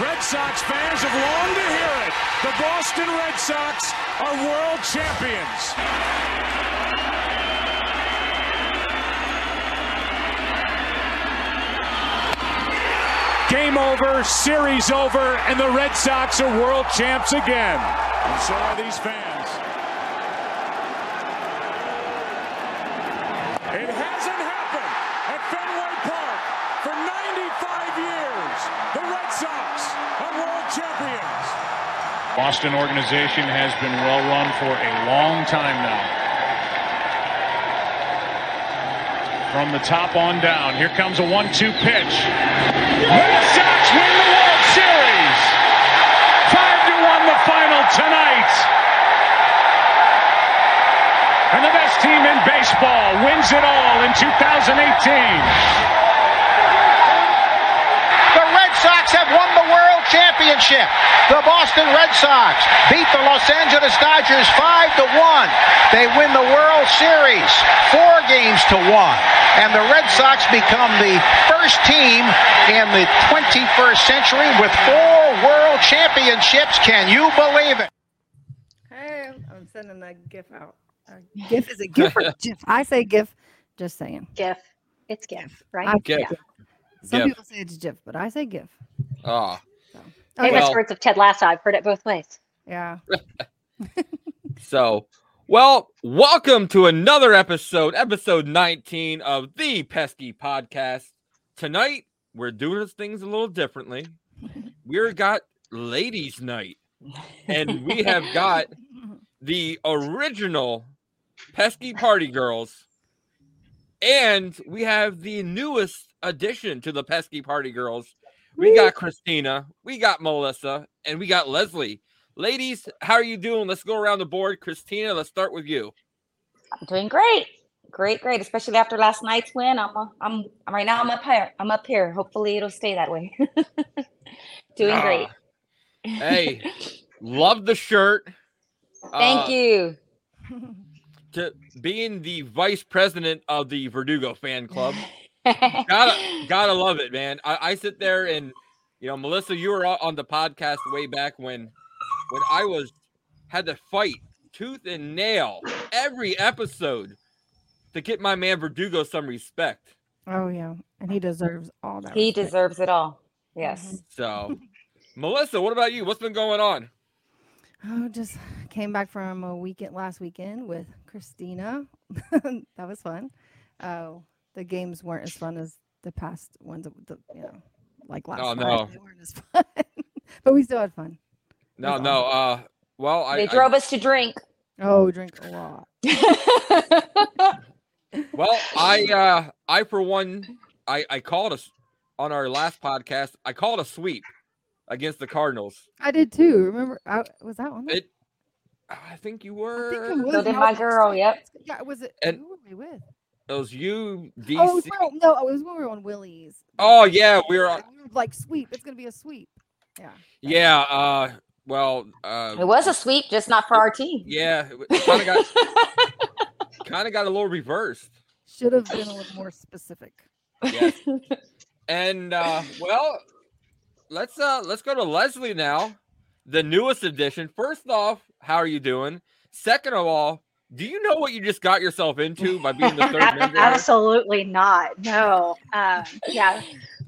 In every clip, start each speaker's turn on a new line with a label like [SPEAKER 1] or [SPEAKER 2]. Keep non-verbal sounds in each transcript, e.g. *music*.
[SPEAKER 1] Red Sox fans have longed to hear it. The Boston Red Sox are world champions. Game over, series over, and the Red Sox are world champs again. And so are these fans.
[SPEAKER 2] Boston organization has been well run for a long time now. From the top on down, here comes a one-two pitch. Red Sox win the World Series. Five to one, the final tonight. And the best team in baseball wins it all in 2018.
[SPEAKER 3] The Red Sox have won the World Championship. The Boston Red Sox beat the Los Angeles Dodgers 5 to 1. They win the World Series 4 games to 1. And the Red Sox become the first team in the 21st century with four World Championships. Can you believe it?
[SPEAKER 4] Hey, I'm sending a GIF out. Uh, GIF is a GIF or *laughs* GIF? I say GIF. Just saying.
[SPEAKER 5] GIF. It's GIF, right?
[SPEAKER 4] I,
[SPEAKER 6] GIF.
[SPEAKER 4] yeah. Some
[SPEAKER 6] GIF.
[SPEAKER 4] people say it's GIF, but I say GIF.
[SPEAKER 6] Ah,
[SPEAKER 5] Famous
[SPEAKER 6] Well-
[SPEAKER 5] words of Ted Lasso. I've heard it both ways.
[SPEAKER 4] Yeah. *laughs*
[SPEAKER 6] so well, welcome to another episode, episode 19 of the Pesky Podcast. Tonight, we're doing things a little differently. We're got ladies' night, and we have got the original Pesky Party Girls, and we have the newest addition to the Pesky Party Girls. We got Christina, we got Melissa, and we got Leslie. Ladies, how are you doing? Let's go around the board. Christina, let's start with you.
[SPEAKER 7] I'm doing great. Great, great. Especially after last night's win. I'm uh, I'm I'm right now I'm up here. I'm up here. Hopefully it'll stay that way. *laughs* doing great.
[SPEAKER 6] Ah, Hey, *laughs* love the shirt.
[SPEAKER 7] Thank
[SPEAKER 6] Uh,
[SPEAKER 7] you.
[SPEAKER 6] To being the vice president of the Verdugo fan club. *laughs* gotta *laughs* gotta love it, man. I, I sit there and you know, Melissa, you were on on the podcast way back when when I was had to fight tooth and nail every episode to get my man Verdugo some respect.
[SPEAKER 4] Oh yeah, and he deserves all that.
[SPEAKER 7] he
[SPEAKER 4] respect.
[SPEAKER 7] deserves it all. Mm-hmm. Yes.
[SPEAKER 6] So, Melissa, what about you? What's been going on?
[SPEAKER 4] Oh, just came back from a weekend last weekend with Christina. *laughs* that was fun. Oh, the games weren't as fun as the past ones. of The, you know, like last.
[SPEAKER 6] Oh, no.
[SPEAKER 4] they weren't as *laughs* fun, but we still had fun.
[SPEAKER 6] No,
[SPEAKER 4] That's
[SPEAKER 6] no. Uh, well, I,
[SPEAKER 7] they
[SPEAKER 6] I-
[SPEAKER 7] drove us to drink.
[SPEAKER 4] Oh, drink a lot. *laughs*
[SPEAKER 6] well, I, uh, I for one, I, I called us on our last podcast. I called a sweep against the Cardinals.
[SPEAKER 4] I did too. Remember, I, was that one?
[SPEAKER 6] It, I think you
[SPEAKER 4] I
[SPEAKER 6] were.
[SPEAKER 4] think it was.
[SPEAKER 7] So did my girl, yep.
[SPEAKER 4] Yeah, was it?
[SPEAKER 6] And-
[SPEAKER 4] who were we with?
[SPEAKER 6] It was you, DC.
[SPEAKER 4] Oh, it was when- no, it was when we were on Willie's.
[SPEAKER 6] Oh, yeah, we were. on-
[SPEAKER 4] like sweep. It's gonna be a sweep. Yeah.
[SPEAKER 6] Yeah. Uh, well, uh,
[SPEAKER 7] It was a sweep, just not for our team.
[SPEAKER 6] yeah, kind of got *laughs* kind of got a little reversed.
[SPEAKER 4] Should have been a little more specific.
[SPEAKER 6] Yes. And uh, well, let's uh let's go to Leslie now, the newest addition. First off, how are you doing? Second of all, do you know what you just got yourself into by being the third *laughs* member?
[SPEAKER 5] Absolutely not. No. Um, yeah.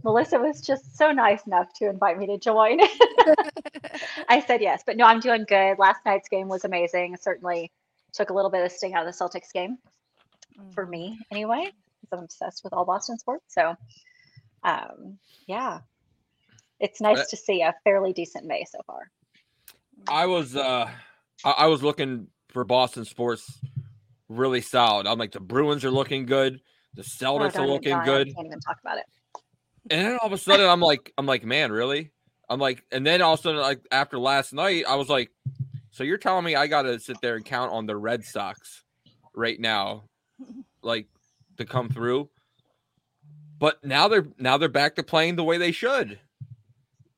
[SPEAKER 5] Melissa was just so nice enough to invite me to join. *laughs* I said yes, but no, I'm doing good. Last night's game was amazing. Certainly took a little bit of sting out of the Celtics game for me, anyway, because I'm obsessed with all Boston sports. So, um, yeah, it's nice
[SPEAKER 6] Uh,
[SPEAKER 5] to see a fairly decent May so far.
[SPEAKER 6] I was uh I, I was looking for Boston sports really solid. I'm like the Bruins are looking good, the
[SPEAKER 5] Oh,
[SPEAKER 6] Celtics are
[SPEAKER 5] don't even-
[SPEAKER 6] looking good.
[SPEAKER 5] I can't even talk about it.
[SPEAKER 6] And then all of a sudden, I'm like, I'm like, man, really? I'm like, and then all of a sudden, like after last night, I was like, so you're telling me I got to sit there and count on the Red Sox right now, like to come through? But now they're now they're back to playing the way they should,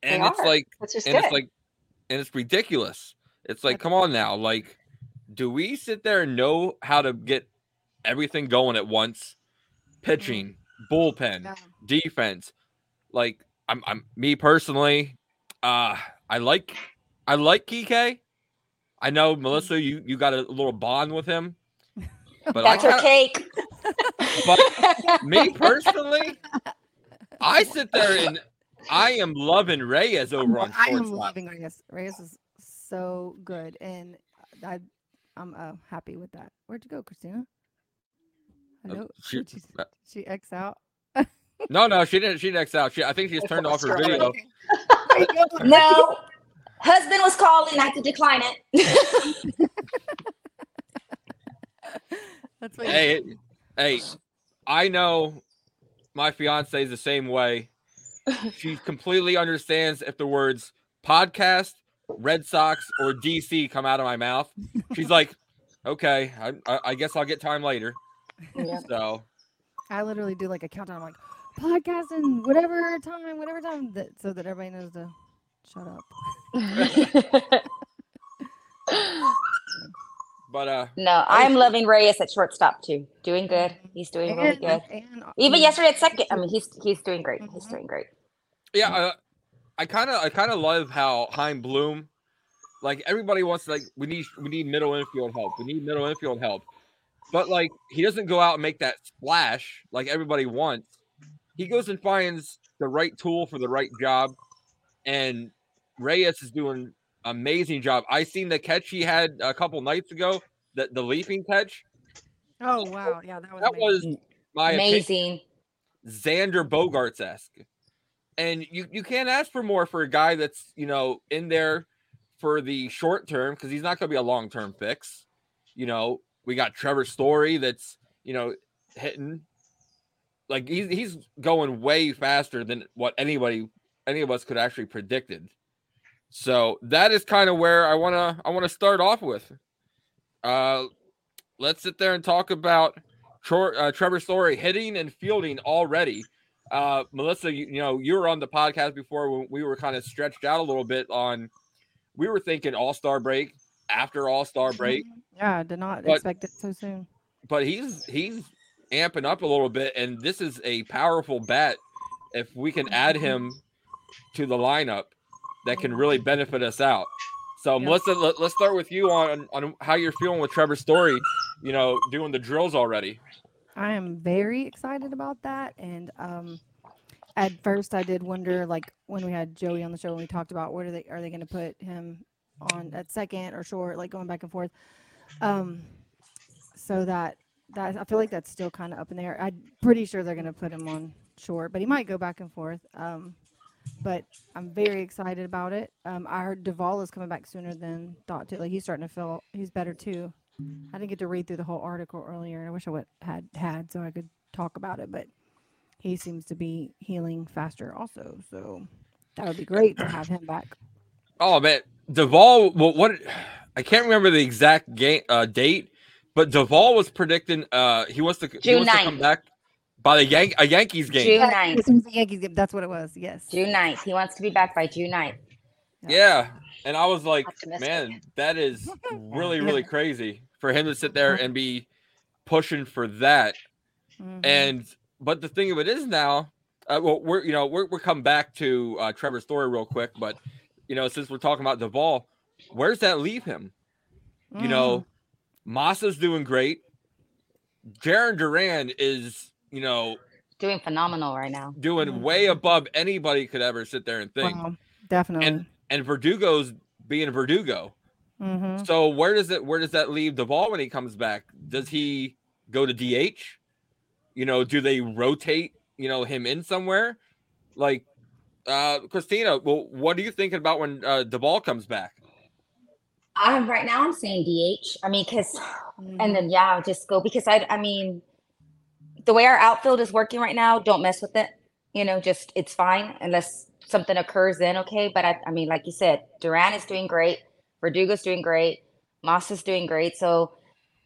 [SPEAKER 6] and it's
[SPEAKER 5] are,
[SPEAKER 6] like, and
[SPEAKER 5] good.
[SPEAKER 6] it's like, and it's ridiculous. It's like, come on now, like, do we sit there and know how to get everything going at once? Pitching, bullpen,
[SPEAKER 4] Yeah.
[SPEAKER 6] defense. Like I'm, I'm me personally, Uh I like I like Kike. I know Melissa, you you got a little bond with him. *laughs* But
[SPEAKER 7] That's
[SPEAKER 6] I
[SPEAKER 7] her
[SPEAKER 6] kinda-
[SPEAKER 7] cake.
[SPEAKER 6] But *laughs* me personally, I sit there and I am loving Reyes over on
[SPEAKER 4] I am
[SPEAKER 6] shortstop.
[SPEAKER 4] loving Reyes. Reyes is so good, and I, I'm uh, happy with that. Where'd you go, Christina? Hello.
[SPEAKER 6] she-
[SPEAKER 4] she,
[SPEAKER 6] uh,
[SPEAKER 4] she X out.
[SPEAKER 6] No, no, she didn't. She X out. She, I think she's turned off her
[SPEAKER 5] Australia.
[SPEAKER 6] video. *laughs*
[SPEAKER 7] no, husband was calling. I could decline it. *laughs*
[SPEAKER 4] That's what
[SPEAKER 6] Hey, hey, I know my fiance is the same way. She completely understands if the words podcast, Red Sox, or DC come out of my mouth. She's like, okay, I, I, I guess I'll get time later.
[SPEAKER 7] Yeah.
[SPEAKER 6] So
[SPEAKER 4] I literally do like a countdown. I'm like podcasting, whatever time, whatever time, that so that everybody knows to shut up. *laughs*
[SPEAKER 6] but uh
[SPEAKER 7] no, I'm loving Reyes at shortstop too. Doing good. He's doing really good.
[SPEAKER 4] and,
[SPEAKER 7] Even yesterday at second, I mean, he's he's doing great. He's
[SPEAKER 4] Mhm.
[SPEAKER 7] doing great.
[SPEAKER 6] yeah, uh, I kind of I kind of love how Chaim Bloom, like everybody wants to, like we need we need middle infield help. We need middle infield help, but like he doesn't go out and make that splash like everybody wants. He goes and finds the right tool for the right job, and Reyes is doing amazing job. I seen the catch he had a couple nights ago, the the leaping catch.
[SPEAKER 4] Oh wow, yeah, that was
[SPEAKER 6] That
[SPEAKER 4] amazing.
[SPEAKER 6] was my opinion.
[SPEAKER 7] Amazing.
[SPEAKER 6] Xander Bogaerts esque. And you, you can't ask for more for a guy that's, you know, in there for the short term because he's not going to be a long term fix. You know, we got Trevor Story that's, you know, hitting like he's, he's going way faster than what anybody, any of us could actually predicted. So that is kind of where I want to, I want to start off with. Uh, let's sit there and talk about Tro- uh, Trevor Story hitting and fielding already. Uh, Melissa, you, you know, you were on the podcast before when we were kind of stretched out a little bit on. We were thinking All Star break after All Star mm-hmm. break,
[SPEAKER 4] Yeah, I did not
[SPEAKER 6] But-
[SPEAKER 4] expect it so soon.
[SPEAKER 6] but he's he's amping up a little bit, and this is a powerful bat. If we can mm-hmm. add him to the lineup, that can really mm-hmm. benefit us out. So,
[SPEAKER 4] Yeah.
[SPEAKER 6] Melissa, let, let's start with you on on how you're feeling with Trevor Story. You know, doing the drills already.
[SPEAKER 4] I am very excited about that. And um, at first, I did wonder, like when we had Joey on the show, and we talked about where are they are they going to put him on at second or short, like going back and forth. Um, so that that I feel like that's still kind of up in the air. I'm pretty sure they're going to put him on short, but he might go back and forth. Um, but I'm very excited about it. Um, I heard Duvall is coming back sooner than thought to. Like he's starting to feel he's better too. I didn't get to read through the whole article earlier, and I wish I would had had so I could talk about it. But he seems to be healing faster also, so that would be great to have him back.
[SPEAKER 6] Oh man, Duvall. Well, what I can't remember the exact game uh, date, but Duvall was predicting uh he wants to he
[SPEAKER 7] June
[SPEAKER 6] wants to come back by the Yan- a Yankees game.
[SPEAKER 7] June
[SPEAKER 4] Yeah,
[SPEAKER 7] 9th.
[SPEAKER 4] the Yankees game. That's what it was. Yes.
[SPEAKER 7] June 9th. He wants to be back by June 9th.
[SPEAKER 6] Yeah, and I was like,
[SPEAKER 5] Optimistic.
[SPEAKER 6] man, that is *laughs* really really crazy for him to sit there and be pushing for that.
[SPEAKER 4] Mhm.
[SPEAKER 6] And but the thing of it is now, uh, well, we're you know we're we're coming back to uh, Trevor's story real quick, but you know since we're talking about Duvall, where's that leave him? You know, Masa's doing great. Jarren Duran is, you know,
[SPEAKER 7] Doing phenomenal right now.
[SPEAKER 6] doing
[SPEAKER 4] Mhm.
[SPEAKER 6] way above anybody could ever sit there and
[SPEAKER 4] Mm,
[SPEAKER 6] think.
[SPEAKER 4] wow, definitely.
[SPEAKER 6] And and Verdugo's being Verdugo.
[SPEAKER 4] Mhm.
[SPEAKER 6] So where does it where does that leave Duvall when he comes back? Does he go to DH? You know, do they rotate, you know, him in somewhere? Like uh Christina, well, what are you thinking about when uh Duvall comes back?
[SPEAKER 7] I'm right now. I'm saying DH. I mean, because
[SPEAKER 4] Mhm.
[SPEAKER 7] and then yeah, I'll just go because I. I mean, the way our outfield is working right now, don't mess with it. You know, just it's fine unless something occurs. Then okay. But I. I mean, like you said, Duran is doing great. Verdugo's doing great. Moss is doing great. So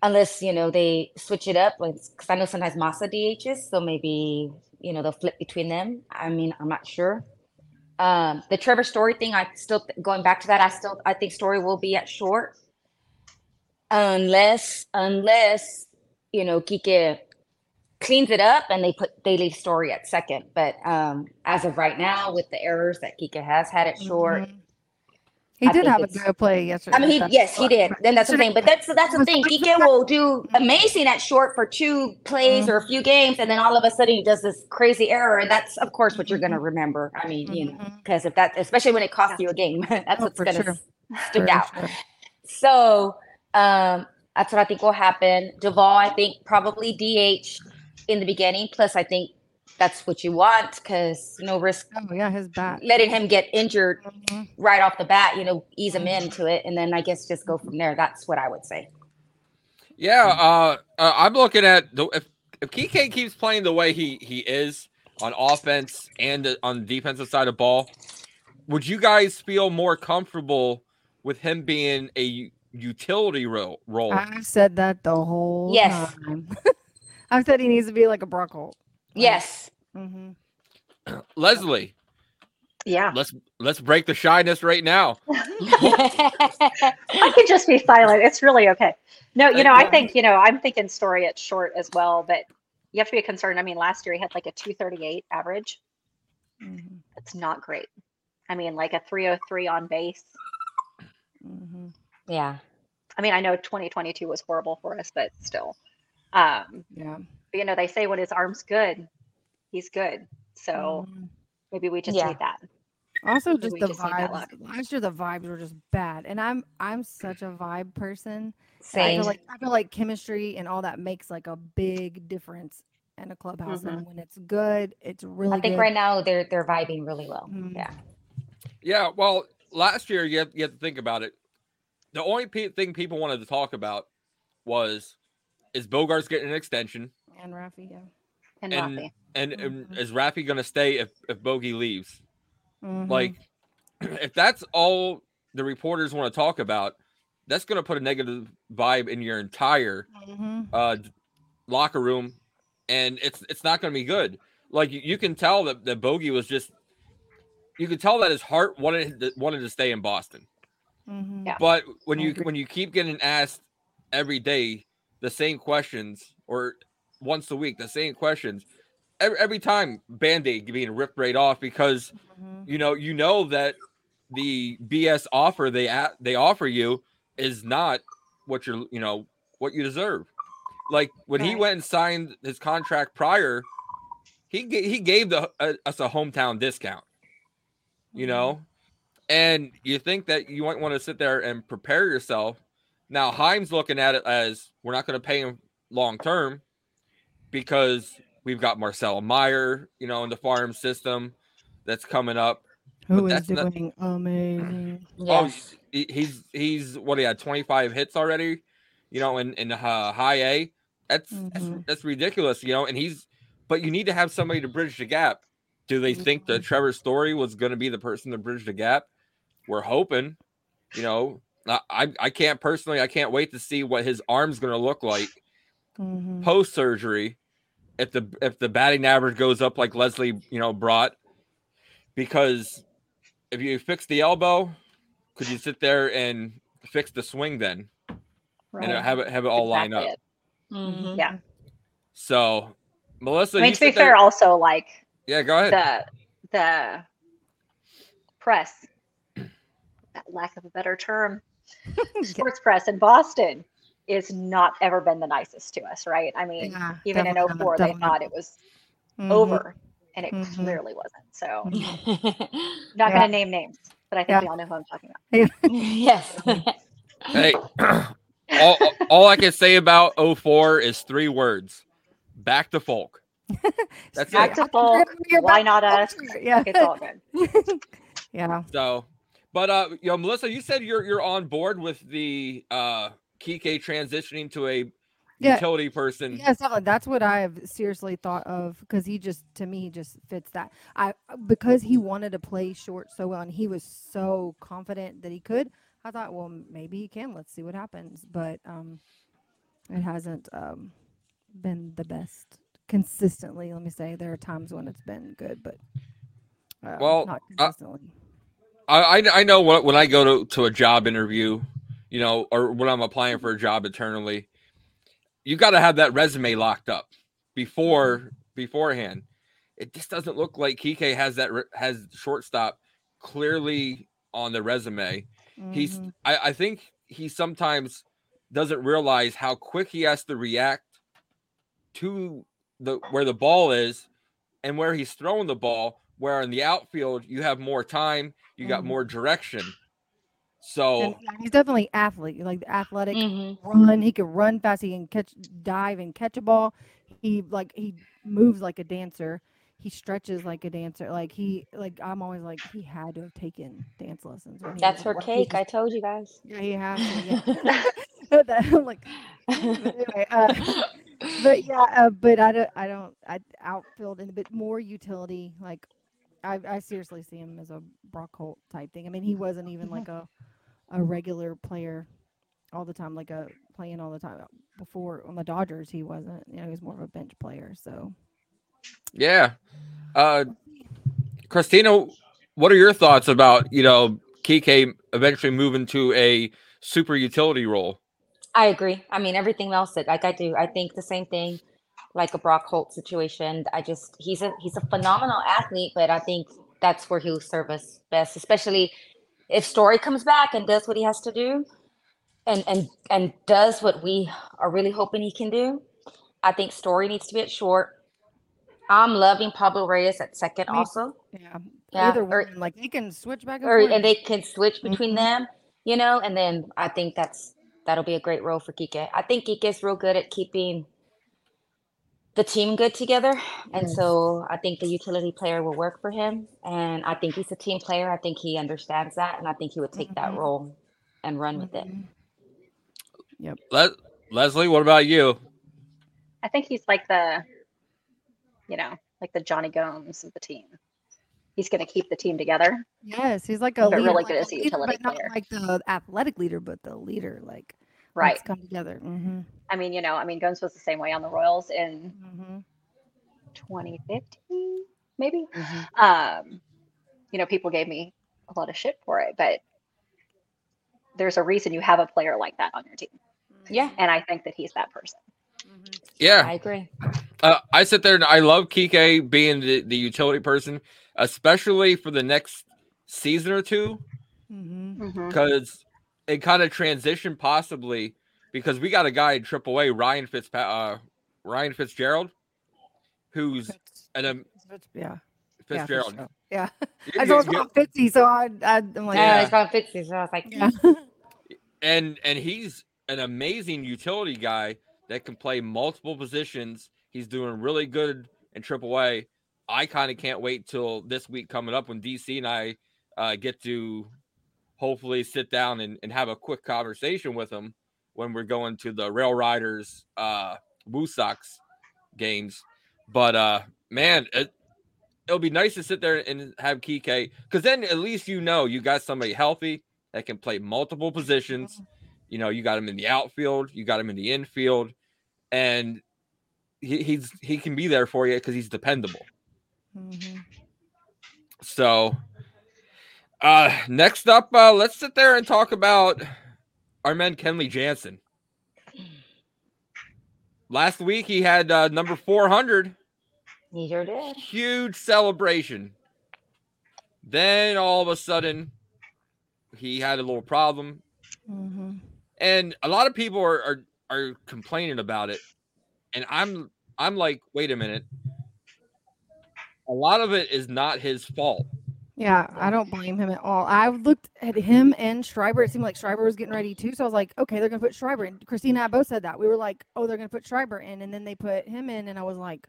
[SPEAKER 7] unless you know they switch it up, because I know sometimes Masa DHs, so maybe you know they'll flip between them. I mean, I'm not sure. Um, the Trevor Story thing, I still going back to that. I still I think Story will be at short, unless unless you know Kike cleans it up and they put Daily Story at second. But um, as of right now, with the errors that Kike has had it short,
[SPEAKER 4] Mhm. He
[SPEAKER 7] I
[SPEAKER 4] did have a good play yesterday.
[SPEAKER 7] I mean, he, yes, he did. Then that's the thing. But that's that's the thing. Kike will do amazing at short for two plays or a few games, and then all of a sudden he does this crazy error, and that's of course what you're going to remember. I mean, you know, because if that, especially when it costs you a game, *laughs* that's
[SPEAKER 4] Oh,
[SPEAKER 7] what's going to
[SPEAKER 4] sure.
[SPEAKER 7] stick
[SPEAKER 4] For
[SPEAKER 7] out.
[SPEAKER 4] sure.
[SPEAKER 7] So um, that's what I think will happen. Duvall, I think probably DH in the beginning. Plus, I think that's what you want because no risk
[SPEAKER 4] Oh yeah, his bat.
[SPEAKER 7] letting him get injured
[SPEAKER 4] Mhm.
[SPEAKER 7] right off the bat. You know, ease him into it, and then I guess just go from there. That's what I would say.
[SPEAKER 6] Yeah, uh, uh, I'm looking at the if if Kike keeps playing the way he he is on offense and the- on the defensive side of ball, would you guys feel more comfortable with him being a utility role? role?
[SPEAKER 4] I've said that the whole
[SPEAKER 7] Yes.
[SPEAKER 4] time. *laughs* I've said he needs to be like a Brock Holt.
[SPEAKER 7] Yes.
[SPEAKER 4] hmm *clears throat*
[SPEAKER 6] Leslie,
[SPEAKER 5] Yeah.
[SPEAKER 6] let's let's break the shyness right now. *laughs* *laughs*
[SPEAKER 5] I could just be silent. It's really okay. No, you know, I think, you know, I'm thinking story it's short as well, but you have to be concerned. I mean, last year he had like a 238 average.
[SPEAKER 4] hmm
[SPEAKER 5] That's not great. I mean, like a 303 on base.
[SPEAKER 4] hmm
[SPEAKER 7] yeah.
[SPEAKER 5] I mean, I know 2022 was horrible for us, but still. Um,
[SPEAKER 4] Yeah.
[SPEAKER 5] but, you know, they say when his arm's good, he's good. So
[SPEAKER 4] Mhm.
[SPEAKER 5] maybe we just
[SPEAKER 7] Yeah.
[SPEAKER 5] need that.
[SPEAKER 4] Also,
[SPEAKER 5] Maybe
[SPEAKER 4] just the
[SPEAKER 5] just need that luck.
[SPEAKER 4] vibes. Last year, the vibes were just bad, and I'm I'm such a vibe person. and I
[SPEAKER 7] Same.
[SPEAKER 4] feel like I feel like chemistry and all that makes like a big difference in a clubhouse. And when it's good, it's really.
[SPEAKER 7] I think
[SPEAKER 4] good.
[SPEAKER 7] right now they're they're vibing really well.
[SPEAKER 4] Mhm.
[SPEAKER 7] Yeah.
[SPEAKER 6] Yeah, well, last year you have, you have to think about it. The only pe- thing people wanted to talk about was is Bogaerts getting an extension,
[SPEAKER 4] And Rafi, yeah.
[SPEAKER 5] And,
[SPEAKER 6] and
[SPEAKER 5] Rafi.
[SPEAKER 6] and, and
[SPEAKER 4] Mhm.
[SPEAKER 6] is Rafi going to stay if if Bogey leaves?
[SPEAKER 4] Mhm.
[SPEAKER 6] Like, *clears throat* if that's all the reporters want to talk about, that's going to put a negative vibe in your entire
[SPEAKER 4] Mhm.
[SPEAKER 6] uh locker room, and it's it's not going to be good. Like you, you can tell that that Bogey was just, you could tell that his heart wanted to, wanted to stay in Boston.
[SPEAKER 4] Mhm.
[SPEAKER 5] Yeah.
[SPEAKER 6] But when
[SPEAKER 4] I
[SPEAKER 6] you
[SPEAKER 4] agree.
[SPEAKER 6] when you keep getting asked every day the same questions or once a week the same questions, every, every time band-aid being ripped right off because
[SPEAKER 4] Mhm.
[SPEAKER 6] you know you know that the BS offer they a- they offer you is not what you're you know what you deserve. Like when he went and signed his contract prior, he he gave the uh, us a hometown discount. You
[SPEAKER 4] Mhm.
[SPEAKER 6] know, and you think that you might want to sit there and prepare yourself. Now Chaim's looking at it as we're not going to pay him long term because we've got Marcelo Mayer, you know, in the farm system that's coming up.
[SPEAKER 4] Who is
[SPEAKER 6] that's not-
[SPEAKER 4] doing amazing?
[SPEAKER 7] Yes.
[SPEAKER 6] Oh, he- he's he's what he had 25 hits already, you know, in in uh, high A. That's, that's
[SPEAKER 4] Mhm.
[SPEAKER 6] that's ridiculous, you know. And he's, but you need to have somebody to bridge the gap. Do they think that Trevor Story was going to be the person to bridge the gap? We're hoping, you know. I I- I can't personally, I can't wait to see what his arm's going to look like
[SPEAKER 4] Mhm.
[SPEAKER 6] post surgery. If the if the batting average goes up like Leslie, you know, brought, because if you fix the elbow, could you sit there and fix the swing then
[SPEAKER 5] Right.
[SPEAKER 6] and have it have it all line up?
[SPEAKER 5] Exactly it.
[SPEAKER 7] Mhm.
[SPEAKER 5] Yeah.
[SPEAKER 6] So, Melissa,
[SPEAKER 5] I mean,
[SPEAKER 6] you
[SPEAKER 5] to be
[SPEAKER 6] sit there-
[SPEAKER 5] fair, also like
[SPEAKER 6] yeah, go ahead.
[SPEAKER 5] the the press, that *clears throat* lack of a better term, *laughs* sports press in Boston is not ever been the nicest to us, right? I mean,
[SPEAKER 4] Yeah,
[SPEAKER 5] even in
[SPEAKER 4] definitely
[SPEAKER 5] 04, they thought it was
[SPEAKER 4] Mhm.
[SPEAKER 5] over, and it
[SPEAKER 4] Mhm.
[SPEAKER 5] clearly wasn't. So,
[SPEAKER 4] Mhm.
[SPEAKER 5] not
[SPEAKER 4] Yeah.
[SPEAKER 5] going to name names, but I think
[SPEAKER 4] Yeah.
[SPEAKER 5] we all know who I'm talking about. *laughs*
[SPEAKER 7] yes.
[SPEAKER 6] Hey, *clears throat* all, all I can say about 04 is three words: back to folk. *laughs* That's
[SPEAKER 5] Back
[SPEAKER 6] it.
[SPEAKER 5] to folk. Why
[SPEAKER 4] back
[SPEAKER 5] not
[SPEAKER 4] to
[SPEAKER 5] us?
[SPEAKER 4] folk. Yeah.
[SPEAKER 5] It's all good.
[SPEAKER 4] yeah.
[SPEAKER 6] So, but uh, you know, Melissa, you said you're you're on board with the uh Kike transitioning to a
[SPEAKER 4] Yeah.
[SPEAKER 6] utility person.
[SPEAKER 4] Yeah, so that's what I've seriously thought of because he just to me he just fits that. I because he wanted to play short so well and he was so confident that he could. I thought, well, maybe he can. Let's see what happens. But um, it hasn't um been the best consistently. Let me say there are times when it's been good, but uh,
[SPEAKER 6] Well,
[SPEAKER 4] not
[SPEAKER 6] uh,
[SPEAKER 4] consistently.
[SPEAKER 6] I I, I know when, when I go to, to a job interview, you know, or when I'm applying for a job internally, you got to have that resume locked up before beforehand. It just doesn't look like Kike has that has shortstop clearly on the resume. He's
[SPEAKER 4] Mhm.
[SPEAKER 6] I, I think he sometimes doesn't realize how quick he has to react to the where the ball is and where he's throwing the ball. Where in the outfield you have more time, you got
[SPEAKER 4] Mhm.
[SPEAKER 6] more direction. So
[SPEAKER 4] And, yeah, he's definitely athlete, like the athletic.
[SPEAKER 7] Mhm.
[SPEAKER 4] Run. He can run fast. He can catch, dive, and catch a ball. He like he moves like a dancer. He stretches like a dancer. Like he like I'm always like he had to have taken dance lessons. when
[SPEAKER 7] That's
[SPEAKER 4] was
[SPEAKER 7] her
[SPEAKER 4] like,
[SPEAKER 7] cake.
[SPEAKER 4] he
[SPEAKER 7] I told you guys.
[SPEAKER 4] yeah, he has. To, yeah. *laughs* That- like, but anyway, uh, but yeah, uh, but I don't, I don't, I outfield and a bit more utility. Like, I, I seriously see him as a Brock Holt type thing. I mean, he wasn't even like a, a regular player all the time, like a playing all the time. Before on the Dodgers, he wasn't. You know, he was more of a bench player. So
[SPEAKER 6] Yeah. Uh Christina, what are your thoughts about, you know, Kike eventually moving to a super utility role?
[SPEAKER 7] I agree. I mean, everything else that like I do, I think the same thing, like a Brock Holt situation. I just he's a he's a phenomenal athlete, but I think that's where he'll serve us best, especially if Story comes back and does what he has to do, and and and does what we are really hoping he can do. I think Story needs to be at short. I'm loving Pablo Reyes at second
[SPEAKER 4] Me-
[SPEAKER 7] also.
[SPEAKER 4] yeah,
[SPEAKER 7] Yeah,
[SPEAKER 4] either
[SPEAKER 7] or-
[SPEAKER 4] one, like they can switch back and
[SPEAKER 7] or and they can switch between
[SPEAKER 4] Mhm.
[SPEAKER 7] them, you know, and then I think that's that'll be a great role for Kike. I think Kike's real good at keeping the team good together, and
[SPEAKER 4] Yes.
[SPEAKER 7] so I think the utility player will work for him. And I think he's a team player. I think he understands that, and I think he would take that
[SPEAKER 4] Mhm.
[SPEAKER 7] role and run with it.
[SPEAKER 4] Yep.
[SPEAKER 6] Les- Leslie, what about you?
[SPEAKER 5] I think he's like the, you know, like the Jonny Gomes of the team. He's going to keep the team together.
[SPEAKER 4] Yes, he's like a leader,
[SPEAKER 5] really
[SPEAKER 4] like
[SPEAKER 5] good
[SPEAKER 4] a
[SPEAKER 5] as a
[SPEAKER 4] leader,
[SPEAKER 5] utility
[SPEAKER 4] but not
[SPEAKER 5] player.
[SPEAKER 4] like the athletic leader, but the leader. Like
[SPEAKER 5] Right.
[SPEAKER 4] let's come together. Mm-hmm.
[SPEAKER 5] I mean, you know, I mean, Gomes was the same way on the Royals in
[SPEAKER 4] Mm-hmm.
[SPEAKER 5] 2015, maybe.
[SPEAKER 7] Mhm.
[SPEAKER 5] Um, you know, people gave me a lot of shit for it, but there's a reason you have a player like that on your team.
[SPEAKER 7] Yeah,
[SPEAKER 5] And I think that he's that person.
[SPEAKER 6] Yeah.
[SPEAKER 7] I agree.
[SPEAKER 6] Uh, I sit there and I love Kike being the, the utility person, especially for the next season or two,
[SPEAKER 4] Mm-hmm.
[SPEAKER 6] Because it kind of transition possibly because we got a guy in Triple A, Ryan Fitz, uh, Ryan Fitzgerald, who's an um,
[SPEAKER 4] yeah.
[SPEAKER 6] Fitzgerald.
[SPEAKER 4] Yeah. Yeah. *laughs*
[SPEAKER 6] You-
[SPEAKER 4] I was
[SPEAKER 6] you-
[SPEAKER 4] called Fitzy, so I, I, I'm like,
[SPEAKER 7] Yeah,
[SPEAKER 6] Yeah.
[SPEAKER 7] it's called Fitzy. So I was like,
[SPEAKER 4] yeah. *laughs*
[SPEAKER 6] and and he's an amazing utility guy that can play multiple positions. He's doing really good in Triple A. I kind of can't wait till this week coming up when DC and I uh, get to hopefully sit down and, and have a quick conversation with him when we're going to the Rail Riders uh Woo Sox games. But uh man, it, it'll be nice to sit there and have Kike because then at least you know you got somebody healthy that can play multiple positions. You know, you got him in the outfield, you got him in the infield, and he, he's he can be there for you because he's dependable.
[SPEAKER 4] Mhm.
[SPEAKER 6] So, uh, next up, uh, let's sit there and talk about our man Kenley Jansen. Last week he had uh, number 400,
[SPEAKER 7] he sure did.
[SPEAKER 6] huge celebration. Then all of a sudden, he had a little problem,
[SPEAKER 4] Mhm.
[SPEAKER 6] and a lot of people are are, are complaining about it. And I'm I'm like, wait a minute. A lot of it is not his fault.
[SPEAKER 4] Yeah, I don't blame him at all. I looked at him and Schreiber. It seemed like Schreiber was getting ready too. So I was like, okay, they're gonna put Schreiber in. Christina and I both said that. We were like, oh, they're gonna put Schreiber in, and then they put him in, and I was like,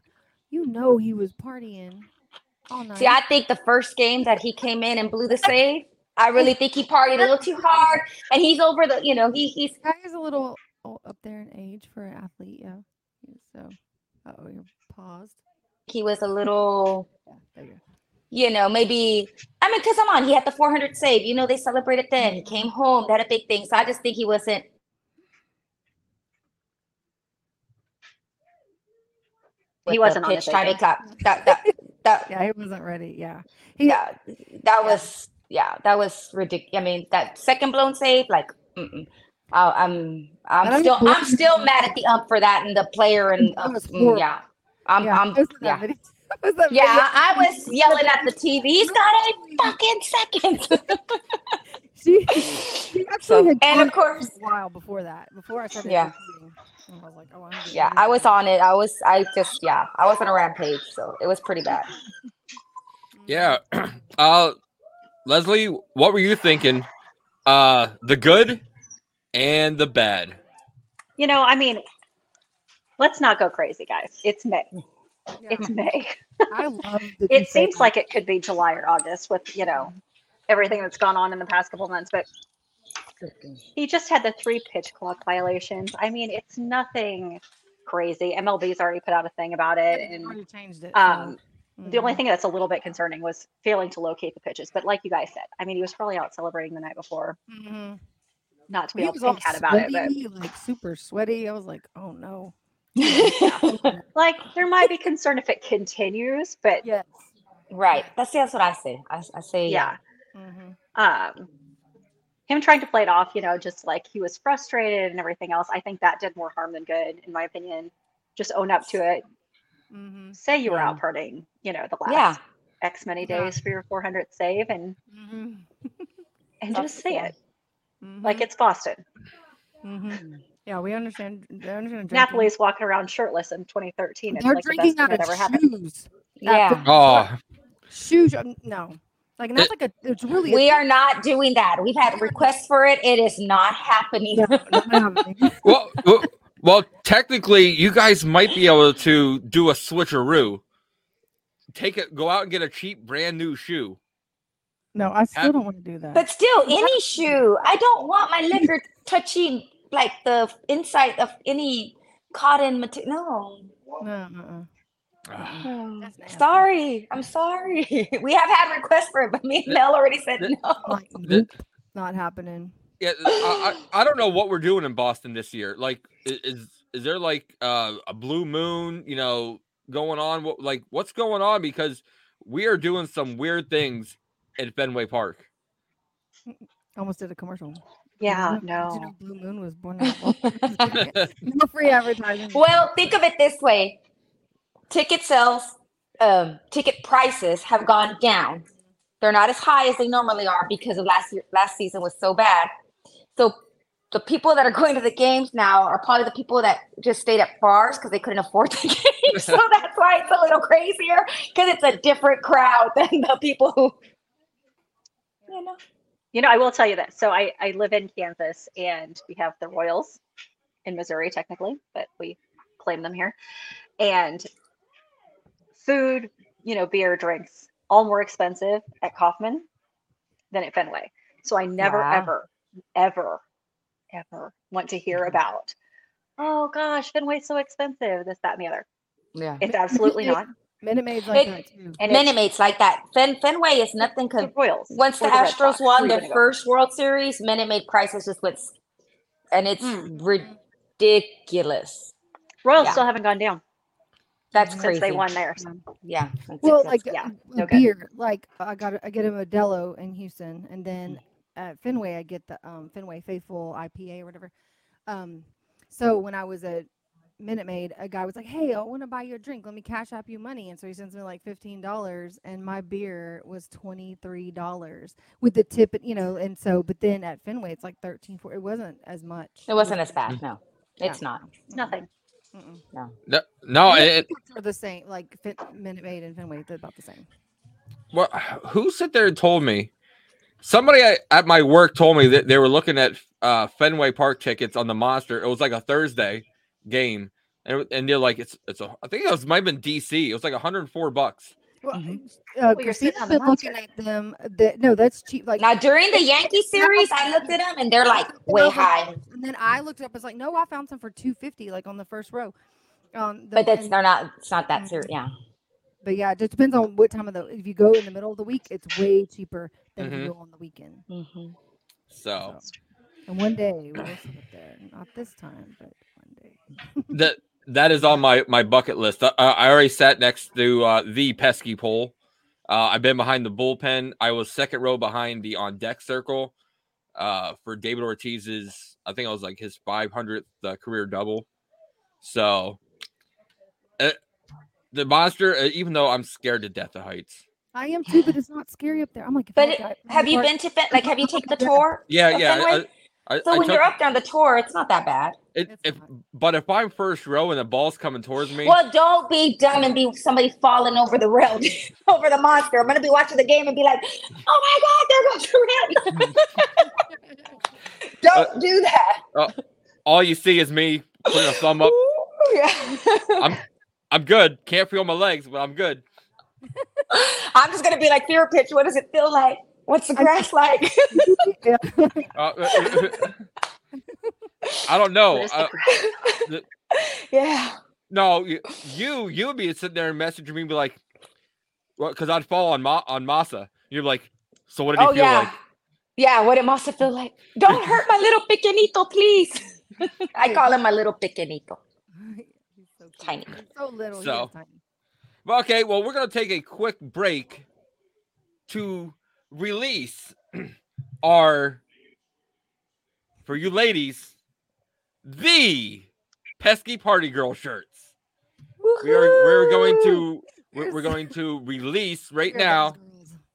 [SPEAKER 4] you know, he was partying all night.
[SPEAKER 7] See, I think the first game that he came in and blew the save, I really think he partied a little too hard, and he's over the, you know, he he's
[SPEAKER 4] guy is a little up there in age for an athlete. Yeah. So, oh, you're paused.
[SPEAKER 7] he was a little,
[SPEAKER 4] Yeah, there you go.
[SPEAKER 7] You know, maybe. I mean, cause I'm on, he had the 400 save. You know, they celebrated then. He came home, they had a big thing. So I just think he wasn't.
[SPEAKER 5] He wasn't on
[SPEAKER 7] pitch
[SPEAKER 5] his A
[SPEAKER 7] trying to
[SPEAKER 5] game.
[SPEAKER 7] That that that *laughs*
[SPEAKER 4] Yeah, he wasn't ready. Yeah. He,
[SPEAKER 7] yeah, that was yeah, that was ridiculous. I mean, that second blown save, like, mm-mm. I, I'm
[SPEAKER 4] I
[SPEAKER 7] I'm still I'm still mad at the ump for that and the player and
[SPEAKER 4] That was
[SPEAKER 7] mm,
[SPEAKER 4] horrible.
[SPEAKER 7] yeah, I'm,
[SPEAKER 4] yeah,
[SPEAKER 7] I'm,
[SPEAKER 4] I was in that
[SPEAKER 7] yeah. *laughs*
[SPEAKER 4] video. I was that
[SPEAKER 7] Yeah,
[SPEAKER 4] video.
[SPEAKER 7] I was yelling at the TV. He's got eight fucking seconds. *laughs*
[SPEAKER 4] She, she actually
[SPEAKER 7] So,
[SPEAKER 4] had
[SPEAKER 7] and of course,
[SPEAKER 4] a while before that, before I started
[SPEAKER 7] Yeah.
[SPEAKER 4] I was like, oh,
[SPEAKER 7] yeah, I was on it. I was, I just, yeah, I was on a rampage. So it was pretty bad. *laughs*
[SPEAKER 6] Yeah. *clears throat* Uh Leslie, what were you thinking? Uh the good and the bad.
[SPEAKER 5] You know, I mean, let's not go crazy, guys. It's May.
[SPEAKER 4] Yeah.
[SPEAKER 5] It's May.
[SPEAKER 4] I *laughs* love
[SPEAKER 5] It seems like it could be July or August with, you know, everything that's gone on in the past couple months, but he just had the three pitch clock violations. I mean, it's nothing crazy. MLB's already put out a thing about it. And
[SPEAKER 4] already changed it.
[SPEAKER 5] um, the only
[SPEAKER 4] mhm.
[SPEAKER 5] thing that's a little bit concerning was failing to locate the pitches. But like you guys said, I mean, he was probably out celebrating the night before.
[SPEAKER 4] Mhm.
[SPEAKER 5] Not to be
[SPEAKER 4] he
[SPEAKER 5] all pink hat about it, but
[SPEAKER 4] like super sweaty. I was like, oh no. *laughs*
[SPEAKER 5] like there might be concern if it continues, but
[SPEAKER 4] Yes.
[SPEAKER 7] right. That's that's what I say. I, I say,
[SPEAKER 5] yeah.
[SPEAKER 4] Mhm.
[SPEAKER 5] um him trying to play it off you know just like he was frustrated and everything else i think that did more harm than good in my opinion just own up to it
[SPEAKER 4] Mhm.
[SPEAKER 5] say you were
[SPEAKER 7] Yeah.
[SPEAKER 5] out partying you know the last
[SPEAKER 7] Yeah.
[SPEAKER 5] x many
[SPEAKER 4] Yeah.
[SPEAKER 5] days for your 400th save and
[SPEAKER 4] Mhm.
[SPEAKER 5] and
[SPEAKER 7] That's-
[SPEAKER 5] just say it like
[SPEAKER 4] Mhm.
[SPEAKER 5] it's boston
[SPEAKER 4] Mhm. Yeah, we understand. I understand. drinking.
[SPEAKER 5] napoli's walking around shirtless in 2013
[SPEAKER 4] They're
[SPEAKER 5] like
[SPEAKER 4] drinking
[SPEAKER 5] best thing
[SPEAKER 4] out of
[SPEAKER 5] ever happened
[SPEAKER 4] shoes.
[SPEAKER 7] Yeah.
[SPEAKER 6] Oh,
[SPEAKER 4] Shoes. um, No. Like and that's like a. It's really. a
[SPEAKER 7] We are not doing that. We've had requests for it. It is not happening.
[SPEAKER 4] Yeah, *laughs* not happening.
[SPEAKER 6] well, well, well, technically, you guys might be able to do a switcheroo. Take it, go out and get a cheap brand new shoe.
[SPEAKER 4] No, I still
[SPEAKER 6] Have-
[SPEAKER 4] don't want to do that.
[SPEAKER 7] But still, any shoe. I don't want my liquor touching like the inside of any cotton material. No.
[SPEAKER 4] no, uh-uh. *sighs* That's.
[SPEAKER 7] Sorry. I'm sorry. *laughs* We have had requests for it, but me and Mel already said
[SPEAKER 6] Th-
[SPEAKER 7] no.
[SPEAKER 4] Like, not happening.
[SPEAKER 6] Yeah, I, I, I don't know what we're doing in Boston this year. Like, is is there like uh, a blue moon? You know, going on? What like what's going on? Because we are doing some weird things at Fenway Park.
[SPEAKER 4] Almost did a commercial.
[SPEAKER 5] Yeah
[SPEAKER 4] Did you know
[SPEAKER 5] no
[SPEAKER 4] Blue Moon was born. in Boston? *laughs* *laughs* *laughs* no free advertising.
[SPEAKER 7] Well, think of it this way: ticket sales, um, ticket prices have gone down. They're not as high as they normally are because of last year. Last season was so bad. So the people that are going to the games now are probably the people that just stayed at bars because they couldn't afford the games. so that's why it's a little crazier because it's a different crowd than the people who, you know.
[SPEAKER 5] You know, I will tell you this. So I, I live in Kansas and we have the Royals in Missouri, technically, but we claim them here. And food, you know, beer, drinks, all more expensive at Kauffman than at Fenway. So I never,
[SPEAKER 7] Wow.
[SPEAKER 5] ever, ever, ever want to hear mm-hmm. about, oh gosh, Fenway's so expensive, this, that, and the other.
[SPEAKER 7] Yeah.
[SPEAKER 5] It's absolutely *laughs* not.
[SPEAKER 4] Minute Maid's like
[SPEAKER 7] It-
[SPEAKER 4] that too.
[SPEAKER 5] And
[SPEAKER 7] Minute Maids like that. Fen- Fenway is nothing.
[SPEAKER 5] the
[SPEAKER 7] Com-
[SPEAKER 5] Royals.
[SPEAKER 7] once the
[SPEAKER 5] or Red
[SPEAKER 7] Astros
[SPEAKER 5] Sox.
[SPEAKER 7] won
[SPEAKER 5] Who are
[SPEAKER 7] their
[SPEAKER 5] go?
[SPEAKER 7] first World Series, Minute Maid prices just went, and it's
[SPEAKER 5] Mm.
[SPEAKER 7] ridiculous.
[SPEAKER 5] Royals
[SPEAKER 7] yeah.
[SPEAKER 5] still haven't gone down
[SPEAKER 7] That's
[SPEAKER 5] since
[SPEAKER 7] crazy.
[SPEAKER 5] they won theirs.
[SPEAKER 7] Yeah.
[SPEAKER 4] Well, like
[SPEAKER 5] yeah,
[SPEAKER 4] uh,
[SPEAKER 5] no
[SPEAKER 4] a
[SPEAKER 5] good.
[SPEAKER 4] beer, like I got I get a Modelo in Houston, and then at Fenway I get the um, Fenway Faithful IPA or whatever. Um, so when I was at Minute Maid, a guy was like, "Hey, I want to buy you a drink. Let me cash app you money." And so he sends me like fifteen dollars, and my beer was twenty three dollars with the tip, you know. And so, but then at Fenway, it's like thirteen four. It wasn't as much.
[SPEAKER 7] it wasn't as bad. No, it's
[SPEAKER 4] Yeah.
[SPEAKER 7] not.
[SPEAKER 5] Nothing.
[SPEAKER 4] Mm-mm.
[SPEAKER 6] No, no
[SPEAKER 4] And the
[SPEAKER 6] it,
[SPEAKER 4] are the same. Like Fin- Minute Maid and Fenway, they're about the same.
[SPEAKER 6] well, *sighs* who sit there and told me? Somebody at, at my work told me that they were looking at uh, Fenway Park tickets on the Monster. It was like a Thursday game, and, and they're like, it's it's a. I think it was might have been DC. It was like 104 bucks.
[SPEAKER 4] Well,
[SPEAKER 7] Mhm.
[SPEAKER 4] uh,
[SPEAKER 5] you're sitting on the
[SPEAKER 4] been looking at them. That no, that's cheap. Like
[SPEAKER 7] Now during the Yankee series, I looked at them and they're like way high.
[SPEAKER 4] And then I looked it up. It's like, no, I found some for two fifty, like on the first row. Um, the-
[SPEAKER 7] But that's
[SPEAKER 4] and-
[SPEAKER 7] they're not. It's not that serious. Yeah.
[SPEAKER 4] But yeah, it just depends on what time of the. If you go in the middle of the week, it's way cheaper than if
[SPEAKER 6] Mhm.
[SPEAKER 4] you go on the weekend.
[SPEAKER 7] Mm-hmm.
[SPEAKER 6] So
[SPEAKER 4] So, and one day we'll sit there. Not this time, but one *laughs* day.
[SPEAKER 6] that that is on my my bucket list. I, I already sat next to uh, the pesky pole. Uh, I've been behind the bullpen. I was second row behind the on deck circle uh, for David Ortiz's. I think I was like his 500th uh, career double. So, uh, the monster, uh, even though I'm scared to death of heights.
[SPEAKER 4] I am too, but it's not scary up there. I'm like, if
[SPEAKER 7] But
[SPEAKER 4] I
[SPEAKER 7] it-
[SPEAKER 4] die-
[SPEAKER 7] have you
[SPEAKER 4] or-
[SPEAKER 7] been to Fin- like have you taken the *laughs* tour?
[SPEAKER 6] Yeah, yeah.
[SPEAKER 7] Fenway?
[SPEAKER 6] I, I,
[SPEAKER 7] So
[SPEAKER 6] I
[SPEAKER 7] when
[SPEAKER 6] took-
[SPEAKER 7] you're up there on the tour, it's not that bad.
[SPEAKER 6] it, if, but if I'm first row and the ball's coming towards me,
[SPEAKER 7] Well, don't be dumb and be somebody falling over the rail, *laughs* over the monster. I'm gonna be watching the game and be like, "Oh my God, there goes the rail!" *laughs* don't uh, do that.
[SPEAKER 6] Uh, all you see is me putting a thumb up.
[SPEAKER 7] Yeah.
[SPEAKER 6] I'm I'm good. Can't feel my legs, but I'm good. *laughs*
[SPEAKER 7] I'm just gonna be like, "Fear pitch. What does it feel like? What's the grass like?" *laughs*
[SPEAKER 6] Uh, I don't know.
[SPEAKER 5] What is the
[SPEAKER 6] Uh,
[SPEAKER 7] yeah.
[SPEAKER 6] no, you you you would be sitting there and messaging me and be like, "Well," because I'd fall on Ma- on Masa. You're like, "So what did he
[SPEAKER 7] Oh
[SPEAKER 6] feel
[SPEAKER 7] yeah.
[SPEAKER 6] like?"
[SPEAKER 7] Yeah. What did must have feel like. Don't hurt my little pequeñito, please. I call him my little pequeñito. *laughs*
[SPEAKER 4] He's so.
[SPEAKER 7] Tiny.
[SPEAKER 4] He's so little.
[SPEAKER 6] So-
[SPEAKER 4] tiny.
[SPEAKER 6] Well, okay, well, we're gonna take a quick break to release are for you ladies the pesky party girl shirts. We are we're going to we're, we're going to release *laughs* right now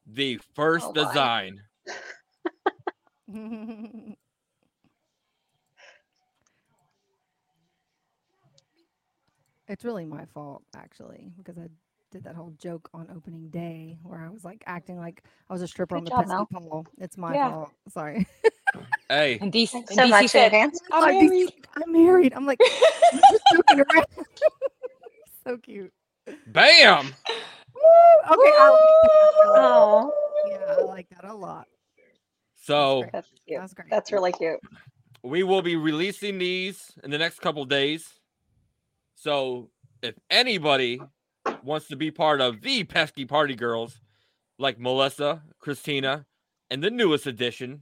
[SPEAKER 6] the first
[SPEAKER 7] Oh,
[SPEAKER 6] design. *laughs*
[SPEAKER 4] it's really my fault, actually, because I did that whole joke on opening day where I was like acting like I was a stripper on the
[SPEAKER 5] job,
[SPEAKER 4] pesky
[SPEAKER 5] Mel.
[SPEAKER 4] pole. It's my
[SPEAKER 7] Yeah.
[SPEAKER 4] fault. Sorry.
[SPEAKER 6] Hey,
[SPEAKER 7] And DC,
[SPEAKER 5] Thanks so
[SPEAKER 7] DC
[SPEAKER 5] much in
[SPEAKER 7] said,
[SPEAKER 5] advance.
[SPEAKER 7] I'm
[SPEAKER 4] DC
[SPEAKER 7] married.
[SPEAKER 4] I'm married. I'm like, I'm just *laughs* joking around. *laughs* so cute.
[SPEAKER 6] bam!
[SPEAKER 4] Woo! Okay, I like that. I
[SPEAKER 5] Oh.
[SPEAKER 4] Yeah, I like that a lot.
[SPEAKER 6] So
[SPEAKER 5] that's cute.
[SPEAKER 4] That's great.
[SPEAKER 5] That's really cute.
[SPEAKER 6] we will be releasing these in the next couple days. So if anybody wants to be part of the pesky party girls, like Melissa, Christina, and the newest addition,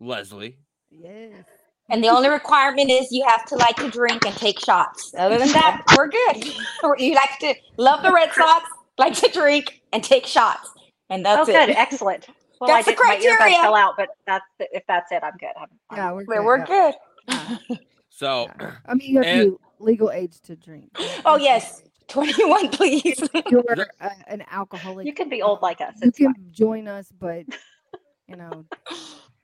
[SPEAKER 6] Leslie.
[SPEAKER 4] Yes.
[SPEAKER 7] And the only requirement is you have to like to drink and take shots. Other than that, *laughs* we're good. *laughs* You like to love the Red Sox, like to drink and take shots, and that's
[SPEAKER 5] oh, good.
[SPEAKER 7] it.
[SPEAKER 5] Excellent. Well,
[SPEAKER 7] That's
[SPEAKER 5] I
[SPEAKER 7] the
[SPEAKER 5] did, my
[SPEAKER 7] criteria.
[SPEAKER 5] fell out, but that's if that's it, I'm good. I'm, I'm-
[SPEAKER 4] Yeah, we're
[SPEAKER 7] We're,
[SPEAKER 4] good.
[SPEAKER 7] we're
[SPEAKER 4] yeah,
[SPEAKER 7] good.
[SPEAKER 4] yeah, *laughs*
[SPEAKER 6] So
[SPEAKER 4] yeah. I mean, you have
[SPEAKER 6] And-
[SPEAKER 4] to be legal age to drink.
[SPEAKER 7] Oh yes, twenty-one, please.
[SPEAKER 4] If *laughs* you're uh, an alcoholic.
[SPEAKER 5] You can be old like us.
[SPEAKER 4] You can
[SPEAKER 5] fine.
[SPEAKER 4] join us, but *laughs* you know,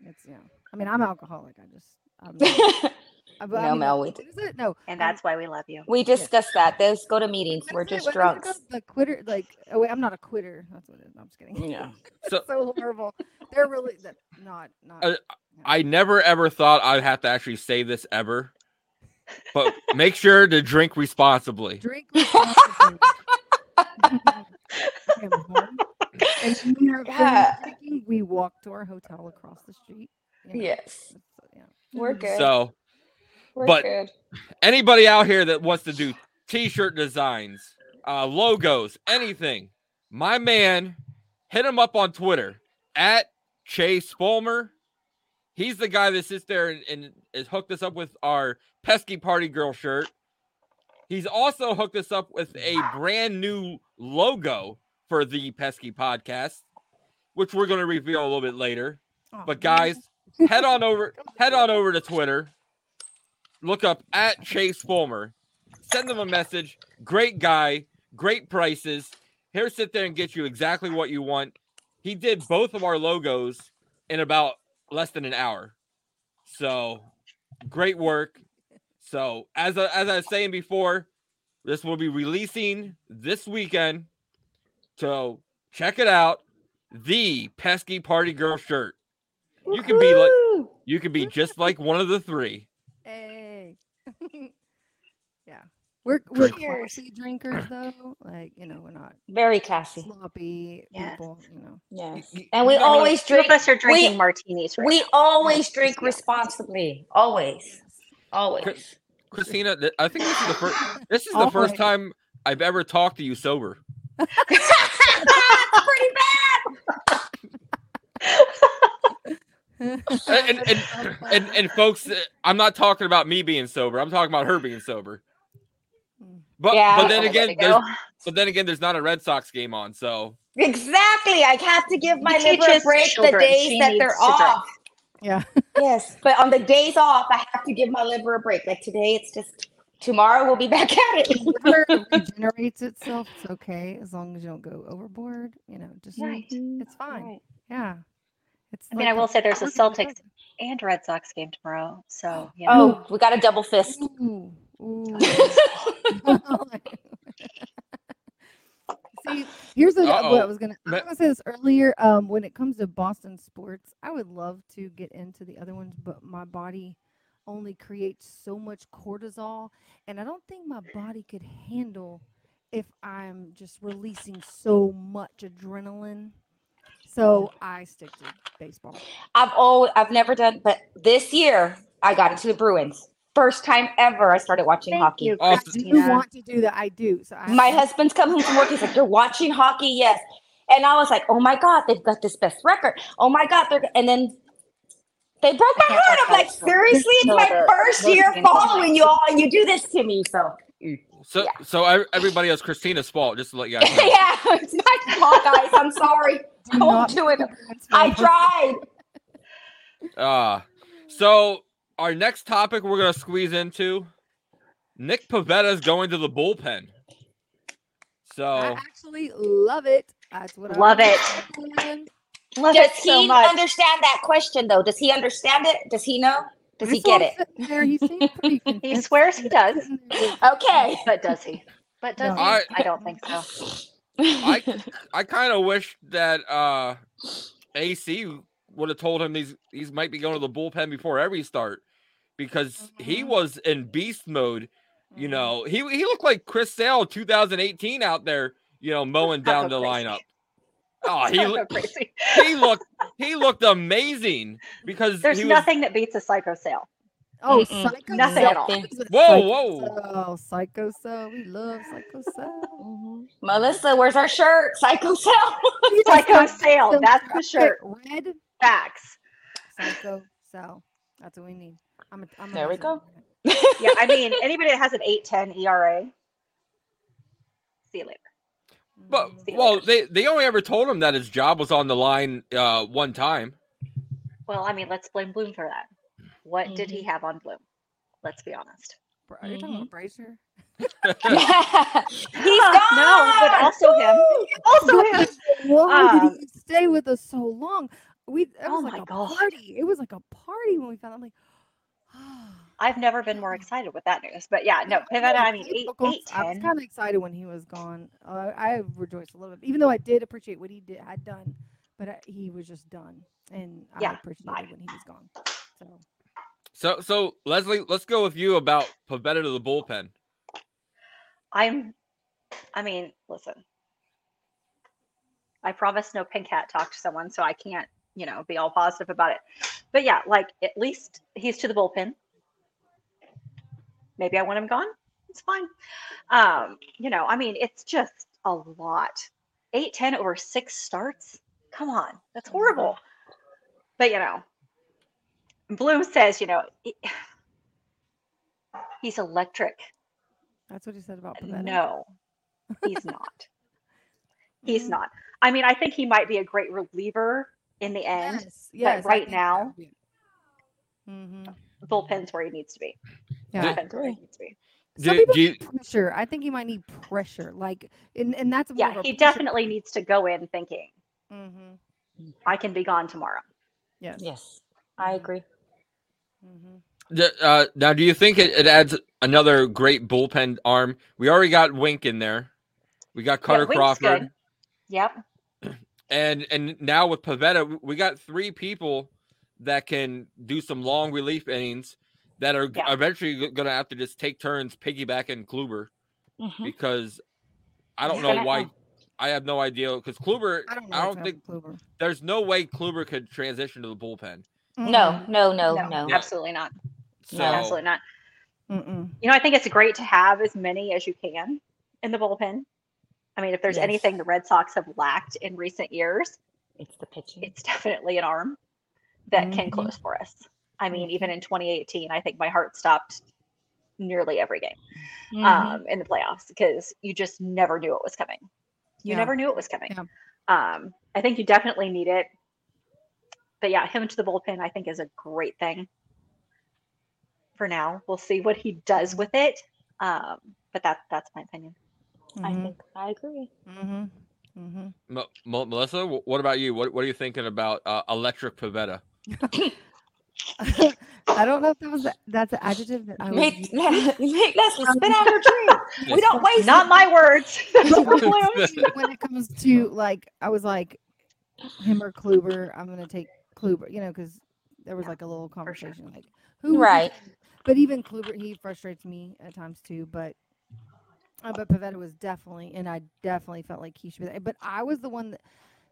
[SPEAKER 4] it's yeah. I mean, I'm alcoholic. I just. I'm *laughs* not, I, but I
[SPEAKER 7] No,
[SPEAKER 4] mean,
[SPEAKER 7] Mel,
[SPEAKER 4] uh,
[SPEAKER 7] we
[SPEAKER 4] what is it? No,
[SPEAKER 5] And
[SPEAKER 4] um,
[SPEAKER 5] that's why we love you.
[SPEAKER 7] we discussed that. Those go to meetings. We're just
[SPEAKER 4] What is it
[SPEAKER 7] drunks.
[SPEAKER 4] called? The quitter, like. Oh wait, I'm not a quitter. That's what it is. No, I'm just kidding.
[SPEAKER 7] Yeah.
[SPEAKER 6] So-
[SPEAKER 4] so horrible. They're really that not not.
[SPEAKER 6] Uh, I never ever thought I'd have to actually say this ever. But make sure to drink responsibly.
[SPEAKER 4] drink *laughs* responsibly. Okay, we're home. and when we are,
[SPEAKER 7] Yeah.
[SPEAKER 4] drinking, we walk to our hotel across the street. you know,
[SPEAKER 7] Yes,
[SPEAKER 4] so, yeah.
[SPEAKER 7] we're
[SPEAKER 4] Mhm.
[SPEAKER 7] good.
[SPEAKER 6] So
[SPEAKER 7] we're
[SPEAKER 6] but-
[SPEAKER 7] good.
[SPEAKER 6] anybody out here that wants to do t-shirt designs, uh, logos, anything, my man, hit him up on Twitter at Chase Fulmer. He's the guy that sits there and, and has hooked us up with our pesky party girl shirt. He's also hooked us up with a brand new logo for the pesky podcast, which we're going to reveal a little bit later.
[SPEAKER 4] Oh,
[SPEAKER 6] But guys, head on over, head on over to Twitter. Look up at Chase Fulmer. Send them a message. Great guy, great prices. He'll sit there and get you exactly what you want. He did both of our logos in about less than an hour. So great work. So as I, as I was saying before, this will be releasing this weekend. So check it out. The pesky party girl shirt. You can be like you can be just like one of the three.
[SPEAKER 4] Hey. *laughs* yeah. We're we're classy drinkers though. Like, you know, we're not
[SPEAKER 7] very classy.
[SPEAKER 4] sloppy
[SPEAKER 5] Yes.
[SPEAKER 4] people, you know.
[SPEAKER 7] Yes, and we
[SPEAKER 6] you know what?
[SPEAKER 7] always
[SPEAKER 5] Two of
[SPEAKER 7] drink.
[SPEAKER 5] us are drinking
[SPEAKER 7] we-
[SPEAKER 5] martinis right
[SPEAKER 7] We always drink responsibly. Always, always.
[SPEAKER 6] Christina, I think this is the first *laughs* this is the first
[SPEAKER 4] Always.
[SPEAKER 6] time I've ever talked to you sober.
[SPEAKER 7] That's pretty bad.
[SPEAKER 6] And and, *laughs* and, and, and folks, uh, I'm not talking about me being sober. I'm talking about her being sober. But
[SPEAKER 7] Yeah.
[SPEAKER 6] but then again, there's, *laughs* but then again, there's not a Red Sox game on, so
[SPEAKER 7] Exactly. I have to give my liver a
[SPEAKER 5] teaches
[SPEAKER 7] break the days
[SPEAKER 5] she
[SPEAKER 7] that they're
[SPEAKER 5] off. drink.
[SPEAKER 4] yeah. *laughs*
[SPEAKER 7] yes, but on the days off, I have to give my liver a break. Like today, it's just tomorrow we'll be *laughs* back at it.
[SPEAKER 4] Water regenerates itself. It's okay as long as you don't go overboard. You know, just
[SPEAKER 5] Right.
[SPEAKER 4] it's fine.
[SPEAKER 5] Right.
[SPEAKER 4] Yeah. It's
[SPEAKER 5] I mean, I will say there's a
[SPEAKER 4] work in the
[SPEAKER 5] Celtics and Red Sox game tomorrow. So, you know.
[SPEAKER 7] Oh, we got a double fist.
[SPEAKER 4] Ooh, ooh. See, here's the, what I was gonna. I was gonna say this earlier. Um, when it comes to Boston sports, I would love to get into the other ones, but my body only creates so much cortisol, and I don't think my body could handle if I'm just releasing so much adrenaline. So I stick to baseball.
[SPEAKER 7] I've always, I've never done, but this year I got into the Bruins. First time ever I started watching
[SPEAKER 5] Thank
[SPEAKER 7] hockey.
[SPEAKER 5] you,
[SPEAKER 6] Oh,
[SPEAKER 4] I do
[SPEAKER 5] Christina.
[SPEAKER 4] want to do that. I do. So I
[SPEAKER 7] My husband's come home from work. He's like, "You're watching hockey, yes." And I was like, "Oh my god, they've got this best record. Oh my god, they're." And then they broke my heart. I'm like, seriously, it's my first year following you all, and you do this to me. So
[SPEAKER 6] So
[SPEAKER 7] Yeah.
[SPEAKER 6] so everybody has Christina's fault. Just to let you guys *laughs* know.
[SPEAKER 7] yeah, it's my fault, guys. I'm sorry.
[SPEAKER 4] do
[SPEAKER 7] Don't
[SPEAKER 4] not
[SPEAKER 7] do it. I tried.
[SPEAKER 6] Uh so our next topic we're gonna squeeze into Nick Pivetta's going to the bullpen. So I
[SPEAKER 4] actually love it. That's what
[SPEAKER 5] Love
[SPEAKER 4] I
[SPEAKER 5] it.
[SPEAKER 4] it.
[SPEAKER 5] Love
[SPEAKER 7] Does
[SPEAKER 5] it so
[SPEAKER 7] he
[SPEAKER 5] much.
[SPEAKER 7] understand that question though? Does he understand it? Does he know? Does he get it?
[SPEAKER 4] There, he *laughs*
[SPEAKER 5] He swears he does.
[SPEAKER 4] Sitting there with-
[SPEAKER 7] Okay.
[SPEAKER 5] But does he? But does
[SPEAKER 4] No.
[SPEAKER 5] he?
[SPEAKER 6] I-
[SPEAKER 5] I don't think so.
[SPEAKER 6] I I kind of wish that uh AC would have told him these these might be going to the bullpen before every start because he
[SPEAKER 4] Mhm.
[SPEAKER 6] was in beast mode.
[SPEAKER 4] Mm-hmm.
[SPEAKER 6] You know, he he looked like Chris Sale 2018 out there, you know, mowing down the
[SPEAKER 5] crazy.
[SPEAKER 6] lineup. Oh, *laughs* he looked
[SPEAKER 5] crazy.
[SPEAKER 6] he looked he looked amazing because
[SPEAKER 5] There's
[SPEAKER 6] he was
[SPEAKER 5] nothing that beats a psycho sale.
[SPEAKER 4] Oh, Psycho
[SPEAKER 5] Nothing at all.
[SPEAKER 4] Sale. He's a
[SPEAKER 6] Whoa,
[SPEAKER 4] Psycho
[SPEAKER 6] whoa.
[SPEAKER 4] Sale, Psycho Sale. We love Psycho Sale.
[SPEAKER 7] Mhm. Melissa, where's our shirt? Psycho *laughs* Sale.
[SPEAKER 5] Psycho sale.
[SPEAKER 4] Cell.
[SPEAKER 5] That's the shirt.
[SPEAKER 4] Red
[SPEAKER 5] Facts.
[SPEAKER 4] Psycho Sale. That's what we need. I'm a, I'm
[SPEAKER 7] There we
[SPEAKER 4] go. *laughs*
[SPEAKER 5] Yeah, I mean, anybody that has an 810 ERA, see you later.
[SPEAKER 6] But.
[SPEAKER 5] See you
[SPEAKER 6] well,
[SPEAKER 5] later.
[SPEAKER 6] they they only ever told him that his job was on the line uh one time.
[SPEAKER 5] Well, I mean, let's blame Bloom for that. What did he have on Bloom? Let's be honest.
[SPEAKER 4] Bra- Are you talking about Brasier? *laughs*
[SPEAKER 7] He's
[SPEAKER 5] Ah, *laughs*
[SPEAKER 7] gone.
[SPEAKER 5] No, but also him. Also him.
[SPEAKER 4] Why
[SPEAKER 5] Um,
[SPEAKER 4] did he stay with us so long? We it
[SPEAKER 5] Oh
[SPEAKER 4] was
[SPEAKER 5] my
[SPEAKER 4] like a
[SPEAKER 5] God.
[SPEAKER 4] party. It was like a party when we found. out. I'm like, *gasps*
[SPEAKER 5] I've never been more excited with that news. But yeah, no, Pivetta, I mean, eight,
[SPEAKER 4] Difficult.
[SPEAKER 5] eight,
[SPEAKER 4] I was kind of excited when he was gone. Uh, I rejoiced a little bit, even though I did appreciate what he did had done, but I, he was just done, and I
[SPEAKER 5] Yeah,
[SPEAKER 4] appreciated
[SPEAKER 5] bye.
[SPEAKER 4] when he was gone. So
[SPEAKER 6] So so Leslie, let's go with you about Pivetta to the bullpen.
[SPEAKER 5] I'm, I mean, listen. I promised no pink hat talk to someone, so I can't, you know, be all positive about it. But yeah, like at least he's to the bullpen. Maybe I want him gone. It's fine. Um, you know, I mean, it's just a lot. Eight, ten over six starts. Come on, that's horrible. But you know, Bloom says, you know, he- he's electric.
[SPEAKER 4] that's what he said about Pivetta.
[SPEAKER 5] No, he's not. *laughs* He's
[SPEAKER 4] Mm,
[SPEAKER 5] not. I mean, I think he might be a great reliever in the end.
[SPEAKER 4] Yes, yes. I
[SPEAKER 5] right now-
[SPEAKER 4] so, yeah. Mhm.
[SPEAKER 5] Bullpen's where he needs to be.
[SPEAKER 4] Yeah.
[SPEAKER 5] Bullpen's where he needs to be.
[SPEAKER 4] Some
[SPEAKER 6] Do-
[SPEAKER 4] people
[SPEAKER 6] do you-
[SPEAKER 4] need pressure. I think he might need pressure. Like, and, and that's more
[SPEAKER 5] Yeah,
[SPEAKER 4] of a
[SPEAKER 5] he
[SPEAKER 4] pressure-
[SPEAKER 5] definitely needs to go in thinking,
[SPEAKER 4] mm-hmm.
[SPEAKER 5] I can be gone tomorrow.
[SPEAKER 4] Yes.
[SPEAKER 7] Yes, I agree.
[SPEAKER 4] Mm-hmm.
[SPEAKER 6] D- Uh, now, do you think it, it adds another great bullpen arm? We already got Wink in there. We got
[SPEAKER 5] Yeah,
[SPEAKER 6] Kutter
[SPEAKER 5] Wink's
[SPEAKER 6] Crawford,
[SPEAKER 5] good. Yep.
[SPEAKER 6] And and now with Pivetta, we got three people that can do some long relief innings that are
[SPEAKER 5] Yeah.
[SPEAKER 6] eventually going to have to just take turns piggybacking Kluber
[SPEAKER 7] Mhm.
[SPEAKER 6] because I don't
[SPEAKER 5] He's
[SPEAKER 6] know
[SPEAKER 5] gonna-
[SPEAKER 6] why. I have no idea because Kluber.
[SPEAKER 4] I don't.
[SPEAKER 6] I don't think
[SPEAKER 4] Kluber.
[SPEAKER 6] there's no way Kluber could transition to the bullpen.
[SPEAKER 7] No, no, no,
[SPEAKER 5] no,
[SPEAKER 7] no.
[SPEAKER 5] absolutely not.
[SPEAKER 6] So
[SPEAKER 7] No.
[SPEAKER 5] Absolutely not.
[SPEAKER 4] Mm-mm.
[SPEAKER 5] You know, I think it's great to have as many as you can in the bullpen. I mean, if there's
[SPEAKER 7] Yes.
[SPEAKER 5] anything the Red Sox have lacked in recent years,
[SPEAKER 7] It's the pitching.
[SPEAKER 5] it's definitely an arm that can
[SPEAKER 4] Mhm.
[SPEAKER 5] close for us. I mean, even in 2018, I think my heart stopped nearly every game
[SPEAKER 7] Mhm.
[SPEAKER 5] um, in the playoffs because you just never knew it was coming. You
[SPEAKER 4] Yeah.
[SPEAKER 5] never knew it was coming.
[SPEAKER 4] Yeah.
[SPEAKER 5] Um, I think you definitely need it. But yeah, him to the bullpen, I think, is a great thing. For now, we'll see what he does with it. Um, but that's that's my opinion.
[SPEAKER 7] I
[SPEAKER 4] Mhm,
[SPEAKER 7] think I agree.
[SPEAKER 4] mhm, mhm.
[SPEAKER 6] M- M- Melissa, what about you? What What are you thinking about uh, Electric Pivetta? *laughs*
[SPEAKER 4] I don't know if that was a, that's an adjective that I would
[SPEAKER 7] Make,
[SPEAKER 4] use.
[SPEAKER 7] make Leslie spit out her drink. *laughs* We don't waste
[SPEAKER 5] Not my words. *laughs*
[SPEAKER 4] when it comes to like, I was like, him or Kluber. I'm gonna take Kluber, you know, because there was like a little
[SPEAKER 5] sure.
[SPEAKER 4] conversation, like who,
[SPEAKER 7] Right.
[SPEAKER 4] But even Kluber, he frustrates me at times too. But but Pivetta was definitely, and I definitely felt like he should be there. But I was the one that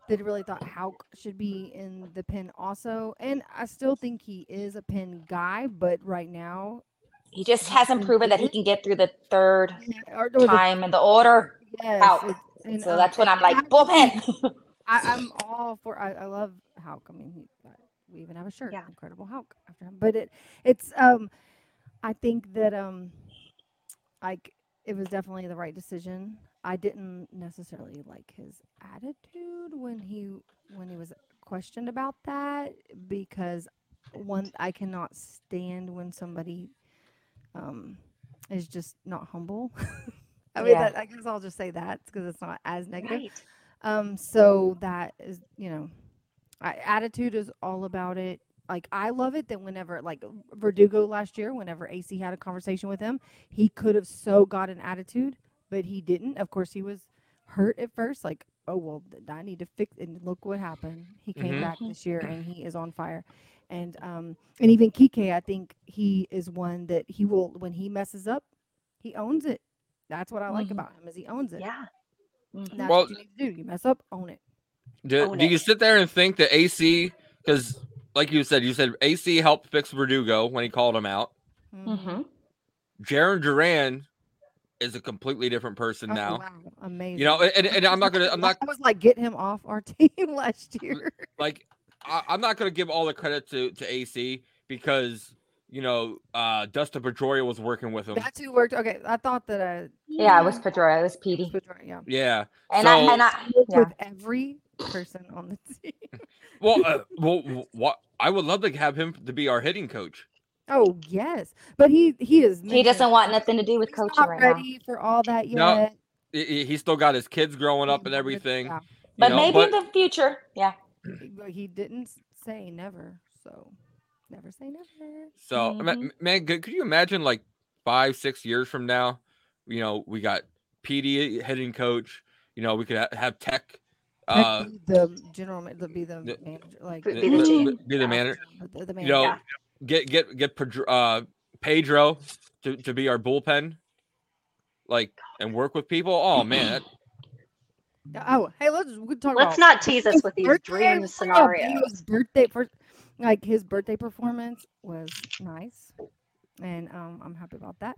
[SPEAKER 4] that really thought Houck should be in the pin also, and I still think he is a pin guy. But right now,
[SPEAKER 7] He just hasn't proven that he can get through the third
[SPEAKER 4] or, or the-
[SPEAKER 7] time in the order.
[SPEAKER 4] yes,
[SPEAKER 7] out.
[SPEAKER 4] and,
[SPEAKER 7] So
[SPEAKER 4] um,
[SPEAKER 7] that's when I'm like, bullpen. *laughs*
[SPEAKER 4] I, I'm all for. I, I love Houck. I mean, he, we even have a shirt,
[SPEAKER 5] Yeah.
[SPEAKER 4] Incredible Houck, after him. But it, it's. Um, I think that um, like it was definitely the right decision. I didn't necessarily like his attitude when he when he was questioned about that because one I cannot stand when somebody um is just not humble. *laughs* I mean,
[SPEAKER 7] Yeah.
[SPEAKER 4] that, I guess I'll just say that because it's not as negative.
[SPEAKER 5] right.
[SPEAKER 4] Um, so that is, you know, I, attitude is all about it. Like I love it that whenever, like Verdugo last year, whenever AC had a conversation with him, he could have so got an attitude, but he didn't. Of course, he was hurt at first. Like, oh well, I need to fix. And look what happened. He came
[SPEAKER 6] Mhm.
[SPEAKER 4] back this year *clears throat* and he is on fire. And um, and even Kike, I think he is one that he will when he messes up, he owns it. That's what I like
[SPEAKER 7] Mhm.
[SPEAKER 4] about him is he owns it.
[SPEAKER 5] Yeah.
[SPEAKER 4] And
[SPEAKER 7] Mhm.
[SPEAKER 4] that's
[SPEAKER 6] Well-
[SPEAKER 4] what you need to do. You mess up, own it.
[SPEAKER 6] Do,
[SPEAKER 5] Own
[SPEAKER 6] do you sit there and think that AC, because like you said, you said AC helped fix Verdugo when he called him out.
[SPEAKER 7] Mhm.
[SPEAKER 6] Jarren Duran is a completely different person
[SPEAKER 4] Oh,
[SPEAKER 6] now.
[SPEAKER 4] wow, amazing.
[SPEAKER 6] You know, and, and I'm not gonna, I'm not *laughs*
[SPEAKER 4] I was like, get him off our *laughs* team last year.
[SPEAKER 6] like, I, I'm not gonna give all the credit to to AC because you know, uh Dustin Pedroia was working with him.
[SPEAKER 4] That's who worked. Okay, I thought that I
[SPEAKER 7] Yeah, it was Pedroia. It was Petey.
[SPEAKER 4] was right, yeah.
[SPEAKER 6] Yeah.
[SPEAKER 7] And
[SPEAKER 6] so,
[SPEAKER 7] I and I yeah.
[SPEAKER 4] With every person on the *laughs* team.
[SPEAKER 6] well, uh, well, what I would love to have him to be our hitting coach.
[SPEAKER 4] Oh yes, but he he is.
[SPEAKER 7] he doesn't want nothing to do with
[SPEAKER 4] He's
[SPEAKER 7] coaching
[SPEAKER 4] not
[SPEAKER 7] right now.
[SPEAKER 4] ready for all that yet.
[SPEAKER 6] No, He, he- he's still got his kids growing up and everything.
[SPEAKER 4] yeah.
[SPEAKER 7] But
[SPEAKER 6] know,
[SPEAKER 7] maybe
[SPEAKER 6] but-
[SPEAKER 7] in the future, yeah.
[SPEAKER 4] But he didn't say never, so never say never.
[SPEAKER 6] So, ma-
[SPEAKER 7] Mhm.
[SPEAKER 6] man, could, could you imagine like five, six years from now? You know, we got PD hitting coach. You know, we could ha- have Tek. Uh,
[SPEAKER 4] the general, ma- be the
[SPEAKER 6] the-
[SPEAKER 4] manager, like
[SPEAKER 5] Be
[SPEAKER 6] the-
[SPEAKER 5] the
[SPEAKER 6] the- be the manager.
[SPEAKER 4] the, the
[SPEAKER 6] You know,
[SPEAKER 4] manager.
[SPEAKER 6] get get get Pedro, uh, Pedro to, to be our bullpen, like, and work with people. Oh man,
[SPEAKER 4] Oh, hey, let's we talk
[SPEAKER 5] Let's
[SPEAKER 4] about
[SPEAKER 5] not tease us with these
[SPEAKER 4] birthday
[SPEAKER 5] dream scenarios.
[SPEAKER 4] Birthday for like his birthday performance was nice, and um, I'm happy about that.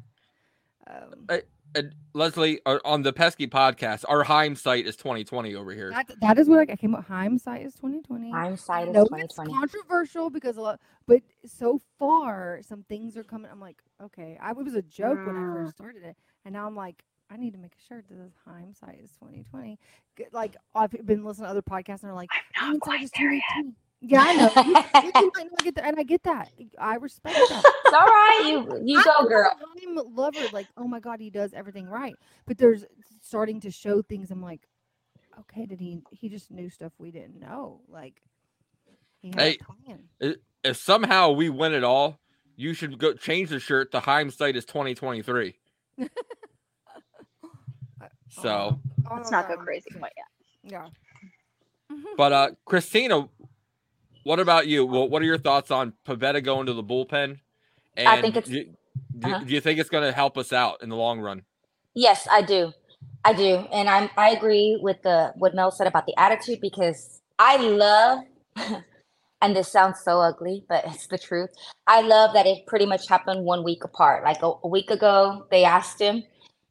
[SPEAKER 4] Um,
[SPEAKER 6] and Leslie uh, on the pesky podcast. Our Chaim site is 2020 over here.
[SPEAKER 4] that that is what I came up. Hindsight is 2020.
[SPEAKER 7] Hindsight is
[SPEAKER 4] know
[SPEAKER 7] 2020.
[SPEAKER 4] it's controversial because a lot, but so far some things are coming. I'm like, okay, I it was a joke when I
[SPEAKER 5] Mm.
[SPEAKER 4] first started it, and now I'm like, I need to make a shirt that says hindsight is 2020. G- Like I've been listening to other podcasts and they're like,
[SPEAKER 5] I'm not
[SPEAKER 4] hindsight
[SPEAKER 5] quite
[SPEAKER 4] is
[SPEAKER 5] there yet.
[SPEAKER 4] 2020. Yeah, I know. You, *laughs* you can- I get that, and I get that. I respect that.
[SPEAKER 7] It's all right. You you
[SPEAKER 4] I'm
[SPEAKER 7] go,
[SPEAKER 4] a
[SPEAKER 7] girl.
[SPEAKER 4] Chaim lover, like, oh my god, he does everything right. But there's starting to show things. I'm like, okay, did he? He just knew stuff we didn't know. Like, he had
[SPEAKER 6] Hey,
[SPEAKER 4] a plan.
[SPEAKER 6] If somehow we win it all, you should go change the shirt. The Chaim site is 2023. *laughs* So,
[SPEAKER 5] Let's not go crazy quite yet.
[SPEAKER 4] Yeah.
[SPEAKER 6] but uh, Christina, what about you? Well, what are your thoughts on Pivetta going to the bullpen? And
[SPEAKER 7] I think it's-
[SPEAKER 6] do,
[SPEAKER 7] uh-huh.
[SPEAKER 6] do you think it's going to help us out in the long run?
[SPEAKER 7] Yes, I do. I do. And I'm I agree with the what Mel said about the attitude because I love *laughs* and this sounds so ugly, but *laughs* it's the truth. I love that it pretty much happened one week apart. Like a, a week ago, they asked him,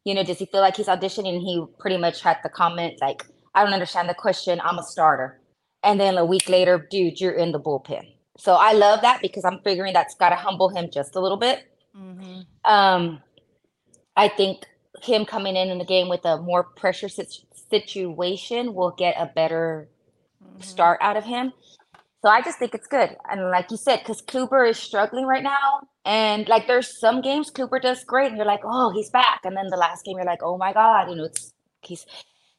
[SPEAKER 7] you know, does he feel like he's auditioning? And he pretty much had the comment like, I don't understand the question. I'm a starter. And then a week later, dude, you're in the bullpen. So I love that because I'm figuring that's got to humble him just a little bit.
[SPEAKER 4] Mm-hmm.
[SPEAKER 7] Um, I think him coming in in the game with a more pressure sit- situation will get a better
[SPEAKER 4] Mm-hmm.
[SPEAKER 7] start out of him. So I just think it's good. And like you said, because Kluber is struggling right now, And like there's some games Cooper does great, and you're like, oh, he's back. And then the last game, you're like, oh my god, you know, it's he's.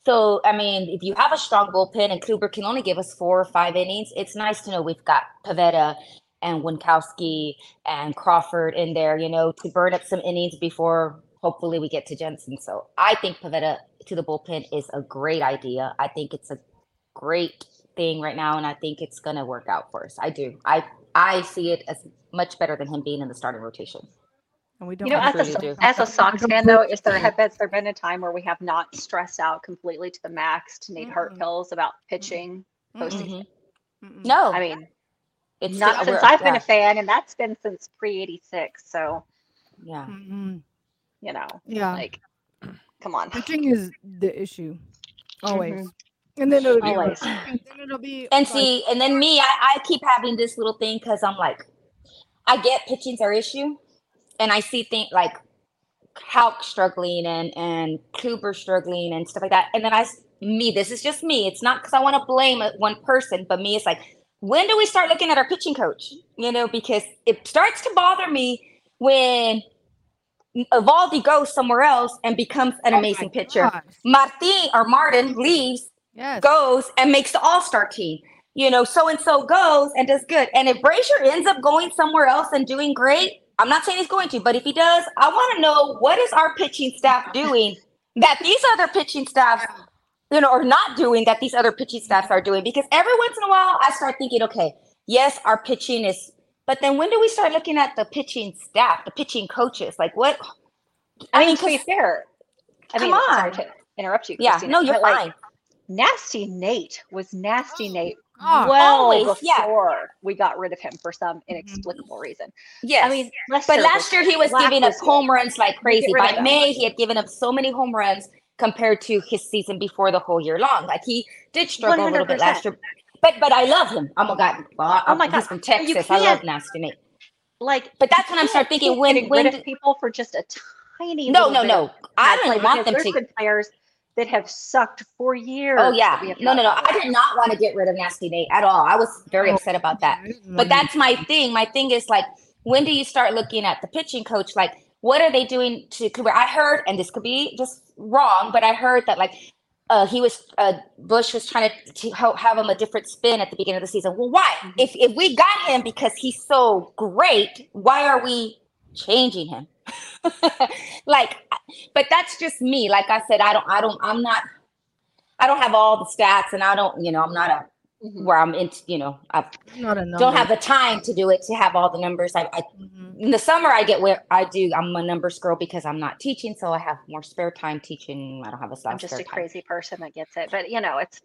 [SPEAKER 7] So I mean, if you have a strong bullpen and Cooper can only give us four or five innings, it's nice to know we've got Pivetta and Winkowski and Crawford in there, you know, to burn up some innings before hopefully we get to Jansen. So I think Pivetta to the bullpen is a great idea. I think it's a great thing right now, and I think it's gonna work out for us. I do. I I see it as much better than him being in the starting rotation.
[SPEAKER 4] And we don't
[SPEAKER 5] You know, as a,
[SPEAKER 7] do.
[SPEAKER 5] as a Sox fan, though, is there has there been a time where we have not stressed out completely to the max to need heart
[SPEAKER 4] Mm-mm.
[SPEAKER 5] pills about pitching postseason?
[SPEAKER 7] Mhm. No,
[SPEAKER 5] I mean,
[SPEAKER 7] it's
[SPEAKER 5] not since I've been
[SPEAKER 7] yeah,
[SPEAKER 5] a fan, and that's been since pre '86. So
[SPEAKER 7] yeah.
[SPEAKER 5] You know,
[SPEAKER 4] Yeah,
[SPEAKER 5] like, come on.
[SPEAKER 4] pitching is the issue, always. And then it'll be
[SPEAKER 5] Always.
[SPEAKER 4] and then it'll be
[SPEAKER 7] And see, and then me, I, I keep having this little thing because I'm like, I get pitching's our issue, and I see things like Houck struggling and and Kluber struggling and stuff like that. And then I me, this is just me. It's not because I want to blame uh, one person, but me, it's like, when do we start looking at our pitching coach? You know, because it starts to bother me when Eovaldi goes somewhere else and becomes an
[SPEAKER 4] oh
[SPEAKER 7] amazing pitcher.
[SPEAKER 4] gosh,
[SPEAKER 7] Martin or Martin leaves
[SPEAKER 4] Yes.
[SPEAKER 7] goes and makes the All Star team. You know, so and so goes and does good. And if Brasier ends up going somewhere else and doing great, I'm not saying he's going to, but if he does, I want to know what is our pitching staff doing that these other pitching staffs, you know, are not doing that these other pitching staffs are doing. Because every once in a while, I start thinking, okay, yes, our pitching is, but then when do we start looking at the pitching staff, the pitching coaches? Like what?
[SPEAKER 5] I mean, to be fair, I
[SPEAKER 7] Come
[SPEAKER 5] mean, sorry
[SPEAKER 7] on.
[SPEAKER 5] to interrupt you.
[SPEAKER 7] yeah,
[SPEAKER 5] Christina,
[SPEAKER 7] no, you're
[SPEAKER 5] but, like,
[SPEAKER 7] fine.
[SPEAKER 5] Nasty Nate was nasty oh. Nate
[SPEAKER 4] Ah,
[SPEAKER 5] well
[SPEAKER 7] always, yeah.
[SPEAKER 5] we got rid of him for some inexplicable reason.
[SPEAKER 7] Yes.
[SPEAKER 5] I mean, Lester
[SPEAKER 7] But last year he was giving up home runs like crazy. By. May, he had given up so many home runs compared to his season before the whole year long. Like he did struggle a little bit last year. But but I love him. Oh my god. Well,
[SPEAKER 5] Oh my
[SPEAKER 7] he's
[SPEAKER 5] God.
[SPEAKER 7] from Texas. I love Nasty Nate.
[SPEAKER 5] like,
[SPEAKER 7] But that's when I'm start thinking when when
[SPEAKER 5] people for just a tiny
[SPEAKER 7] No, no, no. I don't want them to
[SPEAKER 5] players that have sucked for years.
[SPEAKER 7] Oh yeah. No, no, no. I did not want to get rid of Nasty Nate at all. I was very
[SPEAKER 4] Oh,
[SPEAKER 7] upset about that. But that's my thing. My thing is like, when do you start looking at the pitching coach? Like, what are they doing to Cooper? I heard, and this could be just wrong, but I heard that like uh, he was uh, Bush was trying to, to have him a different spin at the beginning of the season. Well, why?
[SPEAKER 5] Mhm.
[SPEAKER 7] If if we got him because he's so great, why are we changing him? *laughs* like, but that's just me. Like I said, I don't, I don't, I'm not. I don't have all the stats, and I don't, you know, I'm not a
[SPEAKER 5] Mhm.
[SPEAKER 7] where I'm into, you know, I don't have the time to do it to have all the numbers. I, I
[SPEAKER 4] Mhm.
[SPEAKER 7] in the summer I get where I do. I'm a numbers girl because I'm not teaching, so I have more spare time teaching. I don't have a
[SPEAKER 5] I'm just a
[SPEAKER 7] time.
[SPEAKER 5] crazy person that gets it, but you know, it's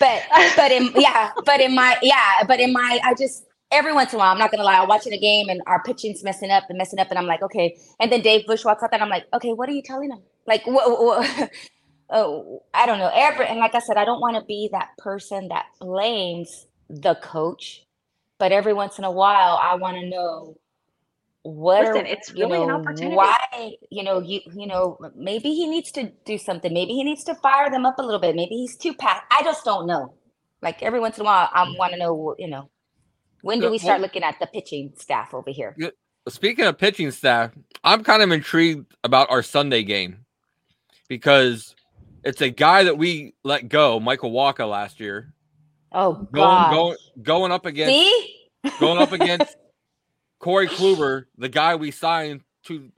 [SPEAKER 7] But but in yeah, but in my yeah, but in my I just every once in a while I'm not gonna lie. I'm watching a game and our pitching's messing up and messing up, and I'm like, okay. And then Dave Bush walks out and I'm like, okay, what are you telling him? Like what? what *laughs* oh, I don't know. Every and like I said, I don't want to be that person that blames the coach, but every once in a while I want to know what
[SPEAKER 5] Listen,
[SPEAKER 7] are,
[SPEAKER 5] it's
[SPEAKER 7] you
[SPEAKER 5] really an
[SPEAKER 7] know,
[SPEAKER 5] opportunity.
[SPEAKER 7] why you know you you know maybe he needs to do something maybe he needs to fire them up a little bit maybe he's too passive i just don't know like every once in a while i mm. want to know you know when do we start looking at the pitching staff over here?
[SPEAKER 6] Speaking of pitching staff, I'm kind of intrigued about our Sunday game because it's a guy that we let go, Michael Wacha, last year,
[SPEAKER 7] oh
[SPEAKER 6] going going going up against
[SPEAKER 7] see?
[SPEAKER 6] going up against *laughs* Corey Kluber, the guy we signed to,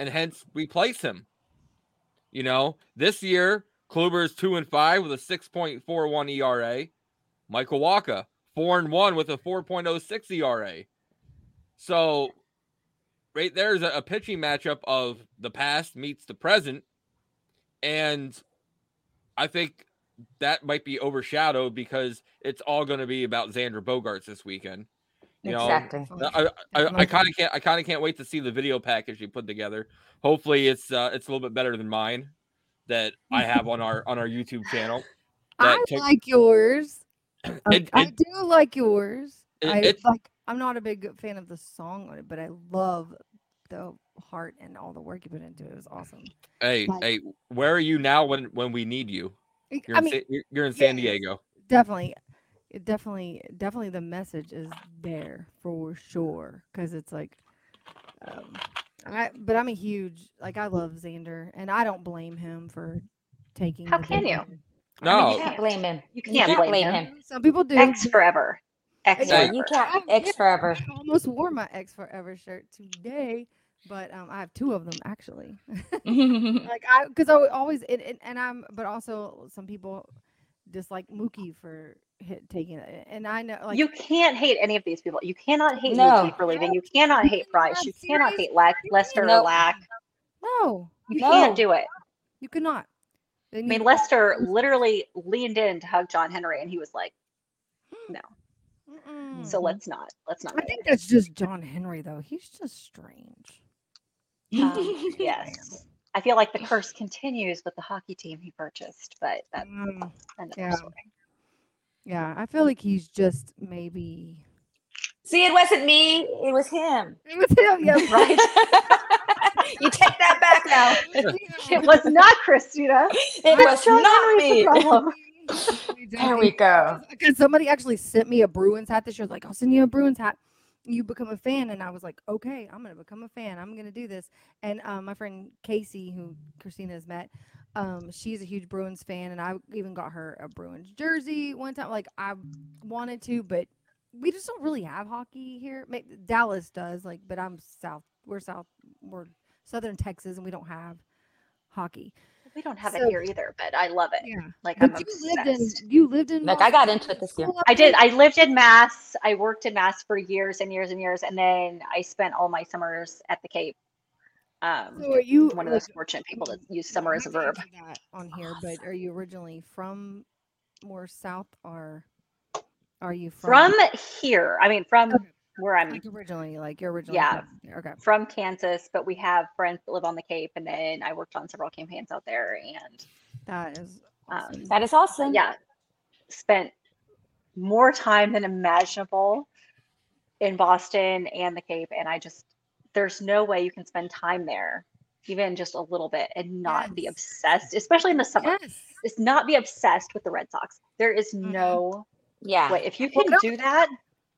[SPEAKER 6] and hence replace him. You know, this year Kluber is two and five with a six point four one ERA. Michael Wacha four and one with a four point oh six ERA. So, right there's a, a pitching matchup of the past meets the present, and I think that might be overshadowed because it's all going to be about Xander Bogaerts this weekend. You know,
[SPEAKER 7] exactly
[SPEAKER 6] I, I, I kind of can't I kind of can't wait to see the video package you put together. Hopefully it's uh it's a little bit better than mine that I have on our on our YouTube channel. *laughs*
[SPEAKER 4] I
[SPEAKER 6] took-
[SPEAKER 4] like yours. I-
[SPEAKER 6] It-
[SPEAKER 4] I do like yours.
[SPEAKER 6] It-
[SPEAKER 4] I
[SPEAKER 6] it-
[SPEAKER 4] like. I'm not a big fan of the song on it, but I love the heart and all the work you put into it. It was awesome.
[SPEAKER 6] Hey,
[SPEAKER 4] Like-
[SPEAKER 6] hey, where are you now when when we need you?
[SPEAKER 4] I-
[SPEAKER 6] You're
[SPEAKER 4] I
[SPEAKER 6] in,
[SPEAKER 4] mean,
[SPEAKER 6] Sa- you're, you're in San
[SPEAKER 4] yes.
[SPEAKER 6] Diego.
[SPEAKER 4] definitely, definitely, definitely, the message is there for sure. Because it's like, Um, I but I'm a huge like I love Xander, and I don't blame him for taking.
[SPEAKER 5] How
[SPEAKER 4] the
[SPEAKER 5] can you?
[SPEAKER 4] One.
[SPEAKER 6] No,
[SPEAKER 7] You can't blame him.
[SPEAKER 5] You
[SPEAKER 7] You
[SPEAKER 5] can't,
[SPEAKER 7] can't
[SPEAKER 5] blame,
[SPEAKER 7] blame
[SPEAKER 5] him.
[SPEAKER 7] him.
[SPEAKER 4] Some people do.
[SPEAKER 5] X forever. X
[SPEAKER 7] Yeah,
[SPEAKER 5] forever.
[SPEAKER 7] you can't
[SPEAKER 4] I-
[SPEAKER 7] X
[SPEAKER 4] yeah,
[SPEAKER 7] forever.
[SPEAKER 4] I almost wore my X Forever shirt today, but um, I have two of them actually. *laughs* like I, because I would always it, it, and I'm, but also some people dislike Mookie for hit taking it, and I know like
[SPEAKER 5] you can't hate any of these people. You cannot hate
[SPEAKER 7] No.
[SPEAKER 5] Mookie for leaving. You cannot hate Price. You cannot hate Lack, Lester or Lack.
[SPEAKER 4] no,
[SPEAKER 5] You
[SPEAKER 7] No.
[SPEAKER 5] can't do it.
[SPEAKER 4] you could not.
[SPEAKER 5] I mean, Lester literally leaned in to hug John Henry, and he was like, "No." So
[SPEAKER 7] Mhm.
[SPEAKER 5] let's not. Let's not.
[SPEAKER 4] I think that's just John Henry though. He's just strange.
[SPEAKER 5] Um, *laughs* yes. I feel like the curse continues with the hockey team he purchased, but that's
[SPEAKER 4] Um,
[SPEAKER 5] another
[SPEAKER 4] yeah.
[SPEAKER 5] story.
[SPEAKER 4] yeah, I feel like he's just maybe.
[SPEAKER 7] See, it wasn't me. It was him.
[SPEAKER 4] It was him, yeah, *laughs*
[SPEAKER 5] Right? *laughs*
[SPEAKER 7] you take that back now.
[SPEAKER 5] It was not Christina.
[SPEAKER 7] It was
[SPEAKER 5] John
[SPEAKER 7] not
[SPEAKER 5] Henry's the
[SPEAKER 7] me.
[SPEAKER 5] problem. *laughs*
[SPEAKER 7] There we go.
[SPEAKER 4] Because somebody actually sent me a Bruins hat this year. Like, I'll send you a Bruins hat. You become a fan, and I was like, okay, I'm gonna become a fan. I'm gonna do this. And um, my friend Casey, who Christina has met, um, she's a huge Bruins fan, and I even got her a Bruins jersey one time. Like, I wanted to, but we just don't really have hockey here. Maybe Dallas does, like, but I'm south. We're south. We're southern Texas, and we don't have hockey.
[SPEAKER 5] We don't have
[SPEAKER 4] So-
[SPEAKER 5] it here either, but I love it.
[SPEAKER 4] Yeah,
[SPEAKER 5] Like I'm
[SPEAKER 4] but you lived in you lived in.
[SPEAKER 7] Like I got into it this year.
[SPEAKER 5] I did. I lived in Mass. I worked in Mass for years and years and years, and then I spent all my summers at the Cape. Um,
[SPEAKER 4] So are you
[SPEAKER 5] one of
[SPEAKER 4] like,
[SPEAKER 5] those fortunate people that use summer as a verb.
[SPEAKER 4] that on here, but are you originally from more south or are you from,
[SPEAKER 5] From here, I mean, from
[SPEAKER 4] Okay.
[SPEAKER 5] Where I'm
[SPEAKER 4] like originally like you're originally
[SPEAKER 5] Yeah.
[SPEAKER 4] from okay
[SPEAKER 5] from Kansas, but we have friends that live on the Cape, and then I worked on several campaigns out there, and
[SPEAKER 4] that is
[SPEAKER 5] Um,
[SPEAKER 4] awesome.
[SPEAKER 7] That is awesome.
[SPEAKER 5] yeah, spent more time than imaginable in Boston and the Cape, and I just there's no way you can spend time there, even just a little bit, and not be obsessed, especially in the summer.
[SPEAKER 4] yes
[SPEAKER 5] Is not be obsessed with the Red Sox. There is
[SPEAKER 4] Mhm.
[SPEAKER 5] no
[SPEAKER 7] Yeah.
[SPEAKER 5] way. If you can
[SPEAKER 4] no.
[SPEAKER 5] do that,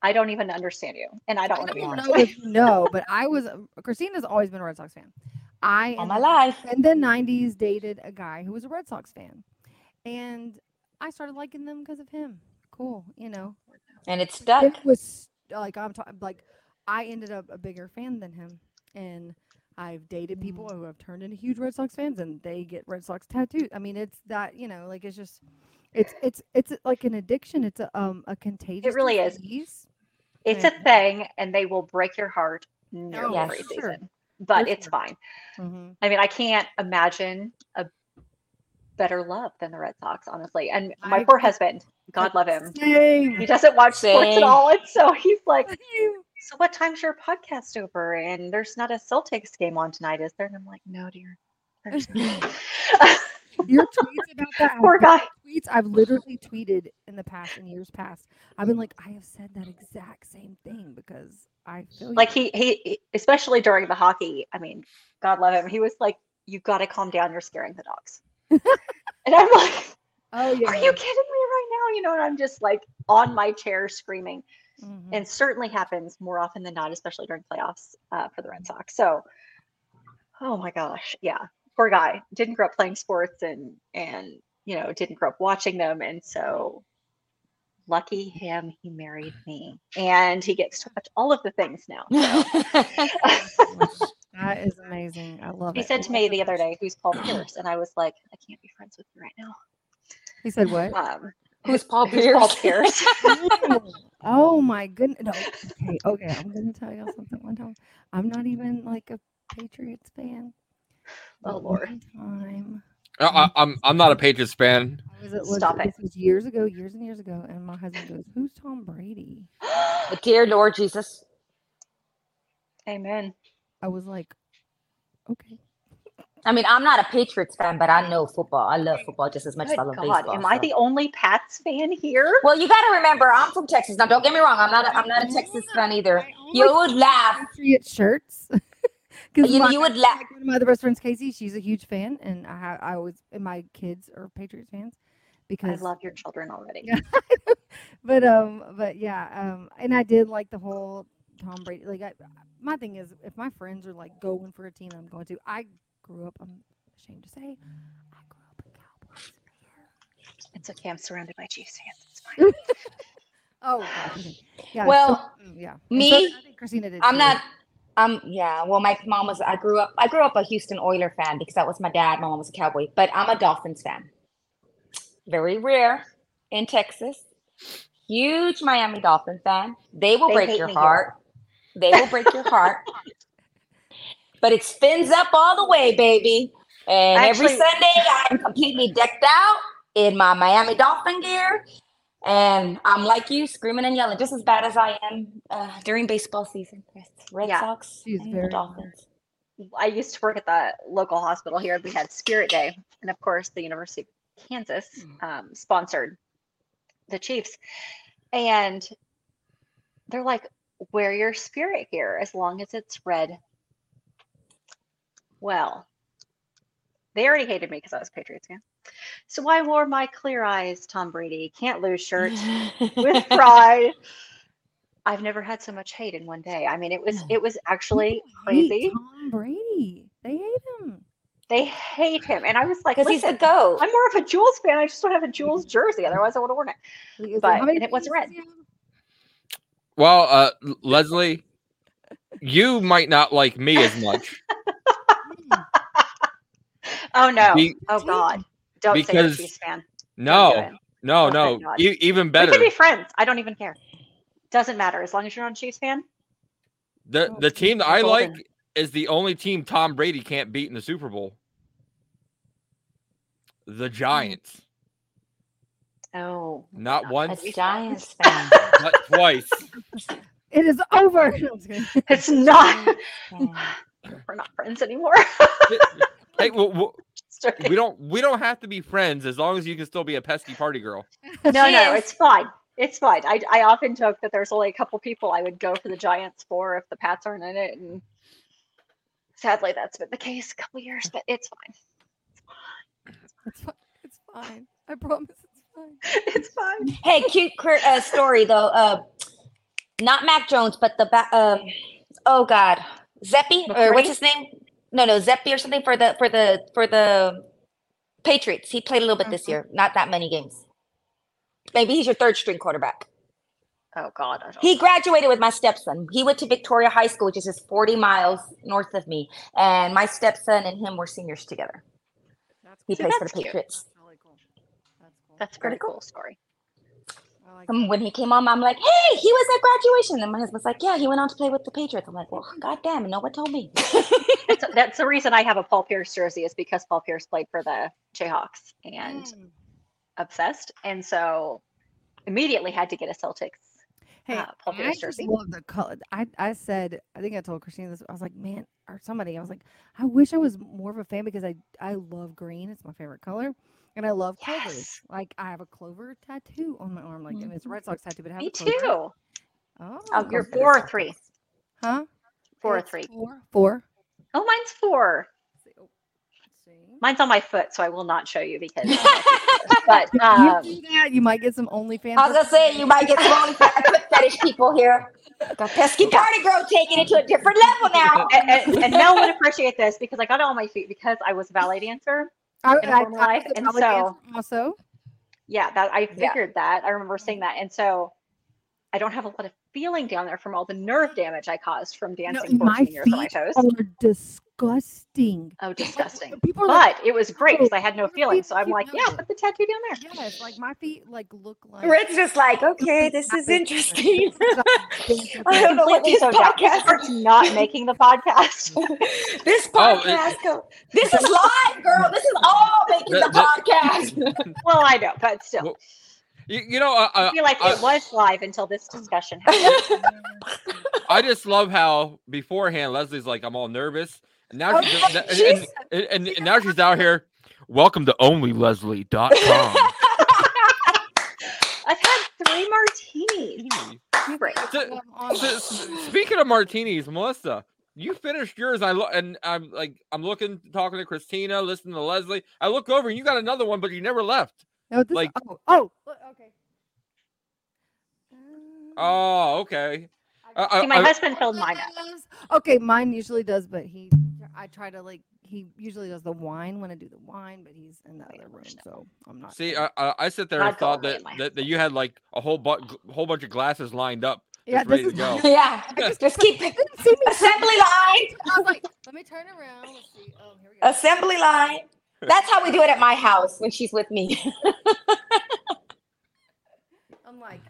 [SPEAKER 5] I don't even understand you, and I don't want to be
[SPEAKER 4] don't
[SPEAKER 5] friends
[SPEAKER 4] know
[SPEAKER 5] with
[SPEAKER 4] if *laughs* you know but I was Christina's always been a Red Sox fan I
[SPEAKER 7] All my life.
[SPEAKER 4] in the 90s dated a guy who was a Red Sox fan and I started liking them because of him cool you know
[SPEAKER 7] And it's stuck.
[SPEAKER 4] it was like I'm talking like I ended up a bigger fan than him, and I've dated people mm. who have turned into huge Red Sox fans, and they get Red Sox tattoos. I mean, it's that you know, like it's just, it's it's it's like an addiction. It's a um a contagious.
[SPEAKER 5] It really is.
[SPEAKER 4] disease.
[SPEAKER 5] It's a thing, and they will break your heart nearly
[SPEAKER 7] yes.
[SPEAKER 5] every
[SPEAKER 4] sure.
[SPEAKER 5] season. But
[SPEAKER 4] For
[SPEAKER 5] it's
[SPEAKER 4] sure.
[SPEAKER 5] fine.
[SPEAKER 4] Mm-hmm.
[SPEAKER 5] I mean, I can't imagine a better love than the Red Sox, honestly. And my
[SPEAKER 4] I
[SPEAKER 5] poor husband, God love him,
[SPEAKER 4] Same.
[SPEAKER 5] he doesn't watch sports at all, and so he's like, *laughs* "So what time's your podcast over?" And there's not a Celtics game on tonight, is there? And I'm like, "No, dear." *laughs* *laughs* there's not."
[SPEAKER 4] Your tweets about that. *laughs*
[SPEAKER 5] poor guy.
[SPEAKER 4] Tweets I've literally tweeted in the past in years past. I've been like, I have said that exact same thing because I feel.
[SPEAKER 5] Like he, he, especially during the hockey. I mean, God love him. He was like, "You've got to calm down. You're scaring the dogs." *laughs* and I'm like,
[SPEAKER 4] oh yeah.
[SPEAKER 5] "Are you kidding me right now?" You know, and I'm just like on my chair screaming.
[SPEAKER 4] Mhm.
[SPEAKER 5] and certainly happens more often than not, especially during playoffs uh, for the Red Sox. So, oh my gosh, yeah, poor guy didn't grow up playing sports and and you know didn't grow up watching them, and so lucky him, he married me, and he gets to watch all of the things now. So. *laughs*
[SPEAKER 4] That is amazing. I love
[SPEAKER 5] he
[SPEAKER 4] it.
[SPEAKER 5] He
[SPEAKER 4] said
[SPEAKER 5] to me the other day, "Who's Paul Pierce?" And I was like, "I can't be friends with you right now."
[SPEAKER 4] He said what?
[SPEAKER 5] Um,
[SPEAKER 7] Who's Paul
[SPEAKER 5] who's Paul
[SPEAKER 7] Pierce?
[SPEAKER 5] Pierce? *laughs*
[SPEAKER 4] oh, oh my goodness. No. Okay, okay. I'm gonna tell y'all something one time. I'm not even like a Patriots fan. *laughs*
[SPEAKER 5] Oh, Lord.
[SPEAKER 4] Time
[SPEAKER 6] I, I, I'm I'm not a Patriots fan.
[SPEAKER 4] I was
[SPEAKER 5] Stop it.
[SPEAKER 4] This was years ago, years and years ago, and my husband goes, "Who's Tom Brady?" *gasps*
[SPEAKER 7] Dear Lord Jesus.
[SPEAKER 5] Amen.
[SPEAKER 4] I was like, "Okay."
[SPEAKER 7] I mean, I'm not a Patriots fan, but I know football. I love football just as much as I love
[SPEAKER 5] God,
[SPEAKER 7] baseball.
[SPEAKER 5] am I the only Pats fan here?
[SPEAKER 7] Well, you got to remember, I'm from Texas. Now, don't get me wrong. I'm not. A, I'm not a Texas fan either. You would laugh.
[SPEAKER 4] Patriot shirts. *laughs* Because
[SPEAKER 7] You, you would laugh.
[SPEAKER 4] like one of my other best friends, Casey, she's a huge fan, and I have I always and my kids are Patriots fans because I
[SPEAKER 5] love your children already. *laughs*
[SPEAKER 4] But um but yeah um and I did like the whole Tom Brady. Like I, my thing is, if my friends are like going for a team, I'm going to. I grew up. I'm ashamed to say, I grew up a Cowboys fan.
[SPEAKER 5] It's okay. I'm surrounded by Chiefs fans. It's fine. *laughs*
[SPEAKER 4] Oh, okay. yeah.
[SPEAKER 7] Well,
[SPEAKER 4] mm, yeah.
[SPEAKER 7] Me,
[SPEAKER 4] so I think Christina did.
[SPEAKER 7] I'm
[SPEAKER 4] too.
[SPEAKER 7] not. Um. Yeah. Well, my mom was. I grew up. I grew up a Houston Oiler fan because that was my dad. My mom was a Cowboy, but I'm a Dolphins fan. Very rare in Texas. Huge Miami Dolphin fan. They will
[SPEAKER 5] They
[SPEAKER 7] break your
[SPEAKER 5] me here.
[SPEAKER 7] heart. They will break your heart. *laughs* But it spins up all the way, baby. And every Sunday, I'm completely decked out in my Miami Dolphin gear. And I'm like you, screaming and yelling, just as bad as I am uh, during baseball season. Red
[SPEAKER 5] Yeah.
[SPEAKER 7] Sox
[SPEAKER 4] She's
[SPEAKER 7] and
[SPEAKER 4] very-
[SPEAKER 7] Dolphins.
[SPEAKER 5] I used to work at the local hospital here. We had Spirit Day, and of course, the University of Kansas um, sponsored the Chiefs. And they're like, "Wear your Spirit gear as long as it's red." Well, they already hated me because I was a Patriots fan. So I wore my clear eyes Tom Brady can't lose shirt with *laughs* pride. I've never had so much hate in one day. I mean, it was it was actually
[SPEAKER 4] People hate
[SPEAKER 5] crazy.
[SPEAKER 4] Tom Brady. They hate him.
[SPEAKER 5] They hate him, and I was like,
[SPEAKER 7] Because he's the
[SPEAKER 5] "Listen,
[SPEAKER 7] GOAT.
[SPEAKER 5] I'm more of a Jules fan. I just don't have a Jules *laughs* jersey. Otherwise, I would have worn it. But-
[SPEAKER 4] like, how many
[SPEAKER 5] and it wasn't red.
[SPEAKER 4] do you have?
[SPEAKER 6] Well, uh, Leslie, you might not like me as much *laughs*
[SPEAKER 5] Oh no!
[SPEAKER 6] Be-
[SPEAKER 5] oh God! Don't say you're a
[SPEAKER 6] because-
[SPEAKER 5] Chiefs fan.
[SPEAKER 6] no,
[SPEAKER 5] do it.
[SPEAKER 6] no,
[SPEAKER 5] Oh,
[SPEAKER 6] no.
[SPEAKER 5] thank God.
[SPEAKER 6] E- even
[SPEAKER 5] We
[SPEAKER 6] better.
[SPEAKER 5] could be friends. I don't even care. Doesn't matter as long as you're not a Chiefs fan.
[SPEAKER 6] The
[SPEAKER 4] Oh,
[SPEAKER 6] the team that I
[SPEAKER 5] You're
[SPEAKER 6] like is the only team Tom Brady can't beat in the Super Bowl. The Giants.
[SPEAKER 5] Oh,
[SPEAKER 6] Not
[SPEAKER 5] not
[SPEAKER 6] once,
[SPEAKER 7] A Giants fan.
[SPEAKER 6] but twice. *laughs*
[SPEAKER 4] It is over. *laughs* No, I'm just kidding.
[SPEAKER 5] it's not. *laughs* We're not friends anymore.
[SPEAKER 6] hey, well, well,
[SPEAKER 5] joking.
[SPEAKER 6] we don't we don't have to be friends as long as you can still be a pesky party girl. *laughs*
[SPEAKER 5] no,
[SPEAKER 7] She
[SPEAKER 5] no,
[SPEAKER 7] is.
[SPEAKER 5] it's fine. It's fine. I, I often joke that there's only a couple people I would go for the Giants for if the Pats aren't in it, and sadly that's been the case a couple years. But it's fine.
[SPEAKER 4] It's fine. It's fine. I promise it's fine. *laughs*
[SPEAKER 5] It's fine.
[SPEAKER 7] Hey, cute cur- uh, story though. Uh, not Mac Jones, but the ba- um, oh God, Zappe or what's his name? No, no, Zappe or something for the for the for the Patriots. He played a little bit this
[SPEAKER 5] Mhm.
[SPEAKER 7] year, not that many games. Maybe he's your third string quarterback.
[SPEAKER 5] Oh God, I don't.
[SPEAKER 7] He graduated with my stepson. He went to Victoria High School, which is just 40 miles north of me. And my stepson and him were seniors together.
[SPEAKER 4] That's
[SPEAKER 7] He
[SPEAKER 5] See,
[SPEAKER 7] plays for the. Patriots.
[SPEAKER 4] That's really cool. That's cool.
[SPEAKER 5] That's
[SPEAKER 7] Pretty
[SPEAKER 5] pretty
[SPEAKER 7] cool.
[SPEAKER 5] cool story.
[SPEAKER 4] I like
[SPEAKER 7] Um, when he came home, I'm like, hey, he was at graduation. And my husband's like, yeah, he went on to play with the Patriots. I'm like, well, goddamn, and no one told me. *laughs*
[SPEAKER 5] That's, that's the reason I have a Paul Pierce jersey is because Paul Pierce played for the Jayhawks and
[SPEAKER 4] Mm.
[SPEAKER 5] obsessed, and so immediately had to get a Celtics.
[SPEAKER 4] Hey,
[SPEAKER 5] uh, Paul
[SPEAKER 4] I
[SPEAKER 5] Pierce
[SPEAKER 4] just
[SPEAKER 5] jersey.
[SPEAKER 4] love the color. I, I said, I think I told Christina this. I was like, man, or somebody, I was like, I wish I was more of a fan because I I love green. It's my favorite color, and I love clovers.
[SPEAKER 5] Yes.
[SPEAKER 4] Like I have a clover tattoo on my arm. Like mean, it's a Red Sox tattoo, but I have
[SPEAKER 5] Me too.
[SPEAKER 4] Oh,
[SPEAKER 7] I'll
[SPEAKER 5] You're four or three.
[SPEAKER 4] huh?
[SPEAKER 5] Four or three.
[SPEAKER 4] Four. Four.
[SPEAKER 5] Oh, mine's four.
[SPEAKER 4] Oh.
[SPEAKER 5] Mine's on my foot, so I will not show you because. *laughs* but
[SPEAKER 4] You
[SPEAKER 5] um,
[SPEAKER 4] do that, you might get some OnlyFans.
[SPEAKER 7] I was gonna say you might get some only foot fetish people here. Got pesky party girl taking it to a different level now. *laughs*
[SPEAKER 5] and, and, and Mel would appreciate this because I got it on my feet because I was a ballet dancer.
[SPEAKER 4] I,
[SPEAKER 5] in a former life, and so-
[SPEAKER 4] also.
[SPEAKER 5] Yeah, that I
[SPEAKER 7] Yeah.
[SPEAKER 5] figured that. I remember saying that, and so I don't have a lot of feeling down there from all the nerve damage I caused from dancing
[SPEAKER 4] my
[SPEAKER 5] 14 years on my toes.
[SPEAKER 4] are disgusting.
[SPEAKER 5] Oh, disgusting.
[SPEAKER 4] People are like,
[SPEAKER 5] But it was great because I had no feeling. So I'm like, yeah, put the tattoo down there.
[SPEAKER 4] Yes, like my feet like look like.
[SPEAKER 7] Red's just like, okay, this is interesting. *laughs* I don't know what this
[SPEAKER 5] zoned out. This
[SPEAKER 7] podcast.
[SPEAKER 5] part's not making the podcast. *laughs*
[SPEAKER 7] This
[SPEAKER 6] Oh, it-
[SPEAKER 7] podcast, go- this is live, girl. This is all making the,
[SPEAKER 6] The- the-
[SPEAKER 7] podcast. *laughs*
[SPEAKER 5] well, I know, but still,
[SPEAKER 6] Well, You, you know, uh,
[SPEAKER 5] I
[SPEAKER 6] uh,
[SPEAKER 5] feel like
[SPEAKER 6] uh,
[SPEAKER 5] it was live until this discussion *laughs* happened.
[SPEAKER 6] I just love how beforehand Leslie's like, I'm all nervous. And now
[SPEAKER 7] Oh,
[SPEAKER 6] she's,
[SPEAKER 7] yeah,
[SPEAKER 6] and, and, and, and now she's out here. Welcome to onlyleslie.com. *laughs*
[SPEAKER 5] I've had three martinis. Great.
[SPEAKER 6] So- So, speaking of martinis, Melissa, you finished yours. I look and I'm like, I'm looking, talking to Christina, listening to Leslie. I look over, and you got another one, but you never left.
[SPEAKER 4] No, this,
[SPEAKER 6] like-
[SPEAKER 4] oh, oh, okay. Uh,
[SPEAKER 6] Oh, okay.
[SPEAKER 4] I
[SPEAKER 6] I-
[SPEAKER 5] See, my
[SPEAKER 6] I-
[SPEAKER 5] husband filled mine up.
[SPEAKER 4] Okay, mine usually does, but he, I try to like, he usually does the wine when I do the wine, but he's in the other room, so I'm not.
[SPEAKER 6] See,
[SPEAKER 4] sure.
[SPEAKER 6] I, I, I sit there and thought that, that, that you had like a whole bu- whole bunch of glasses lined up,
[SPEAKER 4] yeah,
[SPEAKER 6] just ready
[SPEAKER 4] this
[SPEAKER 6] to
[SPEAKER 4] is-
[SPEAKER 6] go. *laughs*
[SPEAKER 7] yeah, just keep
[SPEAKER 4] I *laughs* didn't see me
[SPEAKER 7] assembly *laughs* line,
[SPEAKER 4] I was like, let me turn around. Let's see. Oh, here we go.
[SPEAKER 7] assembly line. That's how we do it at my house when she's with me. *laughs*
[SPEAKER 4] I'm like,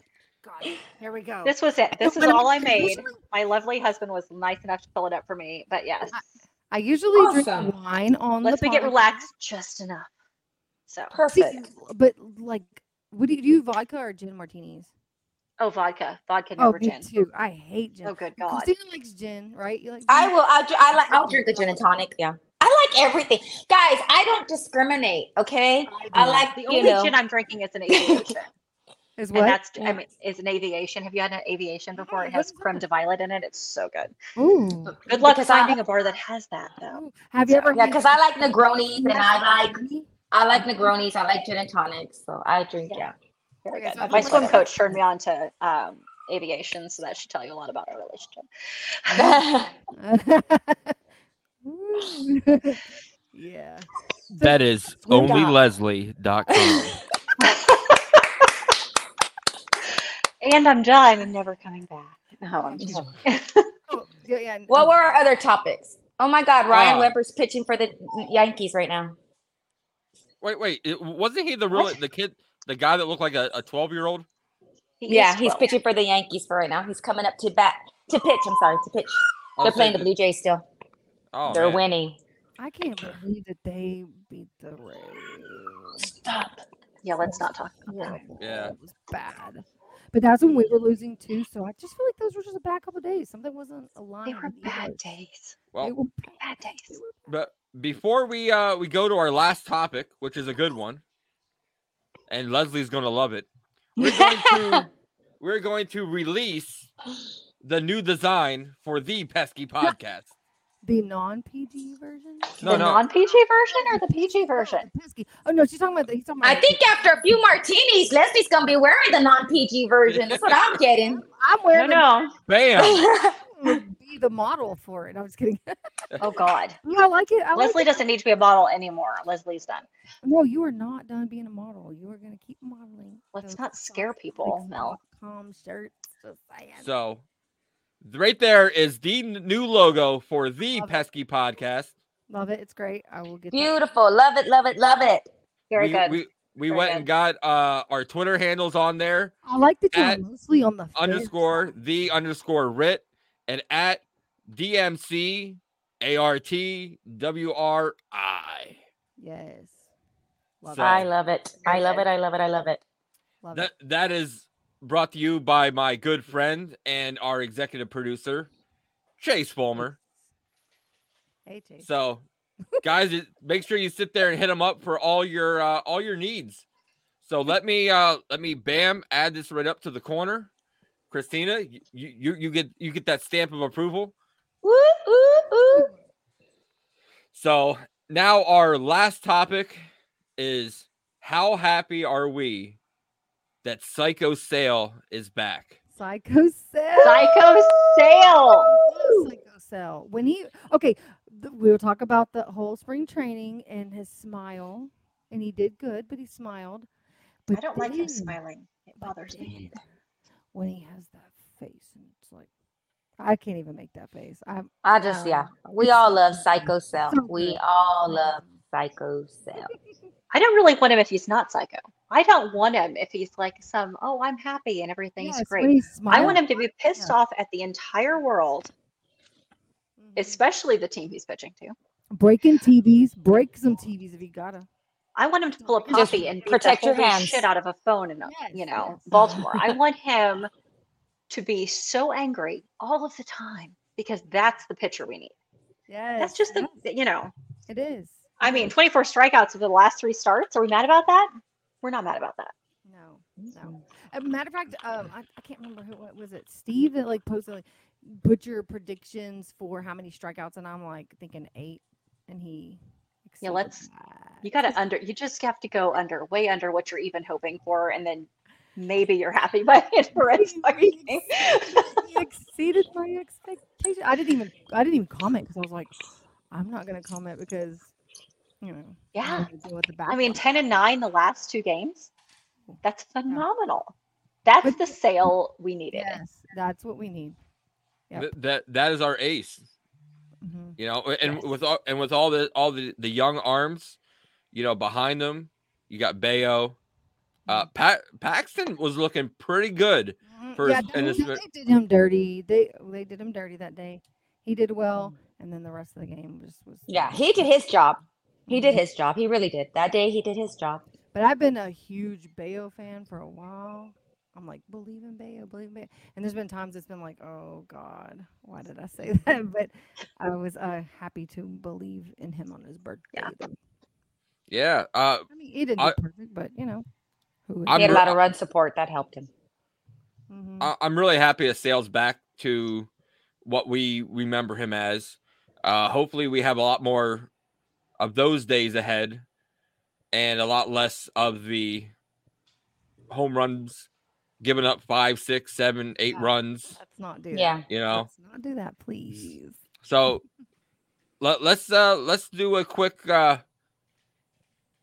[SPEAKER 4] God, here we go.
[SPEAKER 5] This was it. This is *laughs* all I made. My lovely husband was nice enough to fill it up for me. But yes,
[SPEAKER 4] I usually
[SPEAKER 7] Awesome.
[SPEAKER 4] drink wine on the.
[SPEAKER 5] let's
[SPEAKER 4] the
[SPEAKER 5] we get relaxed just enough. So,
[SPEAKER 4] See,
[SPEAKER 7] Perfect.
[SPEAKER 4] but like, what do you do? Vodka or gin martinis?
[SPEAKER 5] oh, vodka, vodka,
[SPEAKER 4] Oh,
[SPEAKER 5] never
[SPEAKER 4] me
[SPEAKER 5] gin.
[SPEAKER 4] too. I hate gin.
[SPEAKER 5] Oh, good God.
[SPEAKER 4] Christina likes gin, right? You like
[SPEAKER 7] I will. I'll, I like. I'll drink the gin and tonic. Yeah, I like everything, guys. I don't discriminate. Okay, I
[SPEAKER 4] do.
[SPEAKER 7] like
[SPEAKER 5] The
[SPEAKER 7] you
[SPEAKER 5] only
[SPEAKER 7] know.
[SPEAKER 5] gin I'm drinking is an aviation. *laughs*
[SPEAKER 4] Is
[SPEAKER 5] and
[SPEAKER 4] what?
[SPEAKER 5] that's I mean is an aviation. Have you had an aviation before? It has creme de violet in it. It's so good.
[SPEAKER 4] Ooh.
[SPEAKER 5] Good luck
[SPEAKER 7] Because I-
[SPEAKER 5] finding a bar that has that though.
[SPEAKER 4] Ooh. Have you ever?
[SPEAKER 7] yeah, because I like Negronis and I like I like Negronis. I like gin and tonics. So I drink. Yeah.
[SPEAKER 5] Very good. My swim coach turned me on to um, aviation, so that should tell you a lot about our relationship. *laughs* *laughs*
[SPEAKER 4] Ooh. yeah. *laughs*
[SPEAKER 6] That is
[SPEAKER 4] Swim guy.
[SPEAKER 6] onlyleslie.com. *laughs*
[SPEAKER 5] and I'm done. I'm never coming back. No, I'm just *laughs*
[SPEAKER 4] Oh, yeah, yeah.
[SPEAKER 7] what were our other topics? Oh my God, Ryan
[SPEAKER 6] Uh,
[SPEAKER 7] Weber's pitching for the Yankees right now.
[SPEAKER 6] wait, wait, it, wasn't he the real
[SPEAKER 5] What?
[SPEAKER 6] the kid, the guy that looked like a 12 year old?
[SPEAKER 7] Yeah, he's
[SPEAKER 5] 12.
[SPEAKER 7] pitching for the Yankees for right now. He's coming up to bat to pitch. I'm sorry, to pitch. They're playing the Blue Jays still.
[SPEAKER 6] Oh,
[SPEAKER 7] They're
[SPEAKER 6] man.
[SPEAKER 7] winning.
[SPEAKER 4] I can't believe that they beat the Rays.
[SPEAKER 7] Stop.
[SPEAKER 5] Yeah, let's not talk.
[SPEAKER 4] Horrible.
[SPEAKER 6] Yeah.
[SPEAKER 4] It was bad. But that's when we were losing too. So I just feel like those were just a bad couple of days. Something wasn't aligned.
[SPEAKER 5] They were
[SPEAKER 4] with
[SPEAKER 5] bad
[SPEAKER 4] either.
[SPEAKER 5] days.
[SPEAKER 4] They
[SPEAKER 6] Well,
[SPEAKER 4] were
[SPEAKER 5] Bad
[SPEAKER 4] they
[SPEAKER 5] days.
[SPEAKER 4] were
[SPEAKER 6] but before we uh we go to our last topic, which is a good one, and Leslie's gonna love it. We're going to *laughs* we're going to release the new design for the pesky *laughs* podcast.
[SPEAKER 4] The non PG version.
[SPEAKER 6] No,
[SPEAKER 5] the
[SPEAKER 6] no.
[SPEAKER 5] non-PG version or the PG version?
[SPEAKER 4] Pesky. Oh no, she's talking about. The, he's talking about.
[SPEAKER 7] I think after a few martinis, Leslie's gonna be wearing the non-PG version. That's what I'm *laughs* getting.
[SPEAKER 4] I'm
[SPEAKER 5] No,
[SPEAKER 4] wearing.
[SPEAKER 5] no.
[SPEAKER 6] Bam!
[SPEAKER 4] the- *laughs* Be the model for it. I was kidding. *laughs*
[SPEAKER 5] Oh God.
[SPEAKER 4] yeah, I like it. I like
[SPEAKER 5] Leslie
[SPEAKER 4] it.
[SPEAKER 5] doesn't need to be a model anymore. Leslie's done.
[SPEAKER 4] No, you are not done being a model. You are gonna keep modeling.
[SPEAKER 5] Let's not scare people,
[SPEAKER 4] like,
[SPEAKER 5] Mel.
[SPEAKER 4] Com shirts.
[SPEAKER 6] So, right there is the n- new logo for the
[SPEAKER 4] Love it.
[SPEAKER 6] pesky podcast.
[SPEAKER 4] Love it. It's great. I will get that.
[SPEAKER 7] Beautiful. Love it. Love it. Love it.
[SPEAKER 5] Very
[SPEAKER 6] we,
[SPEAKER 5] good.
[SPEAKER 6] We, we
[SPEAKER 5] Very
[SPEAKER 6] went
[SPEAKER 5] good.
[SPEAKER 6] and got uh our Twitter handles on there.
[SPEAKER 4] I like that you're mostly on the fence.
[SPEAKER 6] underscore the underscore Ritt and at DMC ART WRI.
[SPEAKER 4] Yes. Love
[SPEAKER 6] So-
[SPEAKER 7] I love it. I love it. I love it. I love it.
[SPEAKER 4] Love
[SPEAKER 6] That
[SPEAKER 4] it.
[SPEAKER 6] that is brought to you by my good friend and our executive producer, Chase Fulmer.
[SPEAKER 4] Hey, Chase.
[SPEAKER 6] So, guys, make sure you sit there and hit them up for all your uh, all your needs. So let me uh let me bam add this right up to the corner. Christina, you you, you get you get that stamp of approval.
[SPEAKER 7] Woo, woo, woo.
[SPEAKER 6] So now our last topic is how happy are we that Psycho Sale is back?
[SPEAKER 4] Psycho Sale.
[SPEAKER 5] Psycho Sale.
[SPEAKER 4] Psycho Sale. When he okay, th- we'll talk about the whole spring training and his smile, and he did good, but he smiled. But
[SPEAKER 5] I don't like him smiling. It bothers me.
[SPEAKER 4] When he has that face, and it's like, I can't even make that face. I
[SPEAKER 7] I just, yeah. Um,
[SPEAKER 4] we
[SPEAKER 7] all love. Psycho
[SPEAKER 4] Sale.
[SPEAKER 7] We all love Psycho Sale. *laughs*
[SPEAKER 5] I don't really want him if he's not psycho. I don't want him if he's like some, oh, I'm happy and everything's
[SPEAKER 4] yes,
[SPEAKER 5] great. I want him to be pissed
[SPEAKER 4] Yeah.
[SPEAKER 5] off at the entire world,
[SPEAKER 4] Mhm.
[SPEAKER 5] especially the team he's pitching to.
[SPEAKER 4] breaking TVs, break some TVs if you gotta.
[SPEAKER 5] I want him to pull a
[SPEAKER 7] Just
[SPEAKER 5] puppy and
[SPEAKER 7] protect
[SPEAKER 5] the
[SPEAKER 7] your
[SPEAKER 5] holy
[SPEAKER 7] hands.
[SPEAKER 5] shit out of a phone in, uh,
[SPEAKER 4] Yes,
[SPEAKER 5] you know,
[SPEAKER 4] yes.
[SPEAKER 5] Baltimore. I *laughs* want him to be so angry all of the time because that's the pitcher we need.
[SPEAKER 4] Yeah,
[SPEAKER 5] That's just the,
[SPEAKER 4] yes,
[SPEAKER 5] you know,
[SPEAKER 4] it is.
[SPEAKER 5] I mean, 24 strikeouts over the last three starts. Are we mad about that? We're not mad about that.
[SPEAKER 4] No, no. As a matter of fact, um, I, I can't remember who what was it. Steve that like posted like put your predictions for how many strikeouts, and I'm like thinking eight, and he.
[SPEAKER 5] Yeah, let's-
[SPEAKER 4] that.
[SPEAKER 5] You got to under, you just have to go under, way under what you're even hoping for. And then maybe you're happy by the end of the Red Sox
[SPEAKER 4] He
[SPEAKER 5] game.
[SPEAKER 4] he exceeded my expectation. I didn't even I didn't even comment because I was like, I'm not gonna comment because you know. I
[SPEAKER 5] Yeah.
[SPEAKER 4] wanted to deal with the
[SPEAKER 5] I mean, 10 and 9 the last two games. That's phenomenal. That's
[SPEAKER 4] But-
[SPEAKER 5] the sale we needed.
[SPEAKER 4] yes, that's what we need. Yep.
[SPEAKER 6] Th- that that is our ace.
[SPEAKER 4] hmm
[SPEAKER 6] You know, and
[SPEAKER 5] Yes.
[SPEAKER 6] with all and with all the all the the young arms, you know, behind them, you got Bello. Uh, Pat Paxton was looking pretty good. for
[SPEAKER 4] yeah,
[SPEAKER 6] his-
[SPEAKER 4] they,
[SPEAKER 6] his-
[SPEAKER 4] they did him dirty. They they did him dirty that day. He did well, and then the rest of the game was was.
[SPEAKER 7] Yeah, he did his job. He did his job. He really did. That day he did his job.
[SPEAKER 4] But I've been a huge Bello fan for a while. I'm like, believe in Bello, believe in Bello. And there's been times it's been like, oh God, why did I say *laughs* that? But I was uh, happy to believe in him on his birthday.
[SPEAKER 5] Yeah.
[SPEAKER 4] though.
[SPEAKER 6] Yeah. Uh,
[SPEAKER 4] I mean, he didn't
[SPEAKER 6] I-
[SPEAKER 4] do perfect, but you know, who?
[SPEAKER 6] I'm
[SPEAKER 7] He had a lot of run support that helped him.
[SPEAKER 4] Mhm.
[SPEAKER 6] I- I'm really happy that Sale's back to what we remember him as. Uh, hopefully, we have a lot more of those days ahead, and a lot less of the home runs, giving up five, six, seven, eight
[SPEAKER 4] Yeah.
[SPEAKER 6] runs.
[SPEAKER 4] Let's not do
[SPEAKER 7] Yeah.
[SPEAKER 4] that.
[SPEAKER 6] You know,
[SPEAKER 4] Let's not do that, please.
[SPEAKER 6] so let, let's uh let's do a quick uh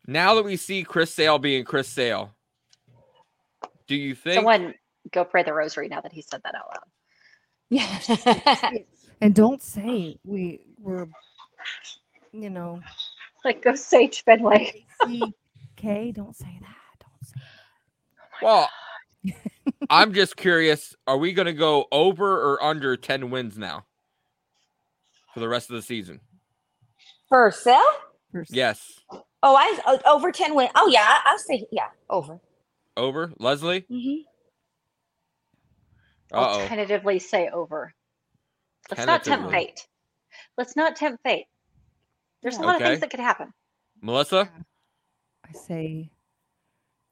[SPEAKER 6] now that we see Chris Sale being Chris Sale, do you think
[SPEAKER 5] Someone go pray the rosary now that he said that out loud.
[SPEAKER 4] Yes *laughs* and don't say we were, you know,
[SPEAKER 5] Like go Sage Fenway.
[SPEAKER 4] K. Don't say that. Don't say.
[SPEAKER 6] Well, I'm just curious. Are we going to go over or under 10 wins now for the rest of the season?
[SPEAKER 7] For Sale?
[SPEAKER 4] First.
[SPEAKER 6] Yes.
[SPEAKER 7] Oh, I oh, over ten win. Oh yeah, I- I'll say yeah, over.
[SPEAKER 6] Over. Leslie?
[SPEAKER 7] hmm
[SPEAKER 6] Uh
[SPEAKER 5] I'll
[SPEAKER 6] oh.
[SPEAKER 5] tentatively say over. Let's not tempt fate. Let's not tempt fate. There's a
[SPEAKER 4] Yeah.
[SPEAKER 5] lot of things that could happen.
[SPEAKER 6] Melissa?
[SPEAKER 4] I say,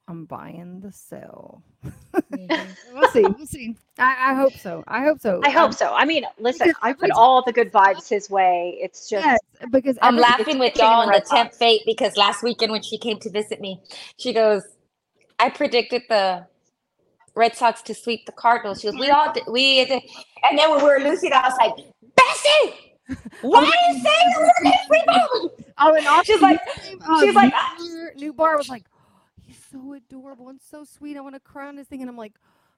[SPEAKER 4] I'm buying the sell. *laughs*
[SPEAKER 7] Mhm.
[SPEAKER 4] We'll see. We'll see. I, I hope so. I hope so.
[SPEAKER 5] I hope
[SPEAKER 4] Um,
[SPEAKER 5] so. I mean, listen,
[SPEAKER 4] because
[SPEAKER 5] I put all the good *laughs* vibes his way. It's just
[SPEAKER 4] Yes, because
[SPEAKER 7] I'm laughing with
[SPEAKER 5] pitching
[SPEAKER 7] y'all on the
[SPEAKER 5] Red
[SPEAKER 7] temp
[SPEAKER 5] Sox.
[SPEAKER 7] fate because last weekend when she came to visit me, she goes, "I predicted the Red Sox to sweep the Cardinals." She goes, "We all did, we," did. and then when we were losing, I was like, "Bessie, why are you saying that we're gonna sweep them?" *laughs*
[SPEAKER 4] Oh, and also
[SPEAKER 7] She's like-
[SPEAKER 4] uh,
[SPEAKER 7] she's like,
[SPEAKER 4] new, bar- Nootbaar was like, he's so adorable and so sweet. I want to cry on this thing, and I'm like,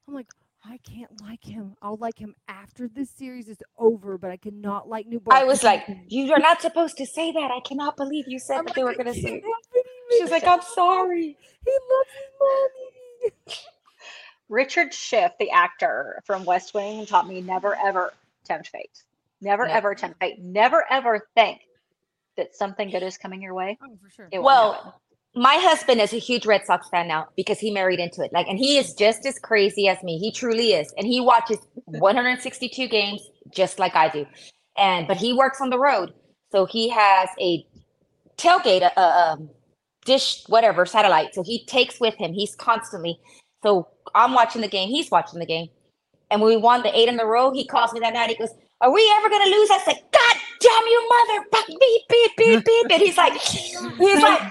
[SPEAKER 4] I'm like, I can't like him. I'll like him after this series is over, but I cannot like Nootbaar.
[SPEAKER 7] I was like, "You are not supposed to say that. I cannot believe you said
[SPEAKER 4] I'm
[SPEAKER 7] that they were gonna
[SPEAKER 4] can't
[SPEAKER 7] sweep."
[SPEAKER 4] help it, he
[SPEAKER 7] She's like, "I'm sorry." *laughs*
[SPEAKER 4] He loves his mommy.
[SPEAKER 5] Richard Schiff, the actor from West Wing, taught me never ever tempt fate. Never
[SPEAKER 7] Yeah.
[SPEAKER 5] ever tempt fate. Never ever think that something good is coming your way.
[SPEAKER 4] Oh, for sure.
[SPEAKER 7] Well,
[SPEAKER 5] happen.
[SPEAKER 7] my husband is a huge Red Sox fan now because he married into it. Like, and he is just as crazy as me. He truly is, and he watches 162 games just like I do. And but he works on the road, so he has a tailgate, a, a um, dish, whatever satellite. So he takes with him. He's constantly. So I'm watching the game. He's watching the game. And when we won the eight in a row, he calls me that night. He goes, "Are we ever gonna lose?" I said, "God damn you, mother! Beep beep beep beep." And he's like, he's like,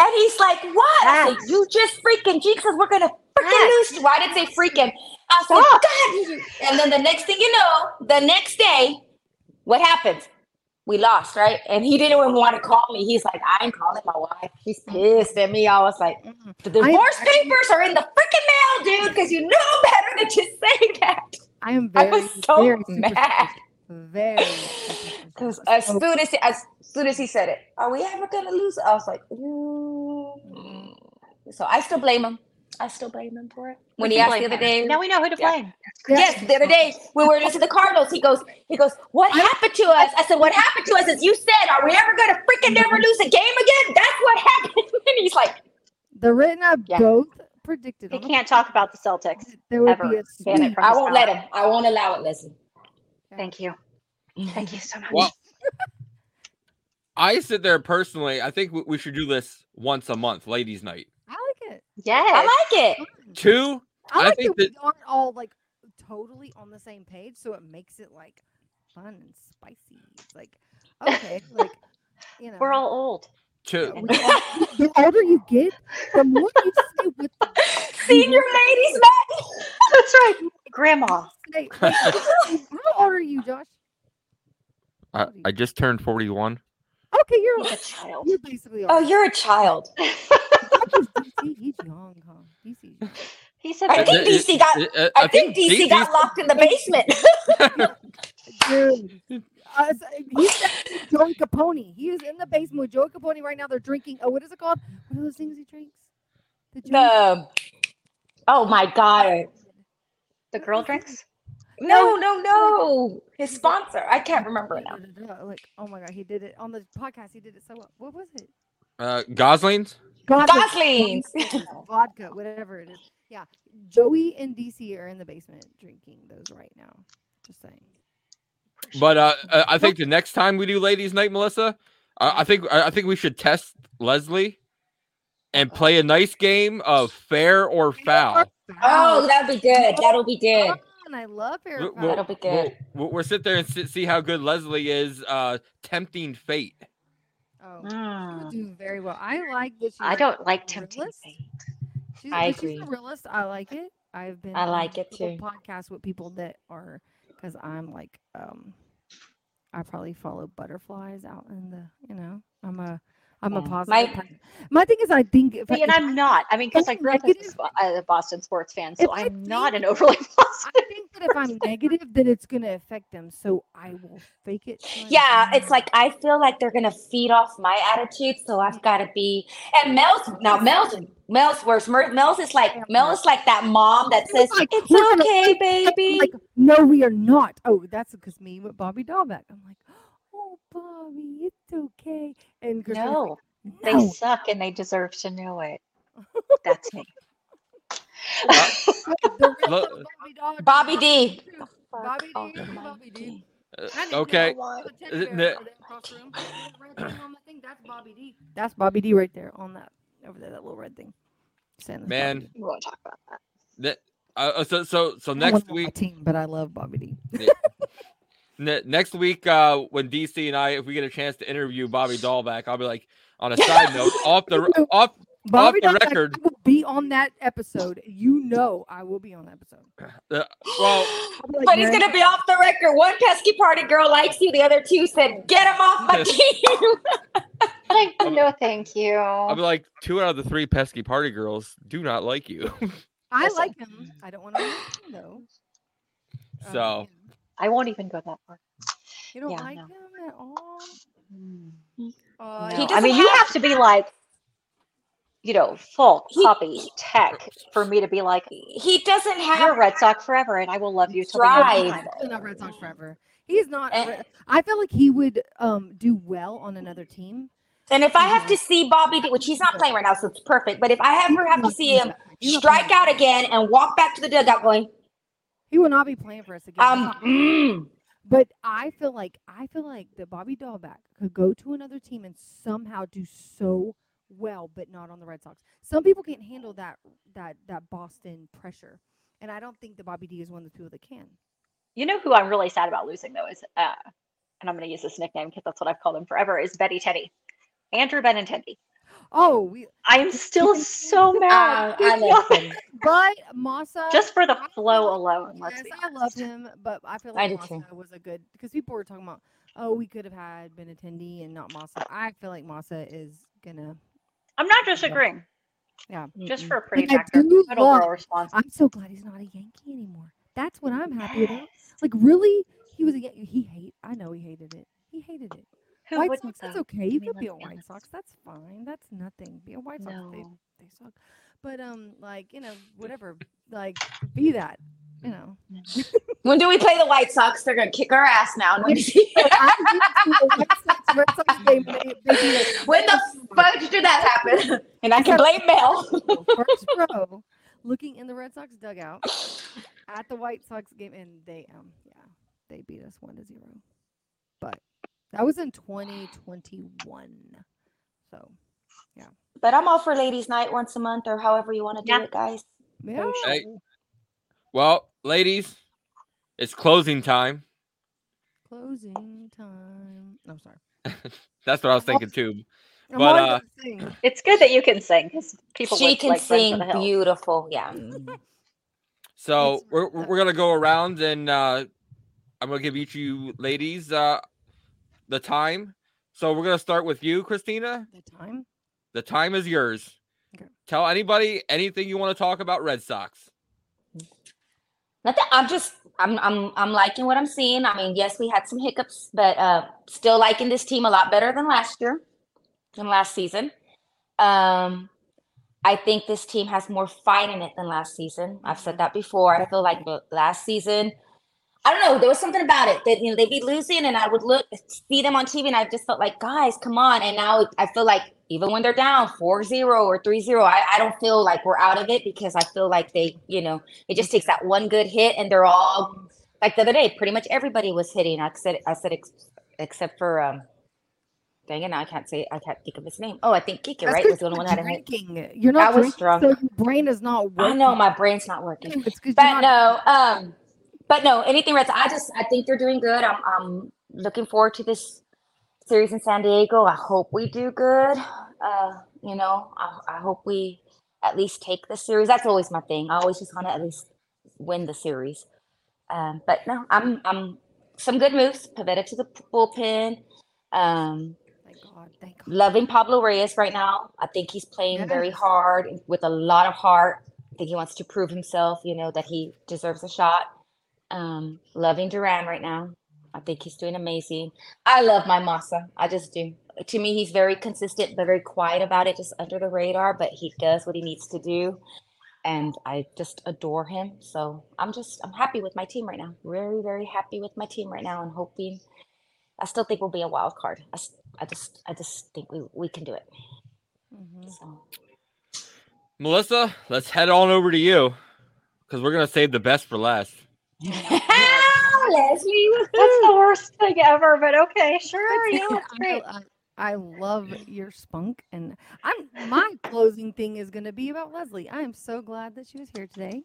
[SPEAKER 7] and he's like, "What?" I said, "You just freaking Jesus. We're gonna freaking lose." Why did I say freaking? I said,
[SPEAKER 5] Stop.
[SPEAKER 7] "God!" And then the next thing you know, the next day, what happens? We lost, right? And he didn't even want to call me. He's like, "I ain't calling my wife. She's pissed at me." I was like. "The divorce papers are in the freaking mail, dude, because you know better than to say that."
[SPEAKER 4] I am
[SPEAKER 7] I
[SPEAKER 4] very,
[SPEAKER 7] was so
[SPEAKER 4] very *laughs*
[SPEAKER 7] mad.
[SPEAKER 4] Very.
[SPEAKER 7] Because as soon as he, as soon as he said it, are we ever gonna lose? I was like, mm. so I still blame him. I still blame him for it. When
[SPEAKER 5] We
[SPEAKER 7] he asked the
[SPEAKER 5] blame
[SPEAKER 7] other
[SPEAKER 5] him.
[SPEAKER 7] day,
[SPEAKER 5] Now we know who to
[SPEAKER 7] Yeah.
[SPEAKER 5] blame.
[SPEAKER 7] yes, the other day when we were listening to the Cardinals, he goes, he goes, what happened to us? I said, what happened to us is you said, are we ever gonna freaking never lose a game again? That's what happened. *laughs* and he's like,
[SPEAKER 4] The written up
[SPEAKER 7] Yeah.
[SPEAKER 4] both predicted.
[SPEAKER 5] He can't talk about the Celtics.
[SPEAKER 4] There would
[SPEAKER 5] ever.
[SPEAKER 4] be a
[SPEAKER 5] Ban it
[SPEAKER 4] sweep.
[SPEAKER 7] I won't let him. I won't allow it, Leslie.
[SPEAKER 5] Thank you. Thank you so much.
[SPEAKER 6] Well, I sit there personally. I think we- we should do this once a month, ladies' night.
[SPEAKER 4] I like it.
[SPEAKER 5] yes.
[SPEAKER 7] I like it.
[SPEAKER 6] Two,
[SPEAKER 4] I
[SPEAKER 6] I think
[SPEAKER 4] that we aren't all like totally on the same page, so it makes it like fun and spicy. It's like okay, like you *laughs* know,
[SPEAKER 5] We're all old.
[SPEAKER 6] Two. *laughs*
[SPEAKER 4] the older you get, the more you see what the *laughs*
[SPEAKER 7] Senior ladies night.
[SPEAKER 5] That's right, Grandma.
[SPEAKER 4] say. Like, how old are you, Josh?
[SPEAKER 6] I, I just turned 41.
[SPEAKER 4] Okay, you're
[SPEAKER 5] He's a child.
[SPEAKER 4] you're basically.
[SPEAKER 7] Oh,
[SPEAKER 4] old.
[SPEAKER 7] you're a child. *laughs*
[SPEAKER 4] DC. He's young, huh? DC's young.
[SPEAKER 5] He said,
[SPEAKER 7] I think DC got. I think DC
[SPEAKER 6] DC's
[SPEAKER 7] got locked in the basement.
[SPEAKER 4] Dude. Uh, he's Joey Capone. He is in the basement with Joey Capone right now. They're drinking. Oh, what is it called? What are those things he drinks? The Joey-
[SPEAKER 7] the. Oh my god.
[SPEAKER 5] the girl drinks.
[SPEAKER 7] No, no, no. His sponsor. I can't remember now.
[SPEAKER 4] Like, oh my god, he did it on the podcast. He did it so well. What was it?
[SPEAKER 6] uh, Goslings?
[SPEAKER 7] Goslings.
[SPEAKER 4] vodka, whatever it is. Yeah, Joey and DC are in the basement drinking those right now. Just saying.
[SPEAKER 6] But uh, uh, I think the next time we do ladies' night, Melissa, I think I I think we should test Leslie and play a nice game of fair or foul.
[SPEAKER 7] Oh, that'll be good. That'll be good.
[SPEAKER 4] And I love
[SPEAKER 6] We-
[SPEAKER 4] Eric.
[SPEAKER 6] We'll,
[SPEAKER 7] That'll be
[SPEAKER 6] we'll,
[SPEAKER 7] good.
[SPEAKER 6] we'll, we'll sit there and sit, see how good Leslie is uh, tempting fate.
[SPEAKER 4] Oh,
[SPEAKER 5] Mm.
[SPEAKER 4] she'll do very well. I like that. She's
[SPEAKER 5] I
[SPEAKER 4] a
[SPEAKER 5] don't like tempting
[SPEAKER 4] realist.
[SPEAKER 5] fate.
[SPEAKER 4] She's,
[SPEAKER 7] I
[SPEAKER 4] but she's
[SPEAKER 7] agree.
[SPEAKER 4] a realist. I like it. I've been.
[SPEAKER 7] I like it too.
[SPEAKER 4] Podcasts with people that are, because I'm like, um, I probably follow butterflies out in the, you know, I'm a, I'm a positive.
[SPEAKER 7] My-
[SPEAKER 4] My thing is, I think if, I-
[SPEAKER 5] and I'm not. I mean, because I grew up as a
[SPEAKER 4] negative-
[SPEAKER 5] Boston sports fan, so I'm not an overly *laughs* positive.
[SPEAKER 4] I think that if I'm negative, that it's gonna affect them. So I will fake it.
[SPEAKER 7] Yeah, it's like I feel like they're gonna feed off my attitude, so I've got to be. And Mel's now Mel's Mel's worse. Mel's is like Mel is like that mom that says
[SPEAKER 4] like,
[SPEAKER 7] it's okay, baby.
[SPEAKER 4] Like, no, we are not. Oh, that's because me with Bobby Dalbec. I'm like, Bobby, it's okay. And Christina's
[SPEAKER 5] No,
[SPEAKER 4] like,
[SPEAKER 5] they
[SPEAKER 4] no.
[SPEAKER 5] suck and they deserve to know it. That's me. *laughs*
[SPEAKER 4] The real
[SPEAKER 6] Look-
[SPEAKER 4] Bobby Dog-
[SPEAKER 7] Bobby D.
[SPEAKER 4] Bobby D.
[SPEAKER 7] Oh,
[SPEAKER 4] Bobby D.
[SPEAKER 6] Uh,
[SPEAKER 4] I didn't know
[SPEAKER 6] okay.
[SPEAKER 4] what the teddy
[SPEAKER 6] Uh,
[SPEAKER 4] bear over there across the room. That red on the thing, That's Bobby D. That's Bobby D right there on that over there, that little red thing. Saying that's Bobby
[SPEAKER 6] Man,
[SPEAKER 4] D.
[SPEAKER 5] We won't talk about that.
[SPEAKER 6] That, uh, so so so
[SPEAKER 4] I
[SPEAKER 6] next
[SPEAKER 4] want my
[SPEAKER 6] week
[SPEAKER 4] team, but I love Bobby D.
[SPEAKER 6] ne- next week uh, when DC and I if we get a chance to interview Bobby Dalbec, I'll be like on a side note off the
[SPEAKER 4] No. *laughs*
[SPEAKER 6] off
[SPEAKER 4] Bobby
[SPEAKER 6] the
[SPEAKER 4] Dalbec
[SPEAKER 6] record-
[SPEAKER 4] will be on that episode. You know, I will be on that episode. *laughs*
[SPEAKER 6] uh, well *gasps*
[SPEAKER 4] like,
[SPEAKER 7] But he's
[SPEAKER 4] "Man,
[SPEAKER 7] gonna be off the record. One pesky party girl likes you. The other two said, "Get him off my team." *laughs*
[SPEAKER 5] Like,
[SPEAKER 6] Um,
[SPEAKER 5] no, thank you.
[SPEAKER 6] I'll be like two out of the three pesky party girls do not like you.
[SPEAKER 4] I
[SPEAKER 5] Listen.
[SPEAKER 4] like him. I don't want to team though. Um,
[SPEAKER 6] So-
[SPEAKER 5] I won't even go that far.
[SPEAKER 4] you don't
[SPEAKER 5] yeah,
[SPEAKER 4] like
[SPEAKER 5] no.
[SPEAKER 4] him at all.
[SPEAKER 5] Mm.
[SPEAKER 4] Uh,
[SPEAKER 5] No. I
[SPEAKER 7] doesn't
[SPEAKER 5] mean, you
[SPEAKER 7] have-
[SPEAKER 5] have to be like, you know, full
[SPEAKER 7] He-
[SPEAKER 5] puppy tech for me to be like,
[SPEAKER 7] he doesn't
[SPEAKER 5] you're
[SPEAKER 7] have.
[SPEAKER 5] a Red Sox forever, and I will love you till the end
[SPEAKER 7] Drive.
[SPEAKER 5] time.
[SPEAKER 4] He's not Red Sox forever. He's not.
[SPEAKER 7] Eh.
[SPEAKER 4] Re- I feel like he would um do well on another team.
[SPEAKER 7] And if I have to see Bobby, which he's not playing right now, so it's perfect. But if I ever have to see him strike out again and walk back to the dugout going,
[SPEAKER 4] he will not be playing for us again.
[SPEAKER 7] Um, mm,
[SPEAKER 4] But I feel like I feel like that Bobby Dalbec could go to another team and somehow do so well, but not on the Red Sox. Some people can't handle that that that Boston pressure, and I don't think that Bobby D is one of the people that can.
[SPEAKER 5] You know who I'm really sad about losing though is, uh, and I'm going to use this nickname because that's what I've called him forever. Is Betty Teddy, Andrew Benintendi.
[SPEAKER 4] Oh, we
[SPEAKER 5] I'm still so mad.
[SPEAKER 7] uh, I
[SPEAKER 5] He's *laughs*
[SPEAKER 7] love him.
[SPEAKER 4] but Masa
[SPEAKER 5] Just for the
[SPEAKER 4] I
[SPEAKER 5] flow
[SPEAKER 4] love-
[SPEAKER 5] alone. Let's
[SPEAKER 4] Yes,
[SPEAKER 5] be
[SPEAKER 4] I love him, but I feel
[SPEAKER 7] I
[SPEAKER 4] like
[SPEAKER 7] do too.
[SPEAKER 4] Masa was a good because people were talking about, oh, we could have had Benintendi and not Masa. I feel like Masa is gonna.
[SPEAKER 5] I'm not disagreeing.
[SPEAKER 4] Yeah.
[SPEAKER 5] Just for a pretty
[SPEAKER 4] I
[SPEAKER 5] factor.
[SPEAKER 4] do
[SPEAKER 5] Middle
[SPEAKER 4] love-
[SPEAKER 5] girl response.
[SPEAKER 4] I'm so glad he's not a Yankee anymore. That's what I'm happy about. Like really, he was a Yankee. He hate. I know he hated it. He hated it.
[SPEAKER 5] Who
[SPEAKER 4] White Sox, that's
[SPEAKER 5] though?
[SPEAKER 4] okay. You could be a White. Sox. That's fine. That's nothing. Be a White Sox. They,
[SPEAKER 5] No.
[SPEAKER 4] they suck. But um, like you know, whatever. Like be that. You know. *laughs*
[SPEAKER 7] when do we play the White Sox? They're gonna kick our ass now.
[SPEAKER 4] I went to the White Sox Red Sox game. and They, they *laughs* beat us
[SPEAKER 7] when the fuck did that happen? *laughs* And I can blame Mel.
[SPEAKER 4] first row, looking in the Red Sox dugout at the White Sox game, and they um yeah they beat us one to zero. But that was in 2021. So yeah.
[SPEAKER 7] But I'm all for ladies' night once a month or however you want to do
[SPEAKER 5] Yeah.
[SPEAKER 7] it, guys.
[SPEAKER 4] yeah.
[SPEAKER 6] Hey. Well, ladies, it's closing time.
[SPEAKER 4] Closing time. No, sorry. *laughs*
[SPEAKER 6] That's what I was thinking too.
[SPEAKER 4] I'm
[SPEAKER 6] But, uh.
[SPEAKER 5] It's good that you can sing because people
[SPEAKER 7] she can
[SPEAKER 5] like
[SPEAKER 7] sing
[SPEAKER 5] of the Hill.
[SPEAKER 7] beautiful. Yeah. *laughs*
[SPEAKER 6] So we're we're gonna go around and uh, I'm gonna give each of you ladies uh, the time. So we're gonna start with you, Christina.
[SPEAKER 4] The time.
[SPEAKER 6] The time is yours.
[SPEAKER 4] Okay.
[SPEAKER 6] Tell anybody anything you want to talk about Red Sox.
[SPEAKER 7] Nothing. I'm just. I'm. I'm. I'm liking what I'm seeing. I mean, yes, we had some hiccups, but uh, still liking this team a lot better than last year, than last season. Um, I think this team has more fight in it than last season. I've said that before. I feel like last season, I don't know, there was something about it that you know they'd be losing, and I would look see them on TV, and I just felt like, guys, come on. And now I feel like even when they're down 4-0 or 3-0, I, I don't feel like we're out of it because I feel like they, you know, it just takes that one good hit, and they're all like the other day. Pretty much everybody was hitting. I said, I said, ex- except for um. Dang it! Now I can't say. I can't think of his name. Oh, I think Kiki,
[SPEAKER 4] That's
[SPEAKER 7] right? Was the only one that had hit.
[SPEAKER 4] You're not
[SPEAKER 7] I was
[SPEAKER 4] drinking,
[SPEAKER 7] drunk.
[SPEAKER 4] so your brain is not
[SPEAKER 7] I
[SPEAKER 4] working.
[SPEAKER 7] know my brain's not working.
[SPEAKER 4] It's 'cause you're
[SPEAKER 7] But
[SPEAKER 4] not-
[SPEAKER 7] no, um, but no, anything Reds. I just I think they're doing good. I'm I'm looking forward to this series in San Diego. I hope we do good. Uh, you know, I, I hope we at least take the series. That's always my thing. I always just want to at least win the series. Um, but no, I'm I'm some good moves. Pivetta to the bullpen. Um,
[SPEAKER 4] Thank God. Thank God.
[SPEAKER 7] loving Pablo Reyes right now. I think he's playing very hard with a lot of heart. I think he wants to prove himself, you know, that he deserves a shot. Um, loving Duran right now. I think he's doing amazing. I love my Masa. I just do. To me, he's very consistent, but very quiet about it, just under the radar. But he does what he needs to do, and I just adore him. So I'm just, I'm happy with my team right now. Very, very happy with my team right now, and hoping. I still think we'll be a wild card. I, s- I just, I just think we we can do it.
[SPEAKER 4] Mhm.
[SPEAKER 7] So.
[SPEAKER 6] Melissa, let's head on over to you because we're gonna save the best for last. *laughs*
[SPEAKER 7] Leslie
[SPEAKER 5] That's the *laughs* worst thing ever, but okay, sure. Yeah, that's
[SPEAKER 4] I,
[SPEAKER 5] great.
[SPEAKER 4] I, I love your spunk, and I'm my closing thing is going to be about Leslie. I am so glad that she was here today.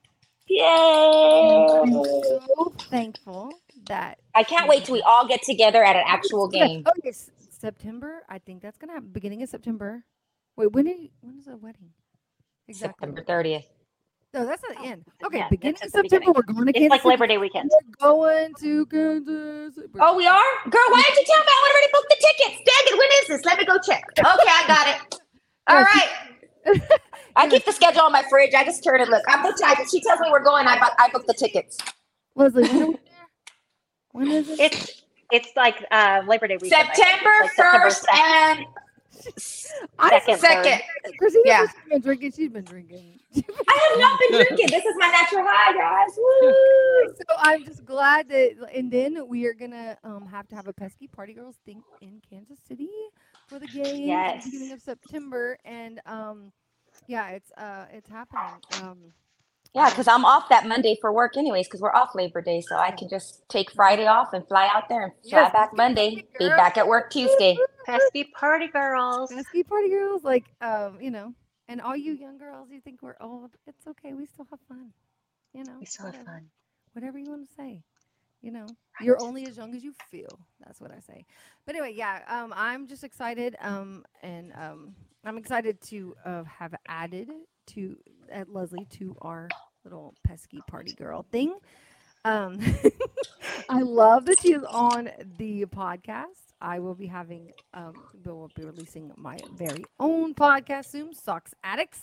[SPEAKER 4] Yay! I'm so thankful that
[SPEAKER 7] I can't wait till we all get together at an actual game.
[SPEAKER 4] Oh, yes, September. I think that's gonna happen. Beginning of September. Wait, when are you, when is the wedding? Exactly.
[SPEAKER 7] September 30th.
[SPEAKER 4] No, that's not the end. Okay,
[SPEAKER 5] yeah,
[SPEAKER 4] beginning of
[SPEAKER 5] at the
[SPEAKER 4] September. We're going to
[SPEAKER 5] It's
[SPEAKER 4] Kansas
[SPEAKER 5] like Labor Day weekend.
[SPEAKER 4] We're going to Kansas. We're-
[SPEAKER 7] Oh, we are? Girl, why didn't you tell me? I already booked the tickets. Dang it, when is this? Let me go check. Okay, I got it. *laughs* All right. *laughs* I keep the schedule on my fridge. I just turn and look. I booked. I, she tells me we're going. I, bu- I booked the tickets.
[SPEAKER 4] Leslie, when are we there? When is it?
[SPEAKER 5] It's it's like uh, Labor Day weekend.
[SPEAKER 7] September 1st
[SPEAKER 5] 2nd.
[SPEAKER 7] and
[SPEAKER 4] I
[SPEAKER 5] second,
[SPEAKER 7] second.
[SPEAKER 4] Christina
[SPEAKER 7] yeah.
[SPEAKER 4] yeah. she's been drinking. She's been drinking.
[SPEAKER 7] I have not been drinking. This is my natural high, guys. *laughs* Woo!
[SPEAKER 4] so I'm just glad that, and then we are gonna um have to have a pesky party girls thing in Kansas City for the game at the beginning of September, and um, yeah, it's uh, it's happening. Um,
[SPEAKER 7] Yeah, because I'm off that Monday for work anyways, because we're off Labor Day. So I can just take Friday off and fly out there and fly
[SPEAKER 4] Yes,
[SPEAKER 7] back Monday, be back at work Tuesday.
[SPEAKER 5] Pesky party girls.
[SPEAKER 4] pesky party girls, like um, you know, and all you young girls, you think we're old? It's okay. We still have fun. You know,
[SPEAKER 5] We still have fun.
[SPEAKER 4] whatever you want to say. You know, you're only as young as you feel. That's what I say. But anyway, yeah, um, I'm just excited, um, and um, I'm excited to uh, have added to at Leslie to our little pesky party girl thing. Um, *laughs* I *laughs* love that she is on the podcast. I will be having, um, will be releasing my very own podcast soon, Socks Addicts,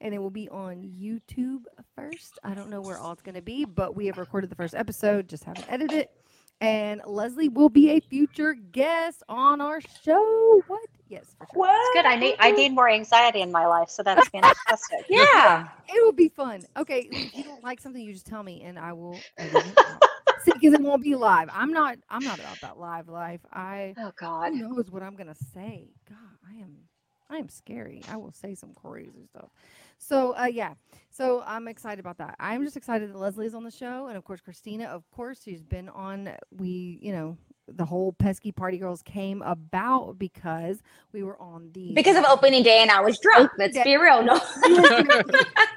[SPEAKER 4] and it will be on YouTube first. I don't know where all it's going to be, but we have recorded the first episode, just haven't edited it. And Leslie will be a future guest on our show. What? Yes, for sure.
[SPEAKER 7] What?
[SPEAKER 5] Good. I need I need more anxiety in my life, so that's fantastic. *laughs*
[SPEAKER 7] Yeah. *laughs*
[SPEAKER 4] It will be fun. Okay, if you don't like something, you just tell me, and I will edit it out. See, because it won't be live. I'm not. I'm not about that live life. I
[SPEAKER 5] Oh God.
[SPEAKER 4] who knows what I'm gonna say. God, I am. I am scary. I will say some crazy stuff. So, uh, yeah. So I'm excited about that. I'm just excited that Leslie is on the show, and of course Christina. Of course, she's been on. We, you know, the whole pesky party girls came about because we were on the
[SPEAKER 7] Because of opening day and I was drunk. Let's be real. No.
[SPEAKER 4] we were,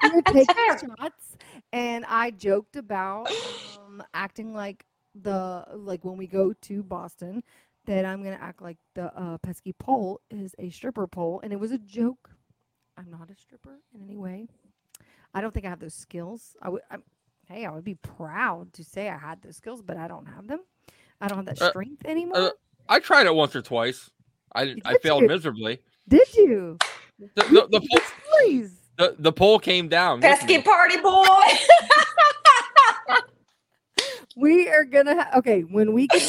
[SPEAKER 4] we were taking *laughs* shots, and I joked about um, acting like the like when we go to Boston, that I'm gonna act like the uh, pesky pole is a stripper pole, and it was a joke. I'm not a stripper in any way. I don't think I have those skills. I would. I'm, hey, I would be proud to say I had those skills, but I don't have them. I don't have that
[SPEAKER 6] Uh,
[SPEAKER 4] strength anymore.
[SPEAKER 6] I tried it once or twice. I
[SPEAKER 4] You
[SPEAKER 6] I failed
[SPEAKER 4] you?
[SPEAKER 6] miserably.
[SPEAKER 4] Did you?
[SPEAKER 6] The the, the, pole,
[SPEAKER 4] Stories.
[SPEAKER 6] the, the pole came down.
[SPEAKER 7] Pesky party boy. *laughs*
[SPEAKER 4] We are gonna. Ha- okay, when we get